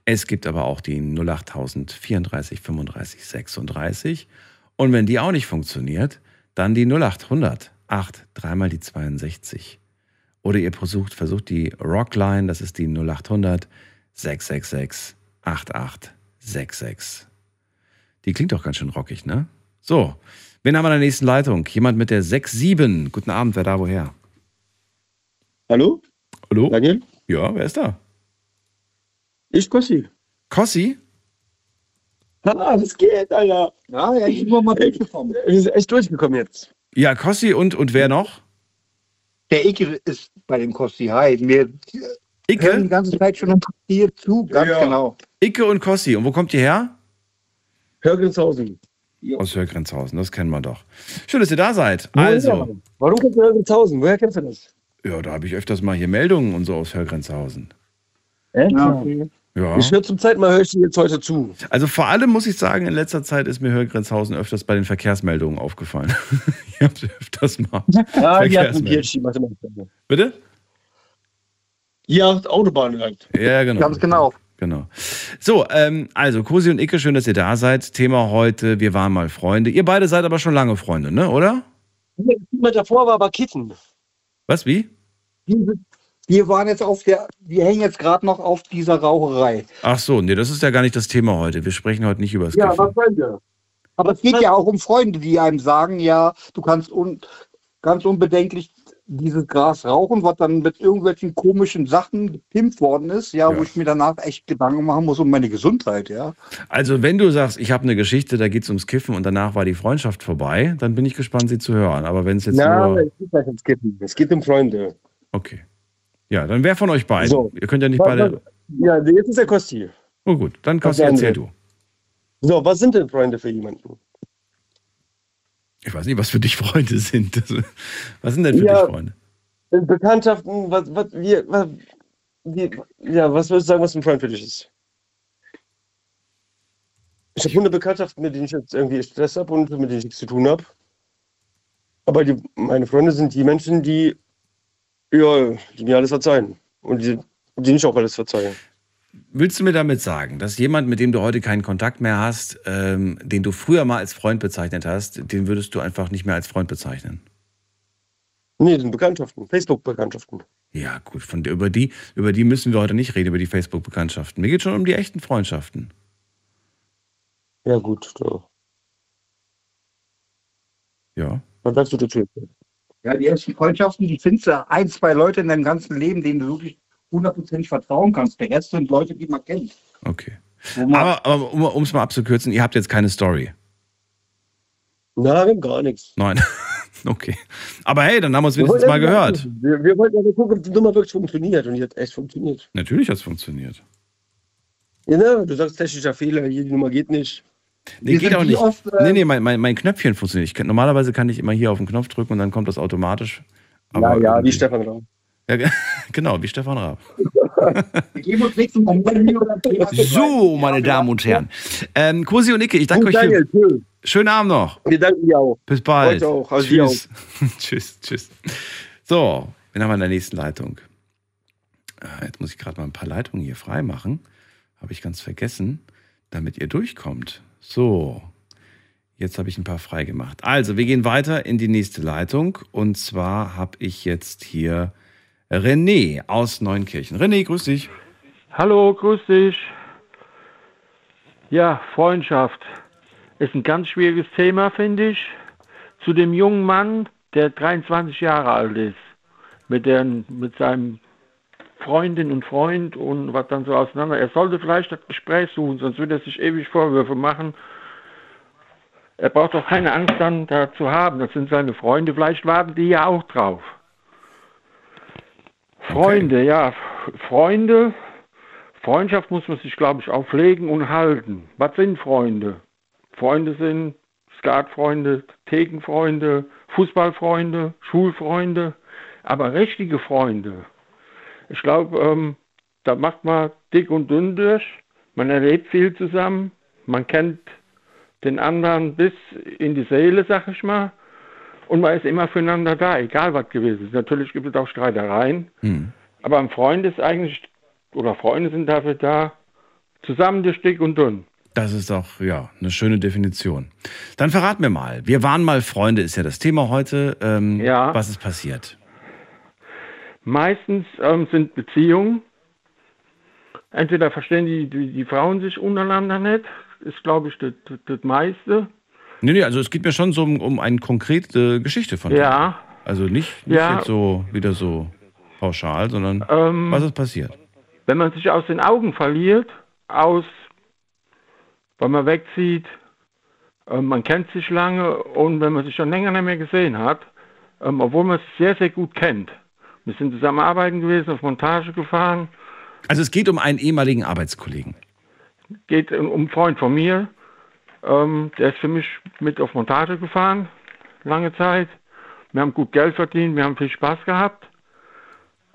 Es gibt aber auch die 08000 34 35 36. Und wenn die auch nicht funktioniert, dann die 0800 8 dreimal die 62. Oder ihr versucht, versucht die Rockline, das ist die 0800 666 8866. Die klingt doch ganz schön rockig, ne? So, wen haben wir in der nächsten Leitung? Jemand mit der 67. Guten Abend, wer da woher? Hallo? Hallo? Daniel? Ja, wer ist da? Ich Kossi. Kossi? Ah, was geht, Alter? Ja, ja, ich bin mal durchgekommen. Wir sind echt durchgekommen jetzt. Ja, Kossi und, und wer noch? Der Icke ist bei dem Kosti. Hi, wir Icke? hören die ganze Zeit schon hier zu, ganz Ja. genau. Icke und Kossi. Und wo kommt ihr her? Hörgrenzhausen. Aus Hörgrenzhausen, das kennen wir doch. Schön, dass ihr da seid. Also, Warum kennst du Hörgrenzhausen? Woher kennst du das? ja, da habe ich öfters mal hier Meldungen und so aus Hörgrenzhausen. Echt? Ja. Ja. Ich höre zum Zeit mal, höre ich dir jetzt heute zu. Also vor allem muss ich sagen, in letzter Zeit ist mir Hörgrenzhausen öfters bei den Verkehrsmeldungen aufgefallen. ich habe öfters mal. Ja, die hat ein Verkehrsmeldungen. PhD Mathematik. Bitte? Ja, Autobahn halt. Ja, genau. Ganz genau. Genau. So, ähm, also Cosi und Icke, schön, dass ihr da seid. Thema heute, wir waren mal Freunde. Ihr beide seid aber schon lange Freunde, ne, oder? Jemand davor war aber Kitten. Was, wie? Wir- waren jetzt auf der, wir hängen jetzt gerade noch auf dieser Raucherei. Ach so, nee, das ist ja gar nicht das Thema heute. Wir sprechen heute nicht über das Ja, Kiffen. was wollen wir? Aber es geht ja auch um Freunde, die einem sagen, ja, du kannst un ganz unbedenklich dieses Gras rauchen, was dann mit irgendwelchen komischen Sachen gepimpt worden ist, ja, wo ich mir danach echt Gedanken machen muss um meine Gesundheit, ja. Also, wenn du sagst, ich habe eine Geschichte, da geht es ums Kiffen und danach war die Freundschaft vorbei, dann bin ich gespannt, sie zu hören. Aber wenn es jetzt Na, nur. es geht nicht ums Kitten. Es geht um Freunde. Okay. Ja, dann wer von euch beiden? So. Ihr könnt ja nicht Was- beide. Ja, jetzt ist der Kosti. Oh gut, dann Kosti, erzähl wir? du. So, was sind denn Freunde für jemanden? Ich weiß nicht, was für dich Freunde sind. Was sind denn für Ja. dich Freunde? Bekanntschaften, was, was, wie, was, wie, ja, was würdest du sagen, was ein Freund für dich ist? Ich habe hundert Bekanntschaften, mit denen ich jetzt irgendwie Stress habe und mit denen ich nichts zu tun habe. Aber die, meine Freunde sind die Menschen, die, ja, die mir alles verzeihen. Und die, die nicht auch alles verzeihen. Willst du mir damit sagen, dass jemand, mit dem du heute keinen Kontakt mehr hast, ähm, den du früher mal als Freund bezeichnet hast, den würdest du einfach nicht mehr als Freund bezeichnen? Nee, den Bekanntschaften, Facebook-Bekanntschaften. Ja, gut, von über, die, über die müssen wir heute nicht reden, über die Facebook-Bekanntschaften. Mir geht schon um die echten Freundschaften. Ja, gut. So. Ja. Was sagst du dazu? Ja, die ersten Freundschaften, die findest du ein, zwei Leute in deinem ganzen Leben, denen du wirklich hundertprozentig vertrauen kannst. Der Rest sind Leute, die man kennt. Okay. Man- Aber, aber um es mal abzukürzen, ihr habt jetzt keine Story. Nein, gar nichts. Nein. okay. Aber hey, dann haben wir Wir wenigstens mal wollten gehört. Wir, wir wollten aber gucken, ob die Nummer wirklich funktioniert. Und die hat echt funktioniert. Natürlich hat es funktioniert. Ja, ne? Du sagst technischer Fehler, hier die Nummer geht nicht. Nee, geht auch nicht. nee, nee, mein, mein, mein Knöpfchen funktioniert. Ich kann, normalerweise kann ich immer hier auf den Knopf drücken und dann kommt das automatisch. Ja, ja, irgendwie- wie Stefan Raum. Ja, ge- genau, wie Stefan Raab. Wir So, meine Damen und Herren. Ähm, Kursi und Icke, ich danke Gut, euch. Daniel, Für, schönen Abend noch. Wir danken dir auch. Bis bald. Heute auch, also tschüss. tschüss, tschüss. So, wen haben wir in der nächsten Leitung? Äh, Jetzt muss ich gerade mal ein paar Leitungen hier freimachen. Habe ich ganz vergessen, damit ihr durchkommt. So, jetzt habe ich ein paar freigemacht. Also, wir gehen weiter in die nächste Leitung. Und zwar habe ich jetzt hier René aus Neunkirchen. René, grüß dich. Hallo, grüß dich. Ja, Freundschaft ist ein ganz schwieriges Thema, finde ich. Zu dem jungen Mann, der 23 Jahre alt ist, mit, den, mit seinem Freundin und Freund und was dann so auseinander. Er sollte vielleicht das Gespräch suchen, sonst wird er sich ewig Vorwürfe machen. Er braucht doch keine Angst dann da zu haben. Das sind seine Freunde. Vielleicht warten die ja auch drauf. Freunde, ja, Freunde. Freundschaft muss man sich, glaube ich, auch pflegen und halten. Was sind Freunde? Freunde sind Skatfreunde, Thekenfreunde, Fußballfreunde, Schulfreunde, aber richtige Freunde. Ich glaube, ähm, da macht man dick und dünn durch. Man erlebt viel zusammen. Man kennt den anderen bis in die Seele, sag ich mal. Und man ist immer füreinander da, egal was gewesen ist. Natürlich gibt es auch Streitereien. Hm. Aber ein Freund ist eigentlich, oder Freunde sind dafür da, zusammen durch dick und dünn. Das ist doch, ja, eine schöne Definition. Dann verrat mir mal. Wir waren mal Freunde, ist ja das Thema heute. Ähm, Ja. Was ist passiert? Meistens ähm, sind Beziehungen, entweder verstehen die, die, die Frauen sich untereinander nicht, ist glaube ich das, das, meiste. Nee, nee, also es geht mir schon so um, um eine konkrete Geschichte von dir. Ja. Also nicht, nicht Ja. jetzt so wieder so pauschal, sondern Ähm, was ist passiert? Wenn man sich aus den Augen verliert, aus, weil man wegzieht. Ähm, man kennt sich lange und wenn man sich schon länger nicht mehr gesehen hat, ähm, obwohl man es sehr, sehr gut kennt. Wir sind zusammen arbeiten gewesen, auf Montage gefahren. Also es geht um einen ehemaligen Arbeitskollegen. Geht um einen Freund von mir, ähm, der ist für mich mit auf Montage gefahren, lange Zeit. Wir haben gut Geld verdient, wir haben viel Spaß gehabt.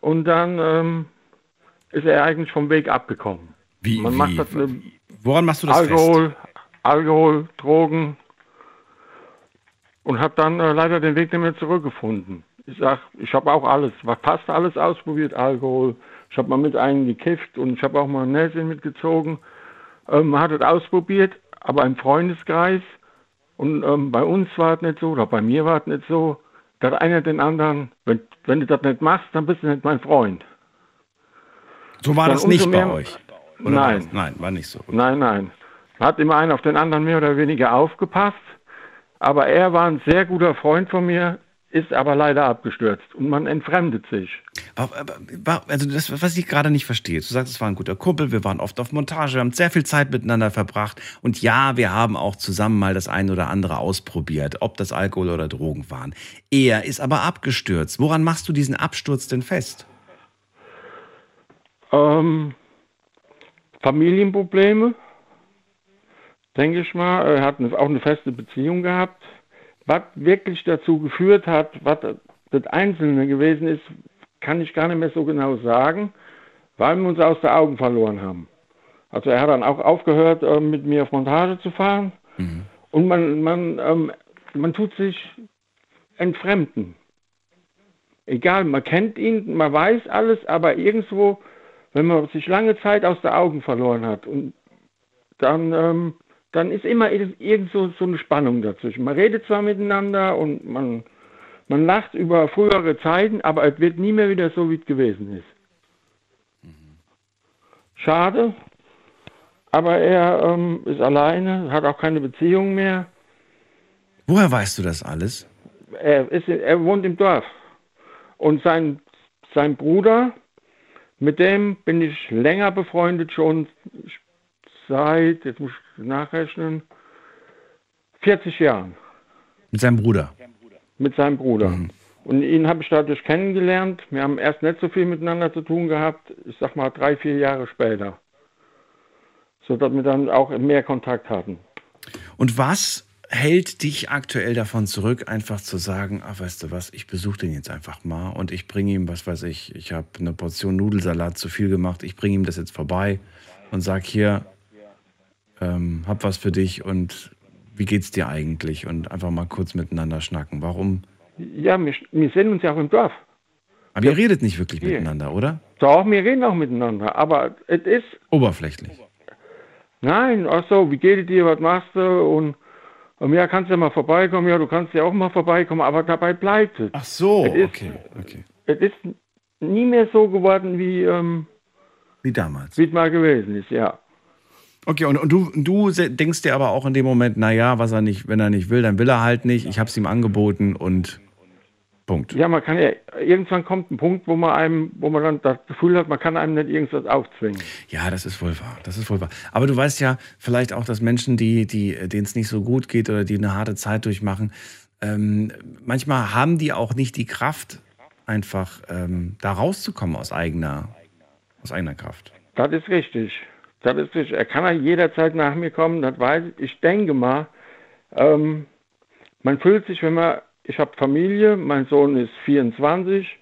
Und dann ähm, ist er eigentlich vom Weg abgekommen. Wie, Man wie, macht das eine woran machst du das Alkohol, fest? Alkohol, Drogen und habe dann äh, leider den Weg nicht mehr zurückgefunden. Ich sag, ich habe auch alles, was passt alles ausprobiert, Alkohol. Ich habe mal mit einem gekifft und ich habe auch mal ein Näschen mitgezogen. Ähm, man hat es ausprobiert, aber im Freundeskreis und ähm, bei uns war es nicht so, oder bei mir war es nicht so, dass einer den anderen, wenn, wenn du das nicht machst, dann bist du nicht mein Freund. So war Dann das nicht umso bei mehr- euch? Oder war Nein. das- Nein, war nicht so. Nein, nein. Man hat immer einen auf den anderen mehr oder weniger aufgepasst. Aber er war ein sehr guter Freund von mir, ist aber leider abgestürzt und man entfremdet sich. Also das, was ich gerade nicht verstehe. Du sagst, es war ein guter Kumpel, wir waren oft auf Montage, wir haben sehr viel Zeit miteinander verbracht. Und ja, wir haben auch zusammen mal das ein oder andere ausprobiert, ob das Alkohol oder Drogen waren. Er ist aber abgestürzt. Woran machst du diesen Absturz denn fest? Ähm, Familienprobleme, denke ich mal. Er hat eine, auch eine feste Beziehung gehabt. Was wirklich dazu geführt hat, was das Einzelne gewesen ist, kann ich gar nicht mehr so genau sagen, weil wir uns aus den Augen verloren haben. Also er hat dann auch aufgehört, äh, mit mir auf Montage zu fahren. Und man, man, ähm, man tut sich entfremden. Egal, man kennt ihn, man weiß alles, aber irgendwo, wenn man sich lange Zeit aus den Augen verloren hat, und dann, ähm, dann ist immer ir- irgend so, so eine Spannung dazwischen. Man redet zwar miteinander und man, man lacht über frühere Zeiten, aber es wird nie mehr wieder so, wie es gewesen ist. Schade, aber er ähm, ist alleine, hat auch keine Beziehung mehr. Woher weißt du das alles? Er, ist, er wohnt im Dorf. Und sein, sein Bruder, mit dem bin ich länger befreundet, schon seit, jetzt muss ich nachrechnen, 40 Jahren Mit seinem Bruder. mit seinem Bruder. Mhm. Und ihn habe ich dadurch kennengelernt. Wir haben erst nicht so viel miteinander zu tun gehabt, ich sag mal drei, vier Jahre später. So dass wir dann auch mehr Kontakt hatten. Und was hält dich aktuell davon zurück, einfach zu sagen, ach weißt du was, ich besuche den jetzt einfach mal und ich bringe ihm, was weiß ich, ich habe eine Portion Nudelsalat zu viel gemacht, ich bringe ihm das jetzt vorbei und sag hier, ähm, hab was für dich und wie geht's dir eigentlich? Und einfach mal kurz miteinander schnacken. Warum? Ja, wir, wir sehen uns ja auch im Dorf. Aber ihr redet nicht wirklich Hier. miteinander, oder? Doch, wir reden auch miteinander. Aber es ist, Oberflächlich. nein, ach so, wie geht es dir, was machst du? Und, und ja, kannst du mal vorbeikommen? Ja, du kannst ja auch mal vorbeikommen, aber dabei bleibt es. Ach so, es ist, okay, okay. Es ist nie mehr so geworden, wie, ähm, Wie damals. wie es mal gewesen ist, ja. Okay, und, und du, du denkst dir aber auch in dem Moment, naja, was er nicht, wenn er nicht will, dann will er halt nicht. Ich habe es ihm angeboten und Punkt. Ja, man kann ja, irgendwann kommt ein Punkt, wo man einem, wo man dann das Gefühl hat, man kann einem nicht irgendwas aufzwingen. Ja, das ist wohl wahr. Das ist wohl wahr. Aber du weißt ja vielleicht auch, dass Menschen, die, die, denen es nicht so gut geht oder die eine harte Zeit durchmachen, ähm, manchmal haben die auch nicht die Kraft, einfach ähm, da rauszukommen aus eigener, aus eigener Kraft. Das ist richtig. Das ist. Er kann ja jederzeit nach mir kommen, das weiß ich. Ich denke mal, ähm, man fühlt sich, wenn man, ich habe Familie, mein Sohn ist 24,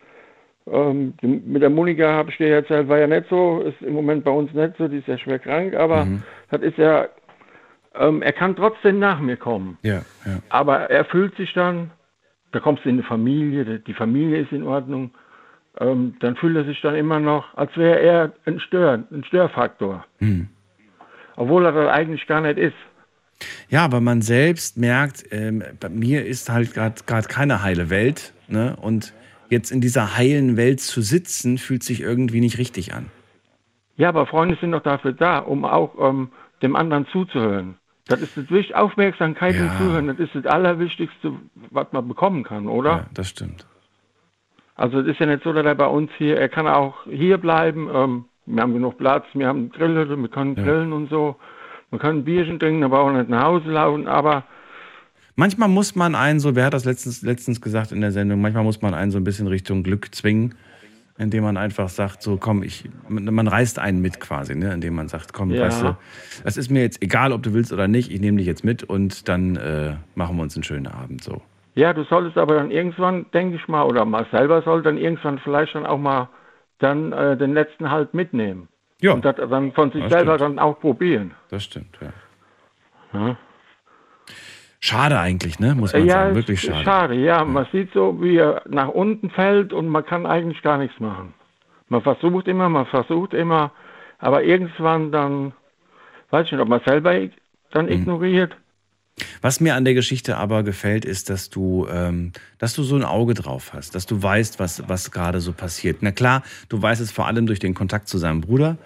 ähm, die- mit der Monika habe ich dir erzählt, war ja nicht so, ist im Moment bei uns nicht so, die ist ja schwer krank, aber das ist ja, ähm, er kann trotzdem nach mir kommen. Ja, ja. Aber er fühlt sich dann, da kommst du in eine Familie, die Familie ist in Ordnung, ähm, dann fühlt er sich dann immer noch, als wäre er ein, Stör, ein Störfaktor. Hm. Obwohl er das eigentlich gar nicht ist. Ja, aber man selbst merkt, ähm, bei mir ist halt gerade keine heile Welt. Ne? Und jetzt in dieser heilen Welt zu sitzen, fühlt sich irgendwie nicht richtig an. Ja, aber Freunde sind doch dafür da, um auch ähm, dem anderen zuzuhören. Das ist das Wichtigste. Aufmerksamkeit und Ja. Zuhören, das ist das Allerwichtigste, was man bekommen kann, oder? Ja, das stimmt. Also es ist ja nicht so, dass er bei uns hier, er kann auch hier bleiben. Ähm, wir haben genug Platz, wir haben Grillhütte, wir können Ja. grillen und so. Man kann ein Bierchen trinken, aber auch nicht nach Hause laufen, aber Manchmal muss man einen, so wer hat das letztens, letztens gesagt in der Sendung, manchmal muss man einen so ein bisschen Richtung Glück zwingen, indem man einfach sagt, so komm, ich, man reißt einen mit quasi, ne? indem man sagt, komm, Ja. weißt du, es ist mir jetzt egal, ob du willst oder nicht, ich nehme dich jetzt mit und dann äh, machen wir uns einen schönen Abend so. Ja, du solltest aber dann irgendwann, denke ich mal, oder mal selber soll dann irgendwann vielleicht dann auch mal dann äh, den letzten Halt mitnehmen. Ja. Und das dann von sich Das selber stimmt. dann auch probieren. Das stimmt, ja. Ja, Schade eigentlich, ne? Muss man ja sagen, wirklich schade. schade. Ja, man sieht so, wie er nach unten fällt und man kann eigentlich gar nichts machen. Man versucht immer, man versucht immer, aber irgendwann dann, weiß ich nicht, ob man selber dann ignoriert. Was mir an der Geschichte aber gefällt, ist, dass du, ähm, dass du so ein Auge drauf hast, dass du weißt, was, was gerade so passiert. Na klar, du weißt es vor allem durch den Kontakt zu seinem Bruder,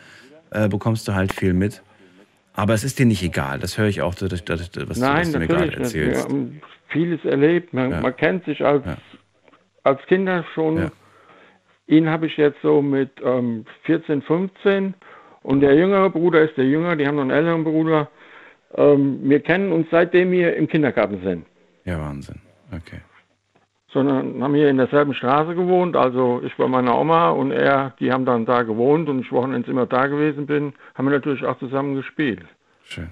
äh, bekommst du halt viel mit. Aber es ist dir nicht egal. Das höre ich auch, was, du, Nein, du mir gerade nicht. Wir erzählst. haben vieles erlebt. Man, Ja. man kennt sich als, als Kinder schon. Ja. Ihn habe ich jetzt so mit ähm, 14, 15 und der jüngere Bruder ist der Jünger, die haben noch einen älteren Bruder. Ähm, wir kennen uns seitdem wir im Kindergarten sind. Ja, Wahnsinn. Okay. Sondern haben hier in derselben Straße gewohnt. Also ich bei meiner Oma und er, die haben dann da gewohnt und ich Wochenends immer da gewesen bin, haben wir natürlich auch zusammen gespielt. Schön.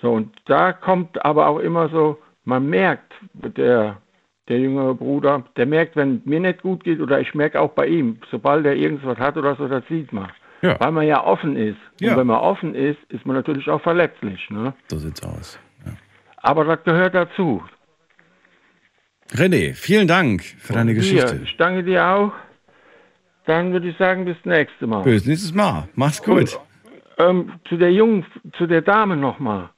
So, und da kommt aber auch immer so, man merkt, der, der jüngere Bruder, der merkt, wenn mir nicht gut geht oder ich merke auch bei ihm, sobald er irgendwas hat oder so, das sieht man. Ja. Weil man ja offen ist. Ja. Und wenn man offen ist, ist man natürlich auch verletzlich. Ne? So sieht's aus. Aber das gehört dazu. René, vielen Dank für deine Hier, Geschichte. ich danke dir auch. Dann würde ich sagen, bis nächste Mal. Bis nächstes Mal. Mach's gut. Ähm, zu der Jungen, zu der Dame nochmal.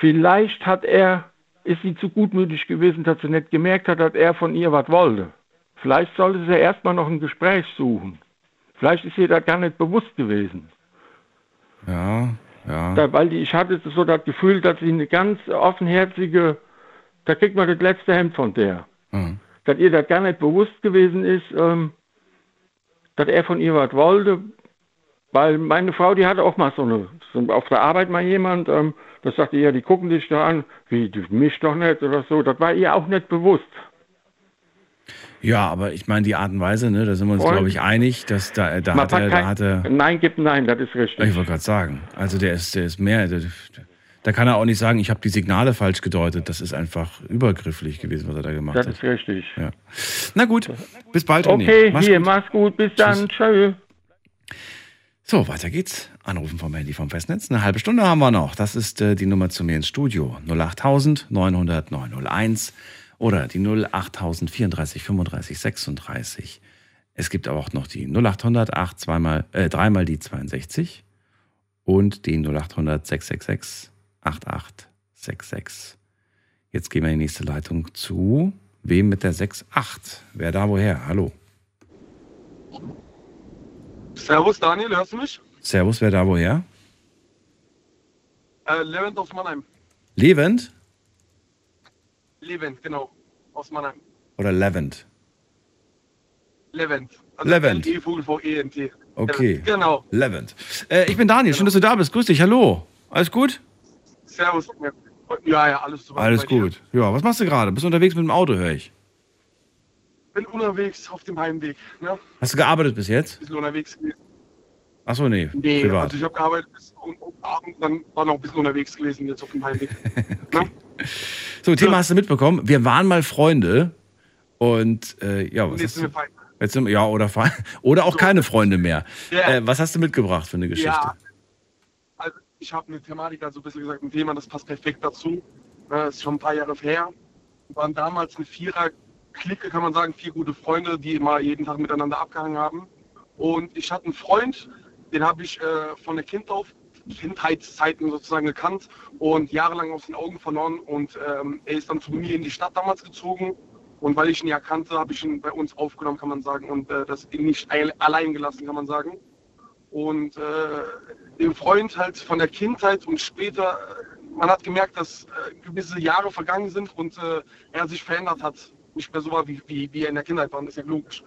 Vielleicht hat er, ist sie zu gutmütig gewesen, dass sie nicht gemerkt hat, dass er von ihr was wollte. Vielleicht sollte sie erstmal noch ein Gespräch suchen. Vielleicht ist ihr das gar nicht bewusst gewesen. Ja, ja. Da, weil die, ich hatte so das Gefühl, dass sie eine ganz offenherzige, da kriegt man das letzte Hemd von der. Mhm. Dass ihr das gar nicht bewusst gewesen ist, ähm, dass er von ihr was wollte. Weil meine Frau, die hatte auch mal so eine, so auf der Arbeit mal jemand, ähm, das sagte ja, die gucken dich da an, wie, du mich doch nicht oder so. Das war ihr auch nicht bewusst. Ja, aber ich meine, die Art und Weise, ne, da sind wir uns, glaube ich, einig, dass da, da Man hat er, da hat er, Nein gibt Nein, das ist richtig. ich wollte gerade sagen, also der ist, der ist mehr, der, da kann er auch nicht sagen, ich habe die Signale falsch gedeutet. Das ist einfach übergrifflich gewesen, was er da gemacht Das hat. ist richtig. Ja. Na gut, bis bald. Okay, Mach's hier, gut. mach's gut, bis dann, tschö. So, weiter geht's. Anrufen vom Handy vom Festnetz. Eine halbe Stunde haben wir noch. Das ist äh, die Nummer zu mir ins Studio. 08000 900 901 oder die 08000 34 35 36. Es gibt aber auch noch die 0800 8 zweimal, äh, dreimal die 62 und die 0800 666 8866. Jetzt gehen wir in die nächste Leitung zu wem mit der 68? Wer da woher? Hallo. Servus Daniel, hörst du mich? Servus, wer da woher? Äh, Levent aus Mannheim. Levent Levent, genau. Aus Mannheim. oder Levent? Levent. Also Levent. L-E, Vogel V E N T. Okay. Levent, Genau. Levent. Äh, ich bin Daniel, schön, dass du da bist. Grüß dich, hallo. Alles gut? Servus. Ja, ja, alles super. Alles dir. gut. Ja, was machst du gerade? Bist du unterwegs mit dem Auto, höre ich. Bin unterwegs auf dem Heimweg. Ne? Hast du gearbeitet bis jetzt? Bisschen unterwegs gewesen. Achso, nee, Nee, privat. also ich habe gearbeitet bis um, um Abend, dann war noch ein bisschen unterwegs gewesen jetzt auf dem Heimweg. So, Thema hast du mitbekommen. Wir waren mal Freunde und äh, ja, was Jetzt sind wir fein. Jetzt sind, ja, oder, oder auch keine Freunde mehr. Ja. Äh, was hast du mitgebracht für eine Geschichte? Ja, also ich habe eine Thematik, also besser gesagt ein Thema, das passt perfekt dazu. Das ist schon ein paar Jahre her. Wir waren damals eine Vierer-Clique, kann man sagen, vier gute Freunde, die immer jeden Tag miteinander abgehangen haben. Und ich hatte einen Freund, den habe ich äh, von der kind auf, Kindheitszeiten sozusagen gekannt und jahrelang aus den Augen verloren. Und ähm, er ist dann zu mir in die Stadt damals gezogen. Und weil ich ihn ja kannte, habe ich ihn bei uns aufgenommen, kann man sagen. Und äh, das ihn nicht ein- allein gelassen, kann man sagen. Und äh, dem Freund halt von der Kindheit und später, äh, man hat gemerkt, dass äh, gewisse Jahre vergangen sind und äh, er sich verändert hat. Nicht mehr so war, wie, wie, wie er in der Kindheit war, das ist ja logisch.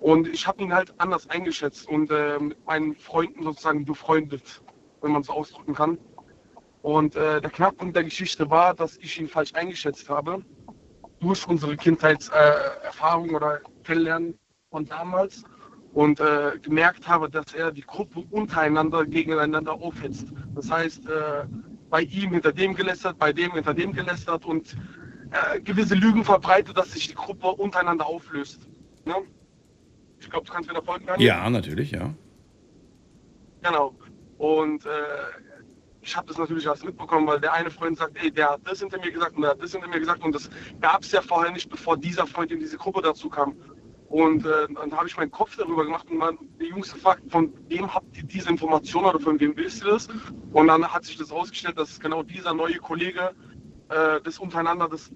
Und ich habe ihn halt anders eingeschätzt und äh, mit meinen Freunden sozusagen befreundet, wenn man so ausdrücken kann. Und äh, der Knackpunkt der Geschichte war, dass ich ihn falsch eingeschätzt habe. Durch unsere Kindheitserfahrung äh, oder Kennenlernen von damals. Und äh, gemerkt habe, dass er die Gruppe untereinander gegeneinander aufhetzt. Das heißt, äh, bei ihm hinter dem gelästert, bei dem hinter dem gelästert und äh, gewisse Lügen verbreitet, dass sich die Gruppe untereinander auflöst. Ne? Ich glaube, du kannst mir da folgen, Daniel? Ja, natürlich, ja. Genau. Und äh, ich habe das natürlich alles mitbekommen, weil der eine Freund sagt, ey, der hat das hinter mir gesagt und der hat das hinter mir gesagt und das gab es ja vorher nicht, bevor dieser Freund in diese Gruppe dazu kam. Und äh, dann habe ich meinen Kopf darüber gemacht und man, die Jungs gefragt, von wem habt ihr diese Information oder von wem wisst ihr das? Und dann hat sich das herausgestellt, dass genau dieser neue Kollege äh, das untereinander das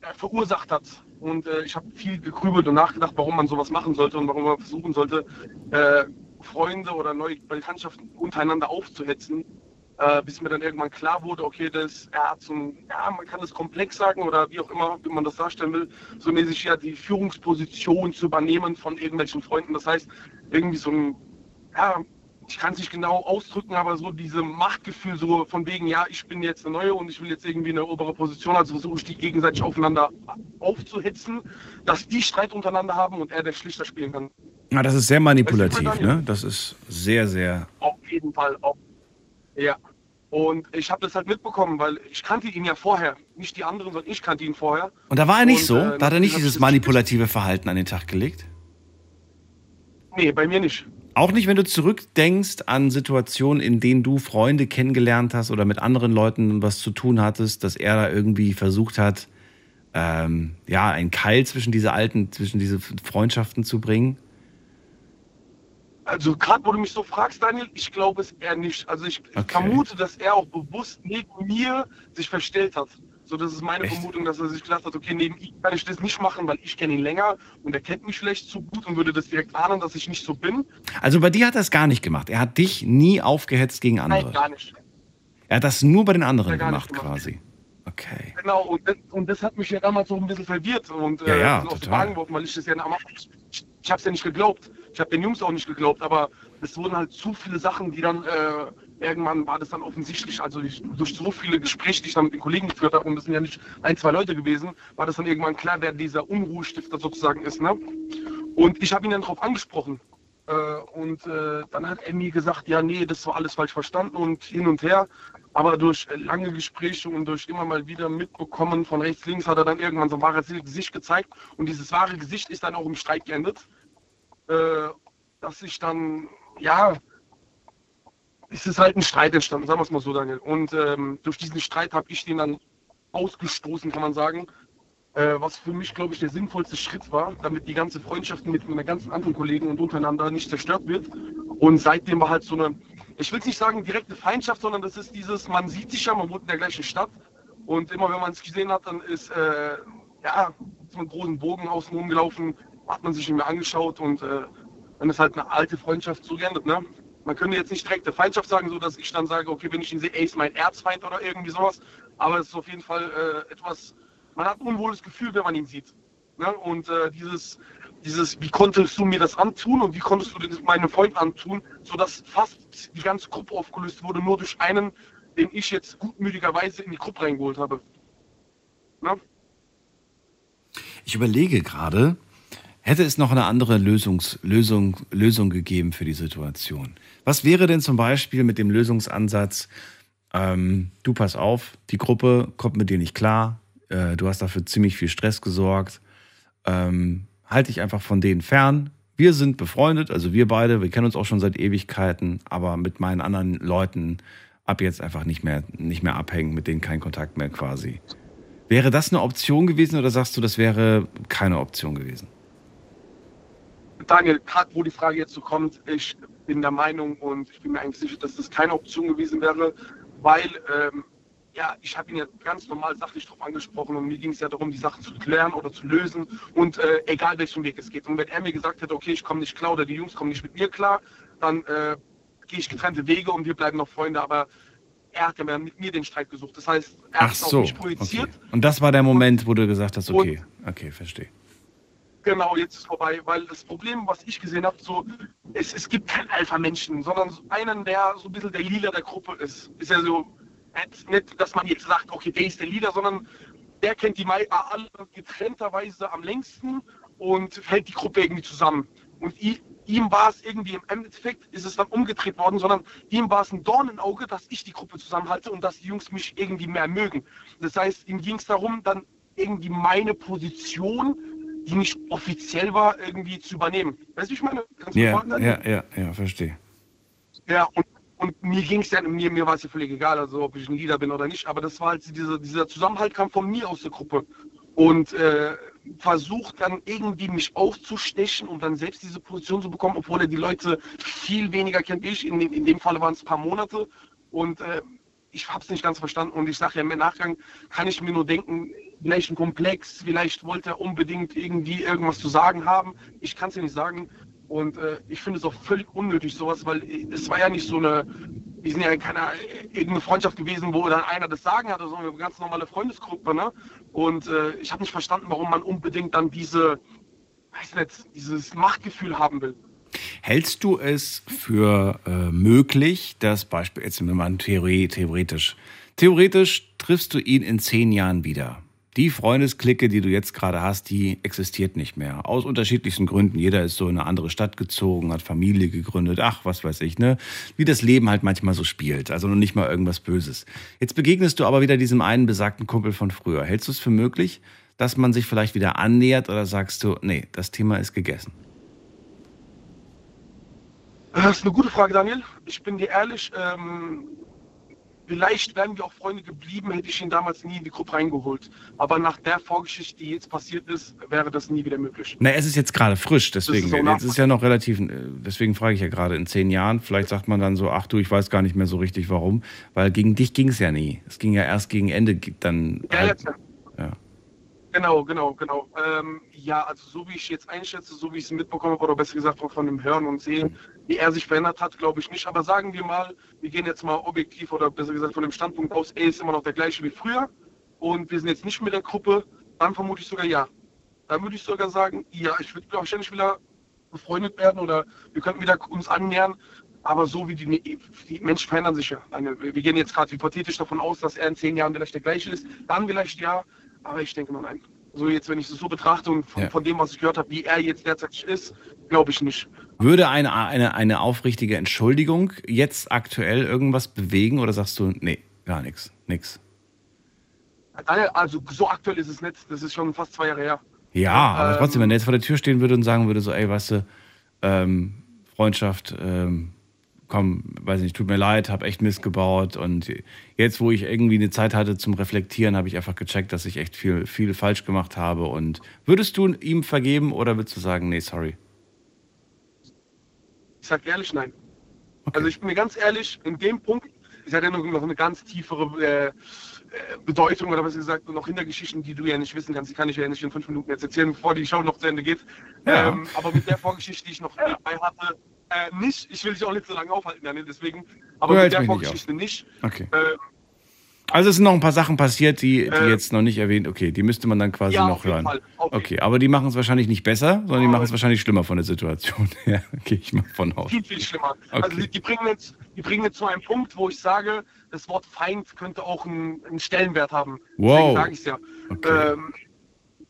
äh, verursacht hat. Und äh, ich habe viel gegrübelt und nachgedacht, warum man sowas machen sollte und warum man versuchen sollte, äh, Freunde oder neue Bekanntschaften untereinander aufzuhetzen äh, bis mir dann irgendwann klar wurde, okay, das, er hat so ein, ja, man kann das komplex sagen oder wie auch immer, wie man das darstellen will, so mäßig ja die Führungsposition zu übernehmen von irgendwelchen Freunden. Das heißt, irgendwie so ein, ja, ich kann es nicht genau ausdrücken, aber so diese Machtgefühl, so von wegen, ja, ich bin jetzt eine neue und ich will jetzt irgendwie eine obere Position, also versuche ich die gegenseitig aufeinander aufzuhetzen, dass die Streit untereinander haben und er der Schlichter spielen kann. Ja, das ist sehr manipulativ, ne? Das ist sehr, sehr. Auf jeden Fall, auf ja. Und ich habe das halt mitbekommen, weil ich kannte ihn ja vorher. Nicht die anderen, sondern ich kannte ihn vorher. Und da war er nicht Und, so? äh, da hat er nicht dieses das- manipulative Verhalten an den Tag gelegt? Nee, bei mir nicht. Auch nicht, wenn du zurückdenkst an Situationen, in denen du Freunde kennengelernt hast oder mit anderen Leuten was zu tun hattest, dass er da irgendwie versucht hat, ähm, ja, einen Keil zwischen diese alten, zwischen diese Freundschaften zu bringen. Also gerade wo du mich so fragst, Daniel, ich glaube es eher nicht. Also ich Okay. vermute, dass er auch bewusst neben mir sich verstellt hat. So, das ist meine Vermutung, dass er sich gedacht hat, okay, neben ihm kann ich das nicht machen, weil ich kenne ihn länger und er kennt mich vielleicht zu gut und würde das direkt ahnen, dass ich nicht so bin. Also bei dir hat er es gar nicht gemacht. Er hat dich nie aufgehetzt gegen andere. Nein, gar nicht. Er hat das nur bei den anderen er gemacht, gemacht. quasi. Okay. Genau, und das, und das hat mich ja damals so ein bisschen verwirrt und Ja, ja, auf die total. Wagen geworfen, weil ich das ja am Anfang- ich, ich habe es ja nicht geglaubt. Ich habe den Jungs auch nicht geglaubt, aber es wurden halt zu viele Sachen, die dann äh, irgendwann war das dann offensichtlich, also ich, durch so viele Gespräche, die ich dann mit den Kollegen geführt habe, und das sind ja nicht ein, zwei Leute gewesen, war das dann irgendwann klar, wer dieser Unruhestifter sozusagen ist. Ne? Und ich habe ihn dann darauf angesprochen. Äh, und äh, dann hat mir gesagt, ja, nee, das war alles falsch verstanden und hin und her. Aber durch lange Gespräche und durch immer mal wieder mitbekommen von rechts, links hat er dann irgendwann so ein wahres Gesicht gezeigt. Und dieses wahre Gesicht ist dann auch im Streit geendet. Äh, dass ich dann, ja, es ist halt ein Streit entstanden, sagen wir es mal so, Daniel. Und ähm, durch diesen Streit habe ich den dann ausgestoßen, kann man sagen. Äh, was für mich, glaube ich, der sinnvollste Schritt war, damit die ganze Freundschaft mit meinen ganzen anderen Kollegen und untereinander nicht zerstört wird. Und seitdem war halt so eine, ich will nicht sagen direkte Feindschaft, sondern das ist dieses, man sieht sich ja, man wohnt in der gleichen Stadt. Und immer wenn man es gesehen hat, dann ist, äh, ja, man einen großen Bogen außen rumgelaufen, hat man sich mehr angeschaut und äh, dann ist halt eine alte Freundschaft so geendet, ne? Man könnte jetzt nicht direkt eine Feindschaft sagen, so dass ich dann sage, okay, wenn ich ihn sehe, ey, ist mein Erzfeind oder irgendwie sowas. Aber es ist auf jeden Fall äh, etwas, man hat ein unwohles Gefühl, wenn man ihn sieht. Ne? Und äh, dieses, dieses, wie konntest du mir das antun und wie konntest du das meinen Freunden antun, sodass fast die ganze Gruppe aufgelöst wurde, nur durch einen, den ich jetzt gutmütigerweise in die Gruppe reingeholt habe. Ne? Ich überlege gerade, hätte es noch eine andere Lösungs Lösung, Lösung gegeben für die Situation? Was wäre denn zum Beispiel mit dem Lösungsansatz, ähm, du pass auf, die Gruppe kommt mit dir nicht klar, äh, du hast dafür ziemlich viel Stress gesorgt, ähm, halt dich einfach von denen fern. Wir sind befreundet, also wir beide, wir kennen uns auch schon seit Ewigkeiten, aber mit meinen anderen Leuten ab jetzt einfach nicht mehr, nicht mehr abhängen, mit denen kein Kontakt mehr quasi. Wäre das eine Option gewesen oder sagst du, das wäre keine Option gewesen? Daniel, gerade wo die Frage jetzt so kommt, ich bin der Meinung und ich bin mir eigentlich sicher, dass das keine Option gewesen wäre, weil ähm, ja, ich habe ihn ja ganz normal sachlich drauf angesprochen und mir ging es ja darum, die Sachen zu klären oder zu lösen und äh, egal welchen Weg es geht. Und wenn er mir gesagt hätte, okay, ich komme nicht klar oder die Jungs kommen nicht mit mir klar, dann äh, gehe ich getrennte Wege und wir bleiben noch Freunde, aber er hat ja mit mir den Streit gesucht. Das heißt, er Ach hat es auf so. mich projiziert. Okay. Und das war der Moment, wo du gesagt hast, okay, okay, verstehe. Genau, jetzt ist vorbei, weil das Problem, was ich gesehen habe, so, es, es gibt keinen Alpha-Menschen, sondern so einen, der so ein bisschen der Lila der Gruppe ist. Ist ja so, Nicht, dass man jetzt sagt, okay, der ist der Leader, sondern der kennt die Mai alle getrennterweise am längsten und hält die Gruppe irgendwie zusammen. Und i- ihm war es irgendwie im Endeffekt, ist es dann umgedreht worden, sondern ihm war es ein Dorn im Auge, dass ich die Gruppe zusammenhalte und dass die Jungs mich irgendwie mehr mögen. Das heißt, ihm ging es darum, dann irgendwie meine Position, die nicht offiziell war, irgendwie zu übernehmen. Weißt du, wie ich meine? Ja, ja, ja, ja, verstehe. Ja, und, und mir ging es ja, mir, mir war es ja völlig egal, also ob ich ein Leader bin oder nicht, aber das war halt dieser, dieser Zusammenhalt kam von mir aus der Gruppe. Und äh, versucht dann irgendwie mich aufzustechen, um dann selbst diese Position zu bekommen, obwohl er die Leute viel weniger kennt wie ich. In, dem- in dem Fall waren es ein paar Monate. Und äh, ich habe es nicht ganz verstanden. Und ich sage ja im Nachgang, kann ich mir nur denken, vielleicht ein Komplex, vielleicht wollte er unbedingt irgendwie irgendwas zu sagen haben. Ich kann es ja nicht sagen. Und äh, ich finde es auch völlig unnötig, sowas, weil äh, es war ja nicht so eine, wir sind ja in keiner äh, irgendeine Freundschaft gewesen, wo dann einer das Sagen hatte, sondern eine ganz normale Freundesgruppe, ne? Und äh, ich habe nicht verstanden, warum man unbedingt dann diese, weiß nicht, dieses Machtgefühl haben will. Hältst du es für äh, möglich, dass Beispiel jetzt nehmen wir mal Theorie, theoretisch, theoretisch triffst du ihn in zehn Jahren wieder? Die Freundesklicke, die du jetzt gerade hast, die existiert nicht mehr. Aus unterschiedlichsten Gründen. Jeder ist so in eine andere Stadt gezogen, hat Familie gegründet, ach, was weiß ich, ne? Wie das Leben halt manchmal so spielt. Also noch nicht mal irgendwas Böses. Jetzt begegnest du aber wieder diesem einen besagten Kumpel von früher. Hältst du es für möglich, dass man sich vielleicht wieder annähert oder sagst du, nee, das Thema ist gegessen? Das ist eine gute Frage, Daniel. Ich bin dir ehrlich, ähm, vielleicht wären wir auch Freunde geblieben, hätte ich ihn damals nie in die Gruppe reingeholt. Aber nach der Vorgeschichte, die jetzt passiert ist, wäre das nie wieder möglich. Na, es ist jetzt gerade frisch, deswegen. Ist Jetzt ist ja noch relativ, äh, deswegen frage ich ja gerade, in zehn Jahren, vielleicht sagt man dann so, ach du, ich weiß gar nicht mehr so richtig warum, weil gegen dich ging es ja nie. Es ging ja erst gegen Ende dann. Ja, halt, ja. ja. Genau, genau, genau. Ähm, ja, also so wie ich jetzt einschätze, so wie ich es mitbekommen habe, oder besser gesagt von, von dem Hören und Sehen, wie er sich verändert hat, glaube ich nicht. Aber sagen wir mal, wir gehen jetzt mal objektiv oder besser gesagt von dem Standpunkt aus, er ist immer noch der gleiche wie früher und wir sind jetzt nicht mit der Gruppe, dann vermute ich sogar ja. Dann würde ich sogar sagen, ja, ich würde wahrscheinlich wieder befreundet werden oder wir könnten wieder uns annähern. Aber so wie die, die Menschen verändern sich ja. Wir gehen jetzt gerade hypothetisch davon aus, dass er in zehn Jahren vielleicht der gleiche ist. Dann vielleicht ja, aber ich denke mal nein. So jetzt, wenn ich es so betrachte und von, Ja. von dem, was ich gehört habe, wie er jetzt derzeit ist, glaube ich nicht. Würde eine, eine, eine aufrichtige Entschuldigung jetzt aktuell irgendwas bewegen oder sagst du, nee, gar nichts, nix? Daniel, Also so aktuell ist es nicht. Das ist schon fast zwei Jahre her. Ja, aber Ähm, trotzdem, wenn er jetzt vor der Tür stehen würde und sagen würde, so, ey, weißt du, ähm, Freundschaft, ähm, komm, weiß nicht, tut mir leid, hab echt Mist gebaut und jetzt, wo ich irgendwie eine Zeit hatte zum Reflektieren, habe ich einfach gecheckt, dass ich echt viel, viel falsch gemacht habe und würdest du ihm vergeben oder würdest du sagen, nee, sorry? Ich sage ehrlich nein. Also ich bin mir ganz ehrlich, in dem Punkt, es hat ja noch noch eine ganz tiefere äh, äh, Bedeutung oder was gesagt, noch Hintergeschichten, die du ja nicht wissen kannst. Die kann ich ja nicht in fünf Minuten jetzt erzählen, bevor die Show noch zu Ende geht. Ja. Ähm, aber mit der Vorgeschichte, die ich noch dabei hatte, äh, nicht. Ich will dich auch nicht so lange aufhalten, Daniel, deswegen. Aber Du mit hältst der mich nicht Vorgeschichte nicht. Okay. Äh, Also es sind noch ein paar Sachen passiert, die, die Äh, jetzt noch nicht erwähnt, okay, die müsste man dann quasi Ja, noch auf jeden hören. Jeden Okay, aber die machen es wahrscheinlich nicht besser, sondern die machen es wahrscheinlich schlimmer von der Situation. ja, gehe ich mal von aus. viel, viel schlimmer. Also Okay. die, die, bringen jetzt, die bringen jetzt zu einem Punkt, wo ich sage, das Wort Feind könnte auch einen, einen Stellenwert haben. Wow. Deswegen sage ich es ja. Okay. Ähm,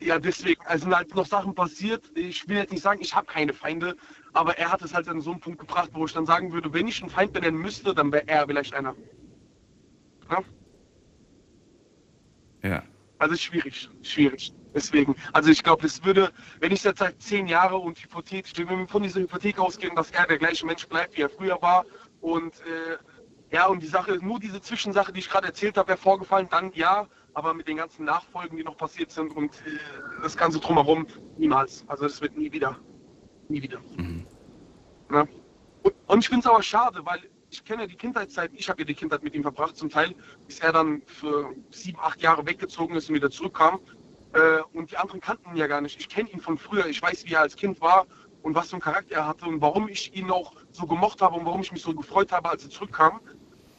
ja, deswegen, also sind halt noch Sachen passiert. Ich will jetzt nicht sagen, ich habe keine Feinde, aber er hat es halt an so einen Punkt gebracht, wo ich dann sagen würde, wenn ich einen Feind benennen müsste, dann wäre er vielleicht einer. Ja? Ja. Also schwierig, schwierig. Deswegen, also ich glaube, es würde, wenn ich jetzt seit zehn Jahre und hypothetisch, wenn wir von dieser Hypothek ausgehen, dass er der gleiche Mensch bleibt, wie er früher war und äh, ja, und die Sache, nur diese Zwischensache, die ich gerade erzählt habe, wäre vorgefallen, dann ja, aber mit den ganzen Nachfolgen, die noch passiert sind und äh, das Ganze drumherum, niemals. Also das wird nie wieder. Nie wieder. Ja. Und, und ich finde es aber schade, weil ich kenne die Kindheitszeit, ich habe ja die Kindheit mit ihm verbracht, zum Teil, bis er dann für sieben, acht Jahre weggezogen ist und wieder zurückkam. Äh, und die anderen kannten ihn ja gar nicht. Ich kenne ihn von früher, ich weiß, wie er als Kind war und was für einen Charakter er hatte und warum ich ihn auch so gemocht habe und warum ich mich so gefreut habe, als er zurückkam.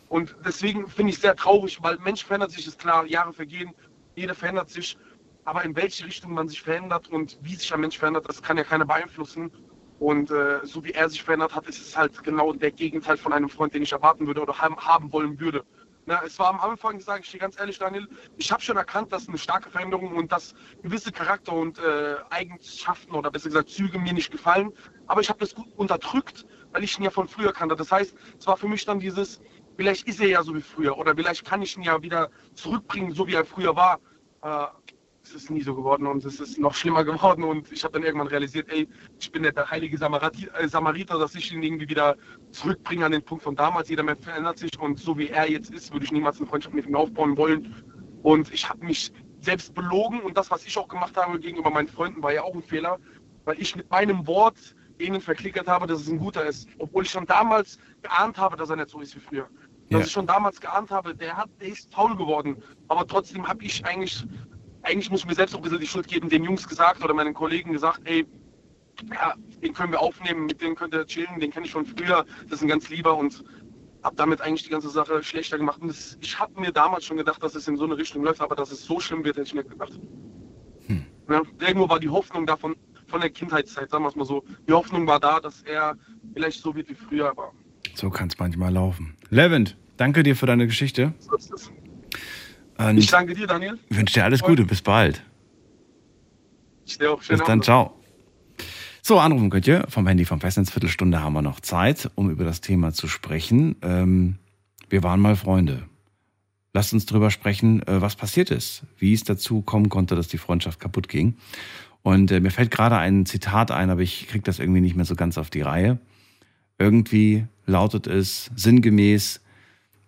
Und deswegen finde ich es sehr traurig, weil Mensch verändert sich, ist klar, Jahre vergehen, jeder verändert sich. Aber in welche Richtung man sich verändert und wie sich ein Mensch verändert, das kann ja keiner beeinflussen. Und äh, so wie er sich verändert hat, ist es halt genau der Gegenteil von einem Freund, den ich erwarten würde oder haben, wollen würde. Na, es war am Anfang, sage ich dir ganz ehrlich, Daniel, ich habe schon erkannt, dass eine starke Veränderung und dass gewisse Charakter- und äh, Eigenschaften oder besser gesagt Züge mir nicht gefallen. Aber ich habe das gut unterdrückt, weil ich ihn ja von früher kannte. Das heißt, es war für mich dann dieses, vielleicht ist er ja so wie früher oder vielleicht kann ich ihn ja wieder zurückbringen, so wie er früher war. Äh, es ist nie so geworden und es ist noch schlimmer geworden und ich habe dann irgendwann realisiert, ey, ich bin der heilige Samarati- äh, Samariter, dass ich ihn irgendwie wieder zurückbringe an den Punkt von damals. Jeder Mensch verändert sich und so wie er jetzt ist, würde ich niemals eine Freundschaft mit ihm aufbauen wollen. Und ich habe mich selbst belogen und das, was ich auch gemacht habe gegenüber meinen Freunden, war ja auch ein Fehler, weil ich mit meinem Wort ihnen verklickert habe, dass es ein guter ist, obwohl ich schon damals geahnt habe, dass er nicht so ist wie früher. Dass Ja. ich schon damals geahnt habe, der, hat, der ist faul geworden. Aber trotzdem habe ich eigentlich, eigentlich muss ich mir selbst auch ein bisschen die Schuld geben, den Jungs gesagt oder meinen Kollegen gesagt, ey, ja, den können wir aufnehmen, mit dem könnt ihr chillen, den kenne ich schon früher, das ist ein ganz lieber und habe damit eigentlich die ganze Sache schlechter gemacht. Das, ich habe mir damals schon gedacht, dass es in so eine Richtung läuft, aber dass es so schlimm wird, hätte ich nicht gedacht. Ja, irgendwo war die Hoffnung davon, von der Kindheitszeit, sagen wir es mal so, die Hoffnung war da, dass er vielleicht so wird wie früher, aber So kann es manchmal laufen. Levent, danke dir für deine Geschichte. so ist es. Und Ich danke dir, Daniel. ich wünsche dir alles Gute. Bis bald. Ich dir auch. Schönen Bis dann. Abend. Ciao. So, anrufen könnt ihr vom Handy vom Festnetz. Viertelstunde haben wir noch Zeit, um über das Thema zu sprechen. Ähm, wir waren mal Freunde. Lasst uns drüber sprechen, äh, was passiert ist, wie es dazu kommen konnte, dass die Freundschaft kaputt ging. Und äh, mir fällt gerade ein Zitat ein, aber ich kriege das irgendwie nicht mehr so ganz auf die Reihe. Irgendwie lautet es sinngemäß,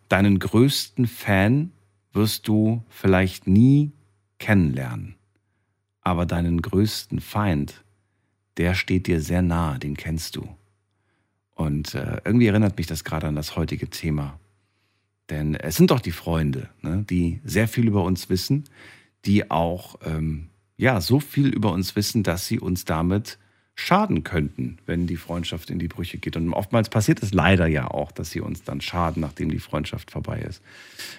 deinen größten Fan wirst du vielleicht nie kennenlernen, aber deinen größten Feind, der steht dir sehr nahe, den kennst du. Und äh, irgendwie erinnert mich das gerade an das heutige Thema. Denn es sind doch die Freunde, ne, die sehr viel über uns wissen, die auch ähm, ja so viel über uns wissen, dass sie uns damit schaden könnten, wenn die Freundschaft in die Brüche geht. Und oftmals passiert es leider ja auch, dass sie uns dann schaden, nachdem die Freundschaft vorbei ist.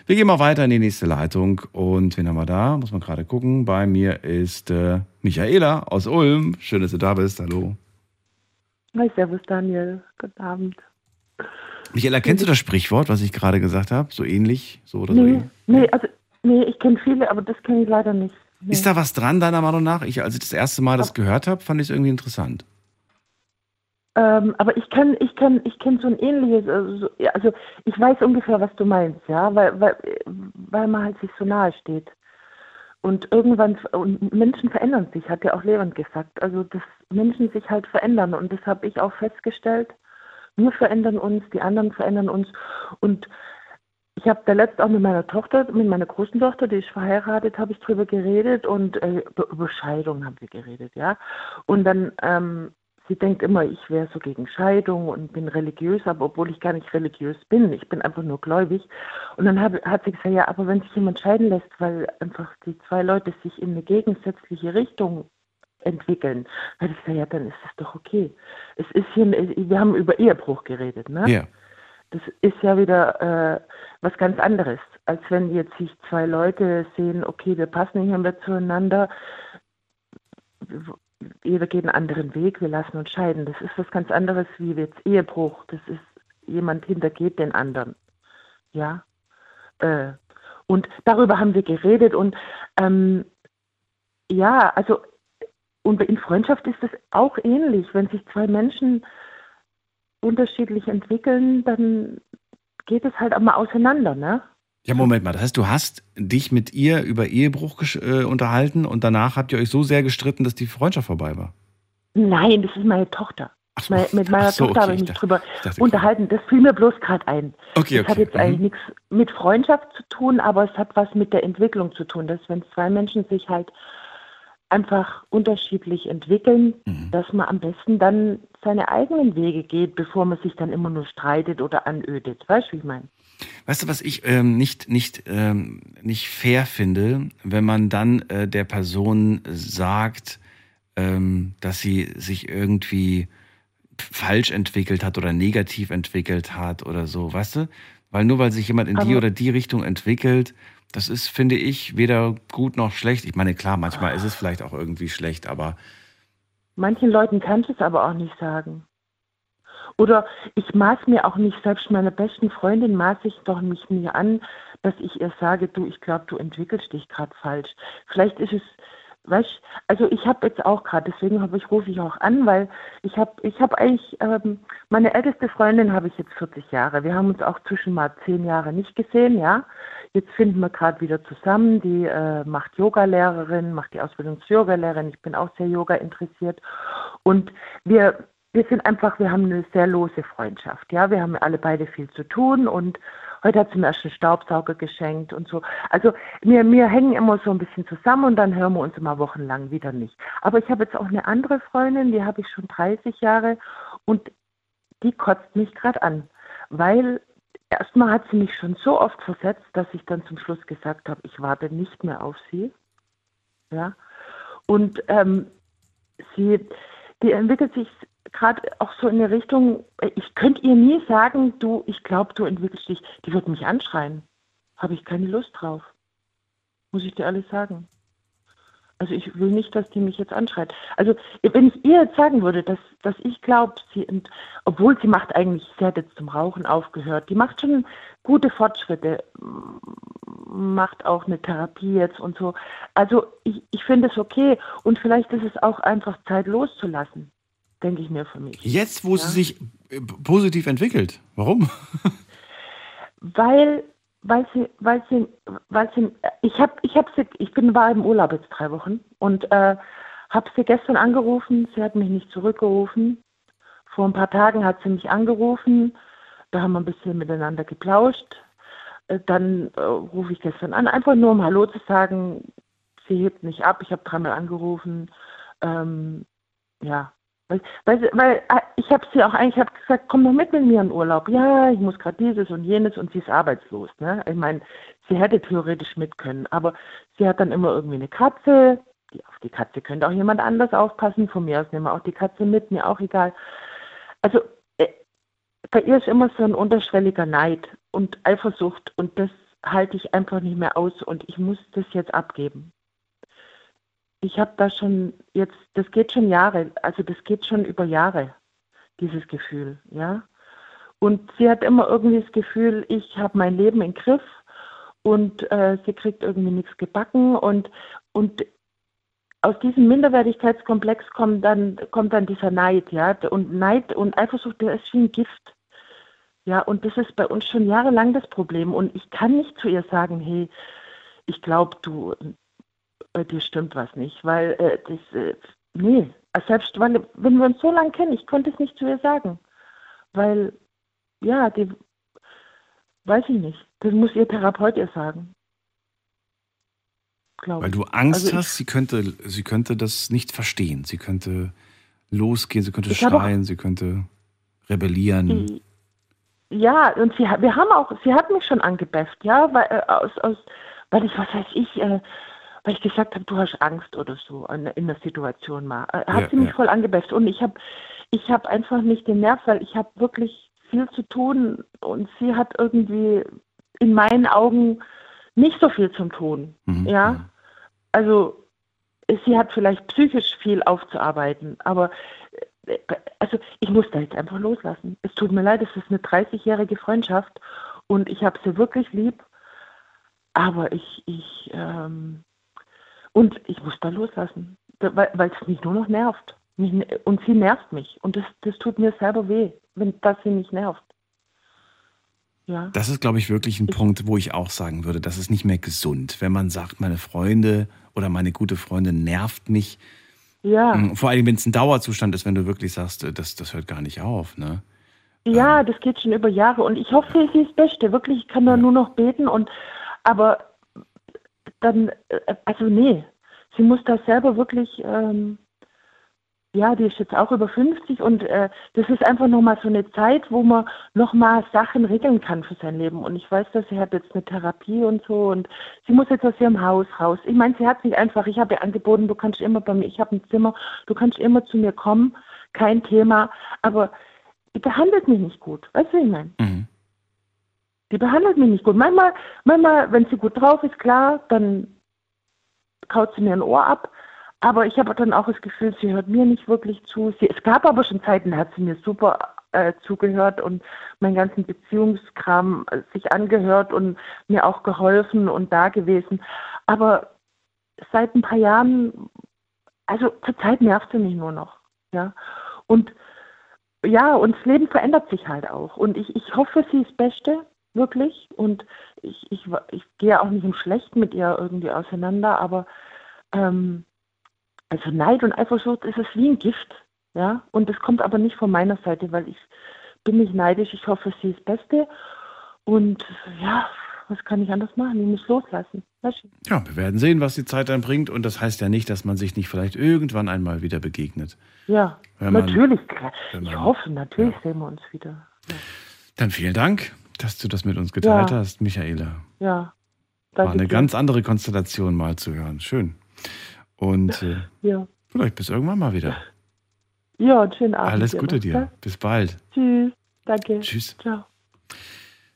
Wir gehen mal weiter in die nächste Leitung. Und wen haben wir da? Muss man gerade gucken. Bei mir ist äh, Michaela aus Ulm. Schön, dass du da bist. Hallo. Hi, servus Daniel. Guten Abend. Michaela, kennst du das Sprichwort, was ich gerade gesagt habe? So ähnlich? So oder so Nee, ähnlich? nee, also, nee, ich kenne viele, aber das kenne ich leider nicht. Nee. Ist da was dran, deiner Meinung nach? Ich, als ich das erste Mal das gehört habe, fand ich es irgendwie interessant. Ähm, aber ich kenne ich kenn, ich kenn so ein ähnliches, also, also ich weiß ungefähr, was du meinst, ja, weil, weil, weil man halt sich so nahe steht. Und irgendwann, und Menschen verändern sich, hat ja auch Levent gesagt. Also, dass Menschen sich halt verändern. Und das habe ich auch festgestellt. Wir verändern uns, die anderen verändern uns. Und ich habe da letzt auch mit meiner Tochter, mit meiner großen Tochter, die ist verheiratet, habe ich drüber geredet und äh, über Scheidung haben wir geredet, ja. Und dann, ähm, sie denkt immer, ich wäre so gegen Scheidung und bin religiös, aber obwohl ich gar nicht religiös bin, ich bin einfach nur gläubig. Und dann hab, hat sie gesagt, ja, aber wenn sich jemand scheiden lässt, weil einfach die zwei Leute sich in eine gegensätzliche Richtung entwickeln, dann habe ich gesagt, ja, dann ist das doch okay. Es ist hier, wir haben über Ehebruch geredet, ne? Ja. Das ist ja wieder äh, was ganz anderes, als wenn jetzt sich zwei Leute sehen, okay, wir passen nicht mehr zueinander, jeder geht einen anderen Weg, wir lassen uns scheiden. Das ist was ganz anderes wie jetzt Ehebruch. Das ist, jemand hintergeht den anderen. Ja. Äh, und darüber haben wir geredet und ähm, ja, also und in Freundschaft ist es auch ähnlich. Wenn sich zwei Menschen unterschiedlich entwickeln, dann geht es halt auch mal auseinander, ne? Ja, Moment mal. Das heißt, du hast dich mit ihr über Ehebruch äh, unterhalten und danach habt ihr euch so sehr gestritten, dass die Freundschaft vorbei war. Nein, das ist meine Tochter. Me- mit meiner ach so, Tochter okay, habe ich ich mich dachte- drüber dachte, unterhalten. Das fiel mir bloß gerade ein. Okay, das hat okay, jetzt eigentlich mhm. nichts mit Freundschaft zu tun, aber es hat was mit der Entwicklung zu tun. Dass wenn zwei Menschen sich halt einfach unterschiedlich entwickeln, Mhm. dass man am besten dann seine eigenen Wege geht, bevor man sich dann immer nur streitet oder anödet. Weißt du, wie ich meine? Weißt du, was ich ähm, nicht, nicht, ähm, nicht fair finde, wenn man dann äh, der Person sagt, ähm, dass sie sich irgendwie falsch entwickelt hat oder negativ entwickelt hat oder so, weißt du? Weil nur weil sich jemand in die Aber- oder die Richtung entwickelt, das ist, finde ich, weder gut noch schlecht. Ich meine, klar, manchmal ist es vielleicht auch irgendwie schlecht, aber Manchen Leuten kannst du es aber auch nicht sagen. Oder ich maß mir auch nicht, selbst meiner besten Freundin maß ich doch nicht mir an, dass ich ihr sage, du, ich glaube, du entwickelst dich gerade falsch. Vielleicht ist es, weißt, also ich habe jetzt auch gerade, deswegen habe ich rufe ich auch an, weil ich habe, ich habe eigentlich ähm, meine älteste Freundin habe ich jetzt 40 Jahre. Wir haben uns auch zwischen mal zehn Jahre nicht gesehen, ja. Jetzt finden wir gerade wieder zusammen. Die äh, macht Yoga-Lehrerin, macht die Ausbildung zur Yoga-Lehrerin. Ich bin auch sehr Yoga interessiert und wir wir sind einfach, wir haben eine sehr lose Freundschaft. Ja, wir haben alle beide viel zu tun und heute hat sie mir erst einen Staubsauger geschenkt und so. Also wir, wir hängen immer so ein bisschen zusammen und dann hören wir uns immer wochenlang wieder nicht. Aber ich habe jetzt auch eine andere Freundin, die habe ich schon 30 Jahre und die kotzt mich gerade an, weil erstmal hat sie mich schon so oft versetzt, dass ich dann zum Schluss gesagt habe, ich warte nicht mehr auf sie. Ja, und ähm, sie, die entwickelt sich gerade auch so in der Richtung, ich könnte ihr nie sagen, du, ich glaube, du entwickelst dich. Die wird mich anschreien. Habe ich keine Lust drauf. Muss ich dir alles sagen. Also ich will nicht, dass die mich jetzt anschreit. Also wenn ich ihr jetzt sagen würde, dass, dass ich glaube, sie, und, obwohl sie macht eigentlich, sie hat jetzt zum Rauchen aufgehört, die macht schon gute Fortschritte, macht auch eine Therapie jetzt und so. Also ich, ich finde es okay und vielleicht ist es auch einfach Zeit loszulassen denke ich mir für mich. Jetzt, wo ja? sie sich äh, positiv entwickelt. Warum? weil, weil sie, weil sie, weil sie, ich habe, ich habe sie, ich bin war im Urlaub jetzt drei Wochen und äh, habe sie gestern angerufen. Sie hat mich nicht zurückgerufen. Vor ein paar Tagen hat sie mich angerufen. Da haben wir ein bisschen miteinander geplauscht. Äh, dann äh, rufe ich gestern an, einfach nur um Hallo zu sagen. Sie hebt nicht ab. Ich habe dreimal angerufen. Ähm, ja, weil, weil, äh, ich habe sie auch eigentlich hab gesagt, komm doch mit mit mir in Urlaub. Ja, ich muss gerade dieses und jenes und sie ist arbeitslos. Ne? Ich meine, sie hätte theoretisch mit können, aber sie hat dann immer irgendwie eine Katze. Die, auf die Katze könnte auch jemand anders aufpassen. Von mir aus nehmen wir auch die Katze mit, mir auch egal. Also äh, bei ihr ist immer so ein unterschwelliger Neid und Eifersucht und das halte ich einfach nicht mehr aus und ich muss das jetzt abgeben ich habe da schon jetzt, das geht schon Jahre, also das geht schon über Jahre, dieses Gefühl, ja. Und sie hat immer irgendwie das Gefühl, ich habe mein Leben im Griff und äh, sie kriegt irgendwie nichts gebacken und, und aus diesem Minderwertigkeitskomplex kommt dann, kommt dann dieser Neid, ja. Und Neid und Eifersucht, der ist wie ein Gift. Ja, und das ist bei uns schon jahrelang das Problem. Und ich kann nicht zu ihr sagen, hey, ich glaube, du, bei dir stimmt was nicht, weil äh, das, äh, nee, selbst weil, wenn wir uns so lange kennen, ich konnte es nicht zu ihr sagen, weil, ja, die, weiß ich nicht, das muss ihr Therapeut ihr sagen. Weil du Angst also hast, sie könnte, sie könnte das nicht verstehen, sie könnte losgehen, sie könnte schreien, sie könnte rebellieren. Ja, und sie, wir haben auch, sie hat mich schon angebefft, ja, weil, äh, aus, aus, weil ich, was weiß ich, äh, weil ich gesagt habe, du hast Angst oder so in der Situation mal. Äh, hat ja, sie mich ja. voll angebefft und ich habe ich hab einfach nicht den Nerv, weil ich habe wirklich viel zu tun und sie hat irgendwie in meinen Augen nicht so viel zum Tun. Mhm. Ja, also sie hat vielleicht psychisch viel aufzuarbeiten, aber äh, also ich muss da jetzt einfach loslassen. Es tut mir leid, es ist eine 30-jährige Freundschaft und ich habe sie wirklich lieb, aber ich, ich, ähm, und ich muss da loslassen, weil es mich nur noch nervt. Und sie nervt mich. Und das, das tut mir selber weh, wenn das sie mich nervt. Ja. Das ist, glaube ich, wirklich ein ich, Punkt, wo ich auch sagen würde, das ist nicht mehr gesund. Wenn man sagt, meine Freunde oder meine gute Freundin nervt mich. Ja. Hm, vor allem, wenn es ein Dauerzustand ist, wenn du wirklich sagst, äh, das, das hört gar nicht auf. Ne? Ja, ähm. das geht schon über Jahre. Und ich hoffe, sie ist das Beste. Wirklich, ich kann da ja. nur noch beten. Und aber dann, äh, also nee, sie muss da selber wirklich, ähm, ja, die ist jetzt auch über 50 und äh, das ist einfach nochmal so eine Zeit, wo man nochmal Sachen regeln kann für sein Leben. Und ich weiß, dass sie hat jetzt eine Therapie und so und sie muss jetzt aus ihrem Haus raus. Ich meine, sie hat sich einfach, ich habe ihr angeboten, du kannst immer bei mir, ich habe ein Zimmer, du kannst immer zu mir kommen, kein Thema, aber behandelt mich nicht gut. Weißt du, wie ich meine? Mhm. Die behandelt mich nicht gut. Manchmal, manchmal, wenn sie gut drauf ist, klar, dann kaut sie mir ein Ohr ab. Aber ich habe dann auch das Gefühl, sie hört mir nicht wirklich zu. Sie, es gab aber schon Zeiten, da hat sie mir super äh, zugehört und meinen ganzen Beziehungskram äh, sich angehört und mir auch geholfen und da gewesen. Aber seit ein paar Jahren, also zurzeit nervt sie mich nur noch. Ja. Und ja, und das Leben verändert sich halt auch. Und ich, ich hoffe, sie ist Beste, wirklich. Und ich, ich, ich gehe auch nicht im Schlechten mit ihr irgendwie auseinander, aber ähm, also Neid und Eifersucht ist es wie ein Gift. Ja, und das kommt aber nicht von meiner Seite, weil ich bin nicht neidisch. Ich hoffe, sie ist Beste. Und ja, was kann ich anders machen? Ich muss loslassen. Ja, wir werden sehen, was die Zeit dann bringt. Und das heißt ja nicht, dass man sich nicht vielleicht irgendwann einmal wieder begegnet. Ja, man- natürlich. ich hoffe, natürlich sehen wir uns wieder. Dann vielen Dank, dass du das mit uns geteilt Ja. hast, Michaela. Ja. War Danke eine dir. ganz andere Konstellation mal zu hören. Schön. Und äh, Ja. vielleicht bis irgendwann mal wieder. Ja, einen schönen Abend. Alles dir Gute noch, dir. gell? Bis bald. Tschüss. Danke. Tschüss. Ciao.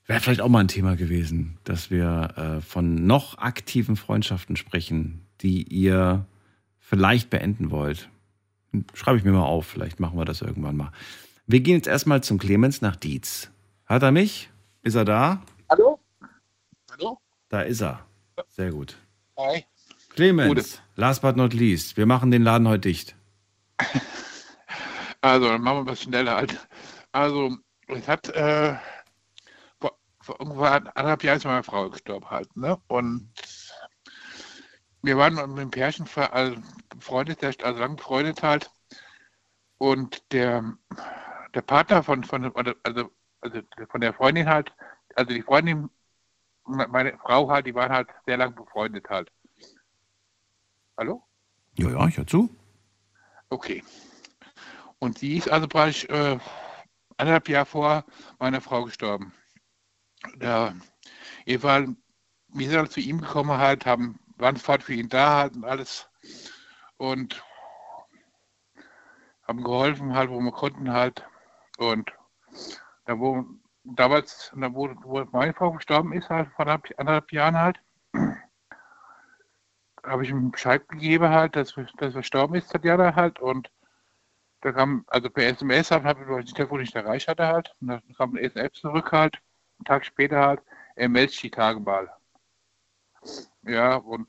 Wäre vielleicht auch mal ein Thema gewesen, dass wir äh, von noch aktiven Freundschaften sprechen, die ihr vielleicht beenden wollt. Schreibe ich mir mal auf, vielleicht machen wir das irgendwann mal. Wir gehen jetzt erstmal zum Clemens nach Dietz. Hat er mich? Ist er da? Hallo? Hallo? Da ist er. Sehr gut. Hi. Clemens, Gute. last but not least, wir machen den Laden heute dicht. Also, dann machen wir bisschen schneller halt. Also, es hat äh, vor, vor ungefähr anderthalb Jahren ist meine Frau gestorben halt, ne? Und wir waren mit dem Pärchen also befreundet, also lang befreundet halt. Und der, der Partner von, von, also, also von der Freundin halt, also die Freundin, me- meine Frau halt, die waren halt sehr lang befreundet halt. Hallo? Ja, ja, ich höre zu. Okay. Und sie ist also praktisch äh, anderthalb Jahre vor meiner Frau gestorben. Da, jedenfalls, wir sind dann zu ihm gekommen halt, haben, waren sofort für ihn da halt und alles und haben geholfen halt, wo wir konnten halt. Und da wo damals, da wo, wo meine Frau gestorben ist, halt vor anderthalb, Jahren halt, habe ich ihm Bescheid gegeben halt, dass, dass er verstorben ist, Tatjana halt. Und da kam, also per SMS halt, habe ich das Telefon nicht erreicht hatte halt. Und dann kam ein SMS zurück halt, einen Tag später halt, er meldet die Tage mal. Ja, und,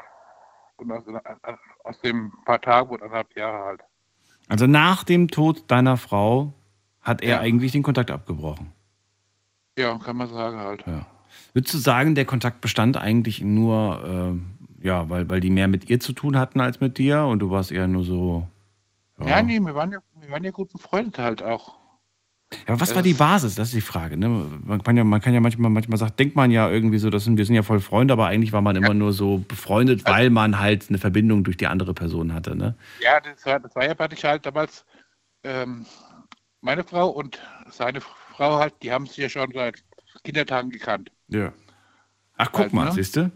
und aus, aus dem paar Tagen und anderthalb Jahre halt. Also nach dem Tod deiner Frau hat er eigentlich den Kontakt abgebrochen. Ja, kann man sagen halt. Ja. Würdest du sagen, der Kontakt bestand eigentlich nur, ähm, ja, weil, weil die mehr mit ihr zu tun hatten als mit dir und du warst eher nur so. Ja, nee, wir waren ja, wir waren ja gut befreundet halt auch. Ja, aber was Das- war die Basis? Das ist die Frage. Ne? Man, kann ja, man kann ja manchmal, manchmal sagt, denkt man ja irgendwie so, das sind, wir sind ja voll Freunde, aber eigentlich war man immer nur so befreundet, weil man halt eine Verbindung durch die andere Person hatte. Ne? Ja, das war, das war ja praktisch halt damals ähm, meine Frau und seine Frau halt, die haben sich ja schon seit Kindertagen gekannt. Ja. Ach, guck Halt, mal, ne? siehst du?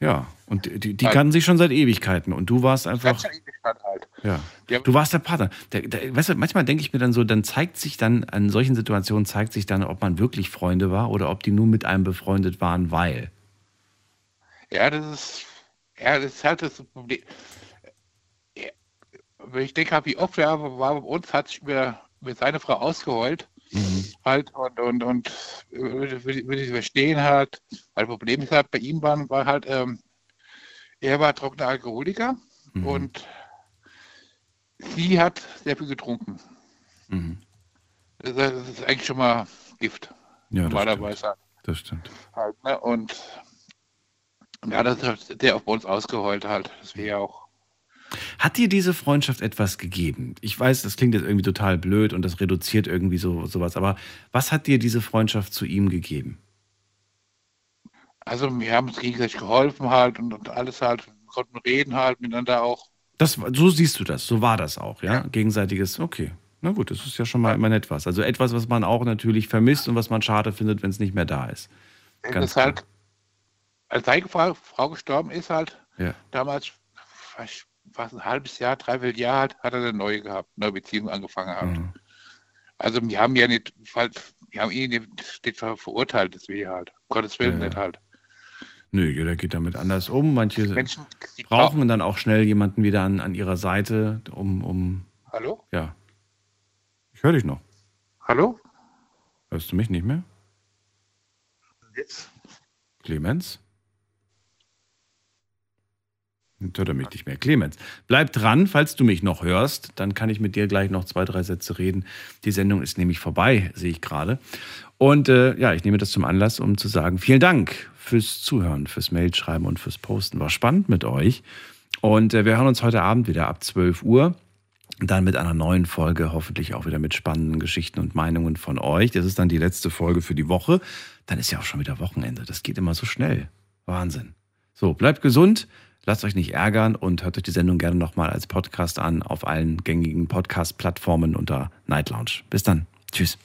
Ja, und die, die, Halt. kannten sich schon seit Ewigkeiten und du warst einfach. Halt. Ja. Ja. Du warst der Partner. Der, der, weißt du, manchmal denke ich mir dann so, dann zeigt sich dann, an solchen Situationen zeigt sich dann, ob man wirklich Freunde war oder ob die nur mit einem befreundet waren, weil. Ja, das ist, ja, das ist halt das Problem. Ja, wenn ich denke, wie oft er war bei uns, hat sich über seine Frau ausgeheult. Halt und, und, und würde, würde, ich verstehen halt. Weil das Problem ist halt, bei ihm war, war halt, ähm, er war trockener Alkoholiker und sie hat sehr viel getrunken. Mhm. Das, ist- das ist eigentlich schon mal Gift. Ja, das normalerweise halt. Das stimmt. halt ne? Und ja, das hat der auf uns ausgeheult halt. Das wäre auch. Hat dir diese Freundschaft etwas gegeben? Ich weiß, das klingt jetzt irgendwie total blöd und das reduziert irgendwie so sowas, aber was hat dir diese Freundschaft zu ihm gegeben? Also wir haben uns gegenseitig geholfen halt und, und alles halt, wir konnten reden halt miteinander auch. Das, so siehst du das, so war das auch, ja? Gegenseitiges, okay. Na gut, das ist ja schon mal immer nett was. Also etwas, was man auch natürlich vermisst und was man schade findet, wenn es nicht mehr da ist. Das Ganz ist halt, als seine Frau, Frau gestorben ist halt, Ja. damals, was was ein halbes Jahr, dreiviertel Jahr halt, hat er eine neue gehabt, eine neue Beziehung angefangen halt. Mhm. Also wir haben ja nicht, halt, wir haben ihn nicht, nicht ver- verurteilt, deswegen halt. Um Gottes Willen Ja, nicht halt. Nö, jeder geht damit anders um. Manche Menschen, brauchen dann auch schnell jemanden wieder an, an ihrer Seite, um, um Hallo? ja. Ich höre dich noch. Hallo? Hörst du mich nicht mehr? Jetzt? Clemens? Jetzt hört er mich nicht mehr. Clemens, bleib dran, falls du mich noch hörst. Dann kann ich mit dir gleich noch zwei, drei Sätze reden. Die Sendung ist nämlich vorbei, sehe ich gerade. Und äh, ja, ich nehme das zum Anlass, um zu sagen, vielen Dank fürs Zuhören, fürs Mailschreiben und fürs Posten. War spannend mit euch. Und äh, wir hören uns heute Abend wieder ab 12 Uhr. Dann mit einer neuen Folge, hoffentlich auch wieder mit spannenden Geschichten und Meinungen von euch. Das ist dann die letzte Folge für die Woche. Dann ist ja auch schon wieder Wochenende. Das geht immer so schnell. Wahnsinn. So, bleibt gesund, lasst euch nicht ärgern und hört euch die Sendung gerne nochmal als Podcast an auf allen gängigen Podcast-Plattformen unter Night Lounge. Bis dann. Tschüss.